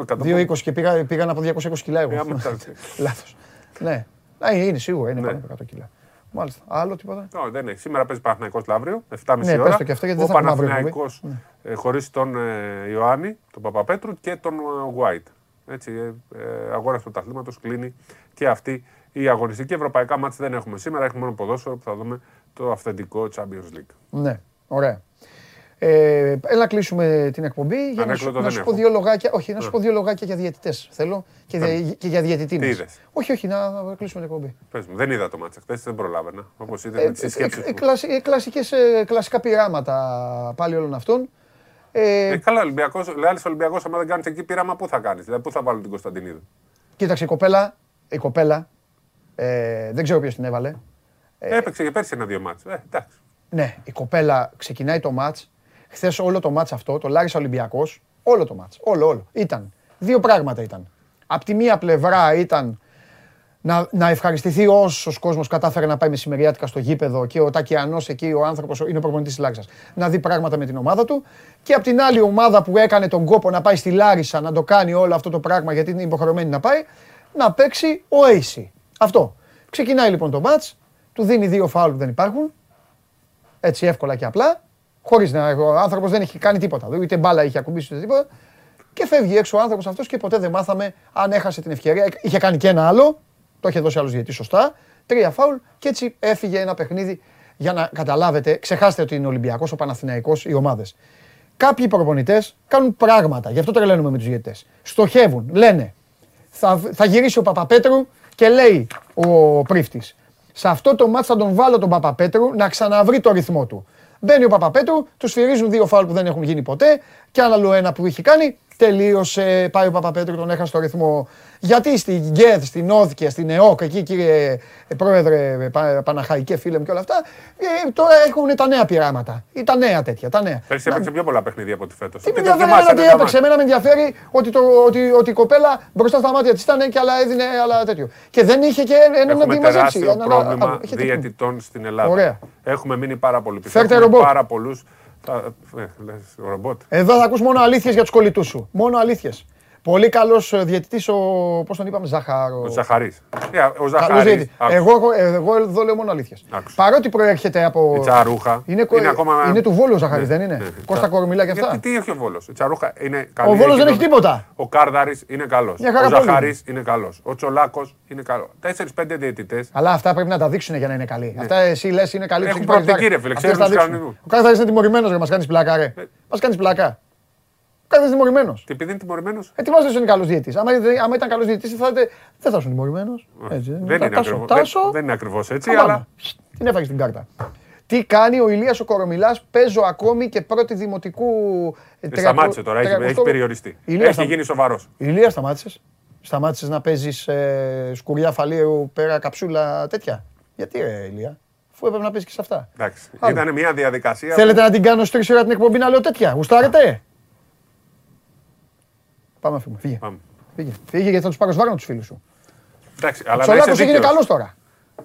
L: Εκατό-
A: 2,20 και πήγα, πήγαν από 220 κιλά εγώ.
L: Ε, άμα τα-
A: Λάθος. Ναι. Α, είναι, είναι σίγουρα, είναι
L: Ναι.
A: πάνω από 100 κιλά. Μάλιστα. Άλλο τίποτα;
L: Όχι, δεν έχει. Σήμερα παίζει Παναθηναϊκός Λαύριο, 7.30
A: Ναι,
L: ώρα.
A: πες το και αυτό, γιατί δεν
L: ο
A: θα έχουμε αύριο
L: Παναθηναϊκός ε, χωρίς τον ε, Ιωάννη, τον Παπαπέτρου και τον ε, White. Έτσι, ε, ε, αγώνα του πρωταθλήματος κλείνει και αυτή η αγωνιστική. Ευρωπαϊκά μάτς δεν έχουμε σήμερα, έχουμε μόνο ποδόσφαιρο που θα δούμε το αυθεντικό Champions League.
A: Ναι, ωραία. Ε, έλα να κλείσουμε την εκπομπή για να σου,
L: Ανέκδοτο
A: να
L: δεν
A: σου
L: έχω.
A: πω δύο λογάκια. Όχι, να σου
L: Α.
A: πω δύο λογάκια για διαιτητές. Θέλω και,
L: Θέλω.
A: δια, και για διαιτητή.
L: Τι είδες;
A: Όχι, όχι, να κλείσουμε την εκπομπή.
L: Πες μου, δεν είδα το μάτς χθες, δεν προλάβαινα, όπως είδες
A: Ε,
L: με τις
A: ε,
L: σκέψεις
A: ε,
L: μου.
A: κλασι- ε, κλασικές, ε, κλασικά πειράματα πάλι όλων αυτών. Ε,
L: Ε, καλά, Ολυμπιακός, λέει άλλος Ολυμπιακός, άμα δεν κάνεις εκεί πείραμα, πού θα κάνεις, δηλαδή πού θα βάλουν την Κωνσταντινίδου;
A: Κοίταξε, η κοπέλα, η κοπέλα ε, δεν ξέρω ποιος την έβαλε.
L: Έπαιξε και πέρσι ένα-δύο μάτς. Ε, εντάξει.
A: Ναι, η κοπέλα ξεκινάει το μάτς. Χθες όλο το μάτς αυτό, το Λάρισα Ολυμπιακός, όλο το μάτς, όλο, όλο. Ήταν, δύο πράγματα ήταν. Απ' τη μία πλευρά ήταν να, να ευχαριστηθεί όσος κόσμος κατάφερε να πάει μεσημεριάτικα στο γήπεδο και ο Τακιανός εκεί, ο άνθρωπος, είναι ο προπονητής της Λάρισας, να δει πράγματα με την ομάδα του. Και απ' την άλλη ομάδα που έκανε τον κόπο να πάει στη Λάρισα να το κάνει όλο αυτό το πράγμα γιατί είναι υποχρεωμένη να πάει, να παίξει ο AC. Αυτό. Ξεκινάει λοιπόν το μάτς, του δίνει δύο φάουλ που δεν υπάρχουν, έτσι εύκολα και απλά, χωρίς να ο άνθρωπος δεν έχει κάνει τίποτα, ούτε μπάλα είχε ακουμπήσει ούτε τίποτα. Και φεύγει έξω ο άνθρωπος αυτός και ποτέ δεν μάθαμε αν έχασε την ευκαιρία. Είχε κάνει και ένα άλλο, το είχε δώσει άλλος γιατί σωστά, τρία φάουλ και έτσι έφυγε ένα παιχνίδι για να καταλάβετε, ξεχάστε ότι είναι Ολυμπιακός, ο Παναθηναϊκός, οι ομάδες. Κάποιοι προπονητές κάνουν πράγματα, γι' αυτό τρελαίνουμε με τους διαιτητές. Στοχεύουν, λένε, θα, θα γυρίσει ο Παπαπέτρου και λέει ο πρίφτης, σε αυτό το μάτς θα τον βάλω τον Παπαπέτρου να ξαναβρει το ρυθμό του. Μπαίνει ο Παπαπέτρου, τους σφυρίζουν δύο φάουλ που δεν έχουν γίνει ποτέ και άλλο ένα που είχε κάνει. Τελείωσε, πάει ο Παπαπέτρου, τον έχασε το ρυθμό. Γιατί στην ΓΕΔ, στην ΟΔΚΕ, στην ΕΟΚ, εκεί κύριε ε, πρόεδρε, ε, Πα- Παναχαϊκέ φίλε μου και όλα αυτά, ε, τώρα έχουν τα νέα πειράματα. Ή τα νέα τέτοια, τα νέα.
L: Πέρσι έπαιξε πιο πολλά παιχνίδια από ό,τι φέτος.
A: Τι με
L: Και το
A: ενδιαφέρει
L: θυμάσαι,
A: εμένα
L: δεν
A: τι
L: τα
A: έπαιξε.
L: μάτς.
A: Εμένα με ενδιαφέρει ότι, το, ότι, ότι η κοπέλα μπροστά στα μάτια της ήταν και άλλα έδινε άλλα τέτοιο. Και δεν είχε και έναν
L: Έχουμε
A: αντιμαζέψει.
L: τεράστιο πρόβλημα διαιτητών στην Ελλάδα.
A: Ωραία.
L: Έχουμε μείνει πάρα πολύ πίσω.
A: Φέρτε
L: Έχουμε
A: ρομπότ.
L: Πάρα πολλούς. Θα- ε, λες, ρομπότ.
A: Εδώ θα ακούς μόνο αλήθειες για τους κολλητούς σου. Μόνο αλήθειες. Πολύ καλός διαιτητής ο. Πώς τον είπαμε, Ζάχαρο.
L: Ο Ζαχαρής. Ο
A: Καλός
L: Ζαχαρής.
A: διαιτητής. Εγώ, εγώ, εγώ εδώ λέω μόνο αλήθεια.
L: Άκουσα.
A: Παρότι προέρχεται από.
L: Η Τσαρούχα.
A: Είναι, κο-
L: ακόμα-
A: είναι του Βόλου ο Ζαχαρής,
L: Ναι,
A: δεν είναι;
L: ναι, ναι.
A: Κώστα Κορομιλά και αυτά;
L: Γιατί τι έχει ο Βόλος; Η Τσαρούχα είναι καλή.
A: Ο Βόλος δεν
L: κοινότητα.
A: έχει τίποτα.
L: Ο Κάρδαρης είναι καλός.
A: Μια χαρά
L: Ο
A: πολύ.
L: Ζαχαρής είναι καλός. Ο Τσολάκος είναι καλός. Τέσσερι-πέντε διαιτητές.
A: Αλλά αυτά πρέπει να τα δείξουν για να είναι καλοί. Αυτά εσύ λες είναι καλοί.
L: Ναι. Έχουν
A: ψυχή
L: προοπτική, ρε
A: Αυτές
L: φίλε,
A: τα
L: ξέρουν τους
A: δείξουν.
L: κανονισμούς.
A: Ο Κάρδαρης είναι τιμωρημένος για μας κάνεις πλάκα, ρε. Μας κάνεις πλάκα. Ο Κάρδαρη είναι τιμωρημένος.
L: Και επειδή είναι τιμωρημένος;
A: Ε, τι βάζει είναι καλός διαιτή. Άμα, ήταν- άμα ήταν καλός διαιτή, θα, ήταν- δεν θα ήσουν τιμωρημένος. Έτσι.
L: Δεν είναι
A: Τάσο,
L: ακριβώς-
A: Τάσο,
L: δεν- δεν είναι ακριβώς έτσι,
A: Καμάμα.
L: αλλά.
A: Την έφαγες την κάρτα. Τι κάνει ο Ηλίας ο Κορομιλάς, παίζω ακόμη και πρώτη δημοτικού... ε,
L: Ε,
A: τριακο-
L: Σταμάτησε τώρα, έχει,
A: τριακοστό-
L: έχει περιοριστεί.
A: Ηλίας,
L: έχει
A: στα-
L: γίνει σοβαρός.
A: Ηλίας σταμάτησες; Σταμάτησες να παίζεις ε, σκουριά φαλίου πέρα καψούλα τέτοια; Γιατί ρε Ηλία, αφού έπρεπε να παίζεις και σε αυτά.
L: Εντάξει.
A: Άλλο.
L: Ήταν μια διαδικασία.
A: Θέλετε να την κάνω στις 3 ώρα την εκπομπή να λέω τέτοια; Γουστάρετε; Πάμε να φύγουμε. Φύγε.
L: Πάμε.
A: Φύγε. Φύγε γιατί θα τους πάρω σβάρνα τους φίλους σου.
L: Εντάξει,
A: Ο
L: αλλά να
A: Τσολάκος
L: είσαι
A: έγινε
L: δίκαιος.
A: καλός τώρα.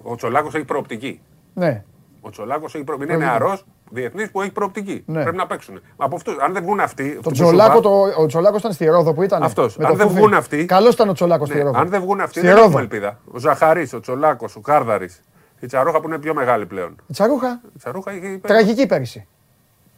L: Ο Τσολάκος έχει προοπτική.
A: Ναι.
L: Ο Τσολάκος έχει προοπτική. Είναι
A: Προοπτική.
L: νεαρός διεθνής που έχει προοπτική.
A: Ναι.
L: Πρέπει να παίξουν. Από αυτούς, αν δεν βγουν αυτοί. αυτοί
A: Το
L: που σου
A: Τσολάκο,
L: είπα,
A: το, ο Τσολάκος ήταν στη Ρόδο που ήταν.
L: Αυτός.
A: με
L: Αν
A: το
L: δεν
A: Φούφι.
L: βγουν αυτοί-
A: Καλός ήταν ο Τσολάκος στη
L: ναι,
A: Ρόδο.
L: αν δεν βγουν αυτοί,
A: Στη
L: δεν
A: Ρόδο.
L: έχουμε ελπίδα. Ο Ζαχαρής, ο Τσολάκος, ο Κάρδαρης, η Τσαρούχα που είναι πιο μεγάλη πλέον.
A: Η Τσαρούχα,
L: Η Τσαρούχα είχε.
A: τραγική πέρυσι.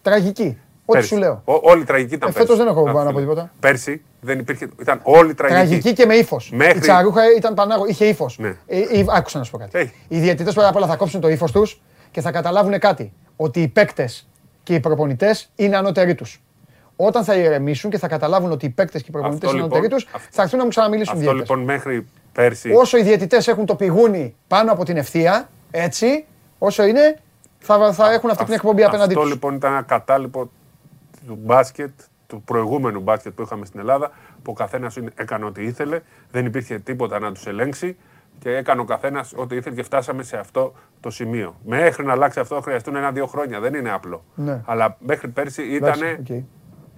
A: Τραγική. Ό,τι
L: πέρσι.
A: σου λέω.
L: Ό- Όλη τραγική ήταν
A: Ε, φέτος
L: πέρσι.
A: δεν έχω
L: Α,
A: πάνω από
L: φίλε.
A: τίποτα.
L: Πέρσι δεν υπήρχε. Ήταν όλη τραγική.
A: Τραγική και με ύφος.
L: Μέχρι-
A: Η Τσαρούχα ήταν πανάγο, είχε ύφος.
L: Ναι.
A: Ε, ε, άκουσα να σου πω κάτι.
L: Έχει.
A: Οι διαιτητές πρώτα απ' όλα θα κόψουν το ύφος τους και θα καταλάβουν κάτι. Ότι οι παίκτες και οι προπονητές είναι ανώτεροι τους. Όταν θα ηρεμήσουν και θα καταλάβουν ότι οι παίκτες και οι προπονητές
L: Αυτό
A: είναι
L: λοιπόν-
A: ανώτεροι τους,
L: αυτό-
A: θα έρθουν να μου ξαναμιλήσουν
L: Αυτό
A: διαιτητές.
L: λοιπόν μέχρι πέρσι.
A: Όσο οι διαιτητές έχουν το πηγούνι πάνω από την ευθεία, έτσι, όσο είναι, θα, θα έχουν αυτή την εκπομπή απέναντί
L: Αυτό
A: τους.
L: λοιπόν ήταν ένα κατάλοιπο του μπάσκετ, του προηγούμενου μπάσκετ που είχαμε στην Ελλάδα, που ο καθένας έκανε ό,τι ήθελε, δεν υπήρχε τίποτα να τους ελέγξει και έκανε ο καθένας ό,τι ήθελε και φτάσαμε σε αυτό το σημείο. Μέχρι να αλλάξει αυτό χρειαστούν ένα-δύο χρόνια. Δεν είναι απλό.
A: Ναι.
L: Αλλά μέχρι πέρσι ήταν.
A: Εντάξει, οκ.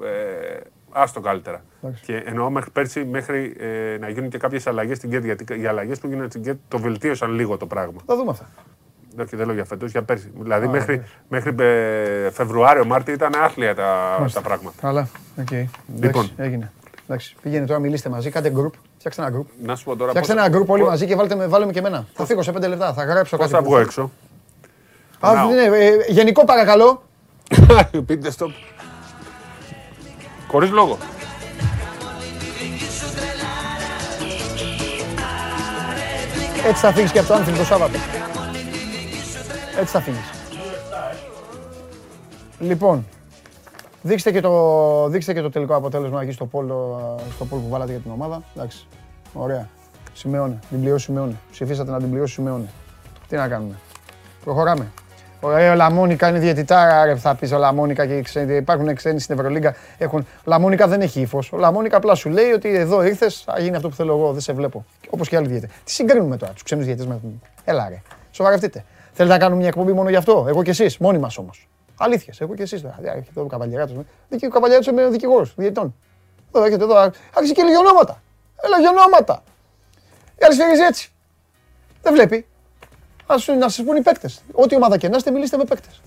L: Ε, άστο καλύτερα.
A: Εντάξει.
L: Και εννοώ μέχρι πέρσι μέχρι ε, να γίνουν και κάποιες αλλαγές στην ΚΕΔ. Γιατί οι αλλαγές που γίνανε στην ΚΕΔ το βελτίωσαν λίγο το πράγμα.
A: Θα δούμε αυτά.
L: Όχι, δεν λέω για φέτος, για πέρσι. Δηλαδή μέχρι, μέχρι ε, Φεβρουάριο, Μάρτιο ήταν άθλια τα, τα πράγματα.
A: Καλά. οκ.
L: Λοιπόν.
A: Εντάξει, έγινε. Εντάξει, πήγαινε τώρα, μιλήστε μαζί, κάντε group. Φτιάξτε ένα group.
L: Να σου πω τώρα.
A: Φτιάξτε
L: πώς-
A: ένα group όλοι
L: πώς-
A: μαζί και βάλτε με, βάλε με και εμένα. Θα φύγω σε πέντε λεπτά, θα γράψω
L: Πώς
A: κάτι.
L: θα
A: που-
L: βγω έξω;
A: Α,
L: Να.
A: ναι, ε, γενικό παρακαλώ.
L: Πείτε στο. Χωρίς λόγο.
A: Έτσι θα φύγεις και από το Άνφιλ το Σάββατο. Έτσι θα φύγεις. Λοιπόν, δείξτε και το, δείξτε και το τελικό αποτέλεσμα εκεί στο πόλο, στο πόλο που βάλατε για την ομάδα. Εντάξει, ωραία. Σημειώνε, την πληρώσει Σημειώνε. Ψηφίσατε να την πληρώσει Σημειώνε. Τι να κάνουμε. Προχωράμε. Ωραία, ο Λαμόνικα είναι διαιτητάρα, ρε, θα πεις ο Λαμόνικα και οι ξένοι, υπάρχουν ξένοι στην Ευρωλίγκα. Έχουν... Ο Λαμόνικα δεν έχει ύφος. Ο Λαμόνικα απλά σου λέει ότι εδώ ήρθες, θα γίνει αυτό που θέλω εγώ, δεν σε βλέπω. Όπως και άλλοι διαιτητές. Τι συγκρίνουμε τώρα, τους ξένους διαιτητές με. Έλα ρε. Σοβαρευτείτε. Θέλετε να κάνουμε μια εκπομπή μόνο γι' αυτό, εγώ και εσείς, μόνοι μας όμως. Αλήθεια, εγώ και εσείς. Εδώ ο καβαλιαράτο. Ο καβαλιαράτο είναι ο δικηγόρος διαιτητών. Εδώ έρχεται εδώ, άρχισε και λέει ονόματα. Έλα για ονόματα. Η άλλη σφυρίζει έτσι. Δεν βλέπει. Ας, σου- να σας πούν οι παίκτες. Ό,τι ομάδα και να είστε, μιλήστε με παίκτες.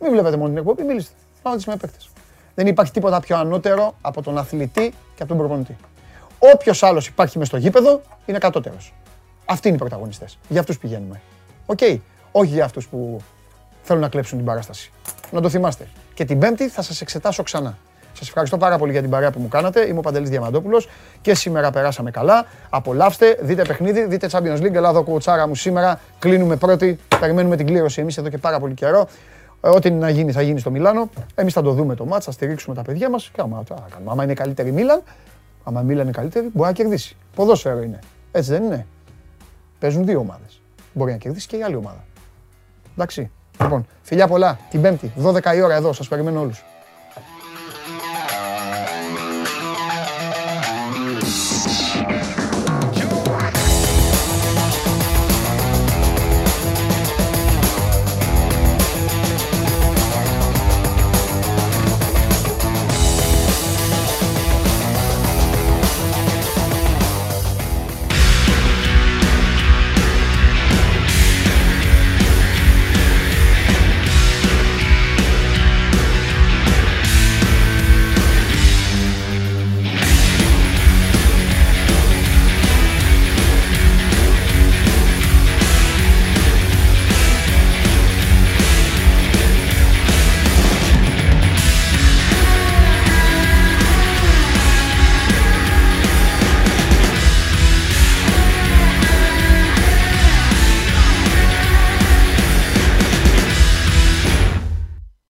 A: Μην βλέπετε μόνο την εκπομπή, μιλήστε. Πάμε με παίκτες. Δεν υπάρχει τίποτα πιο ανώτερο από τον αθλητή και από τον προπονητή. Όποιος άλλος υπάρχει μες στο γήπεδο είναι κατώτερος. Αυτοί είναι οι πρωταγωνιστές. Για αυτούς πηγαίνουμε. Οκ. Όχι για αυτούς που θέλουν να κλέψουν την παράσταση. Να το θυμάστε. Και την Πέμπτη θα σας εξετάσω ξανά. Σας ευχαριστώ πάρα πολύ για την παρέα που μου κάνατε. Είμαι ο Παντελής Διαμαντόπουλος και σήμερα περάσαμε καλά. Απολαύστε, δείτε παιχνίδι, δείτε Champions League. Ελλάδα κουτσάρα μου σήμερα. Κλείνουμε πρώτη. Περιμένουμε την κλήρωση εμείς εδώ και πάρα πολύ καιρό. Ε, Ό,τι να γίνει θα γίνει στο Μιλάνο. Εμείς θα το δούμε το ματς, θα στηρίξουμε τα παιδιά μας. Και άμα, τι να κάνουμε. άμα είναι καλύτερη η Μίλαν, άμα η Μίλαν είναι καλύτερη, μπορεί να κερδίσει. Ποδόσφαιρο είναι. Έτσι δεν είναι. Παίζουν δύο ομάδες. Μπορεί να κερδίσει και η άλλη ομάδα. Εντάξει. Λοιπόν, φιλιά πολλά. Την Πέμπτη, 12 η ώρα εδώ. Σας περιμένω όλους.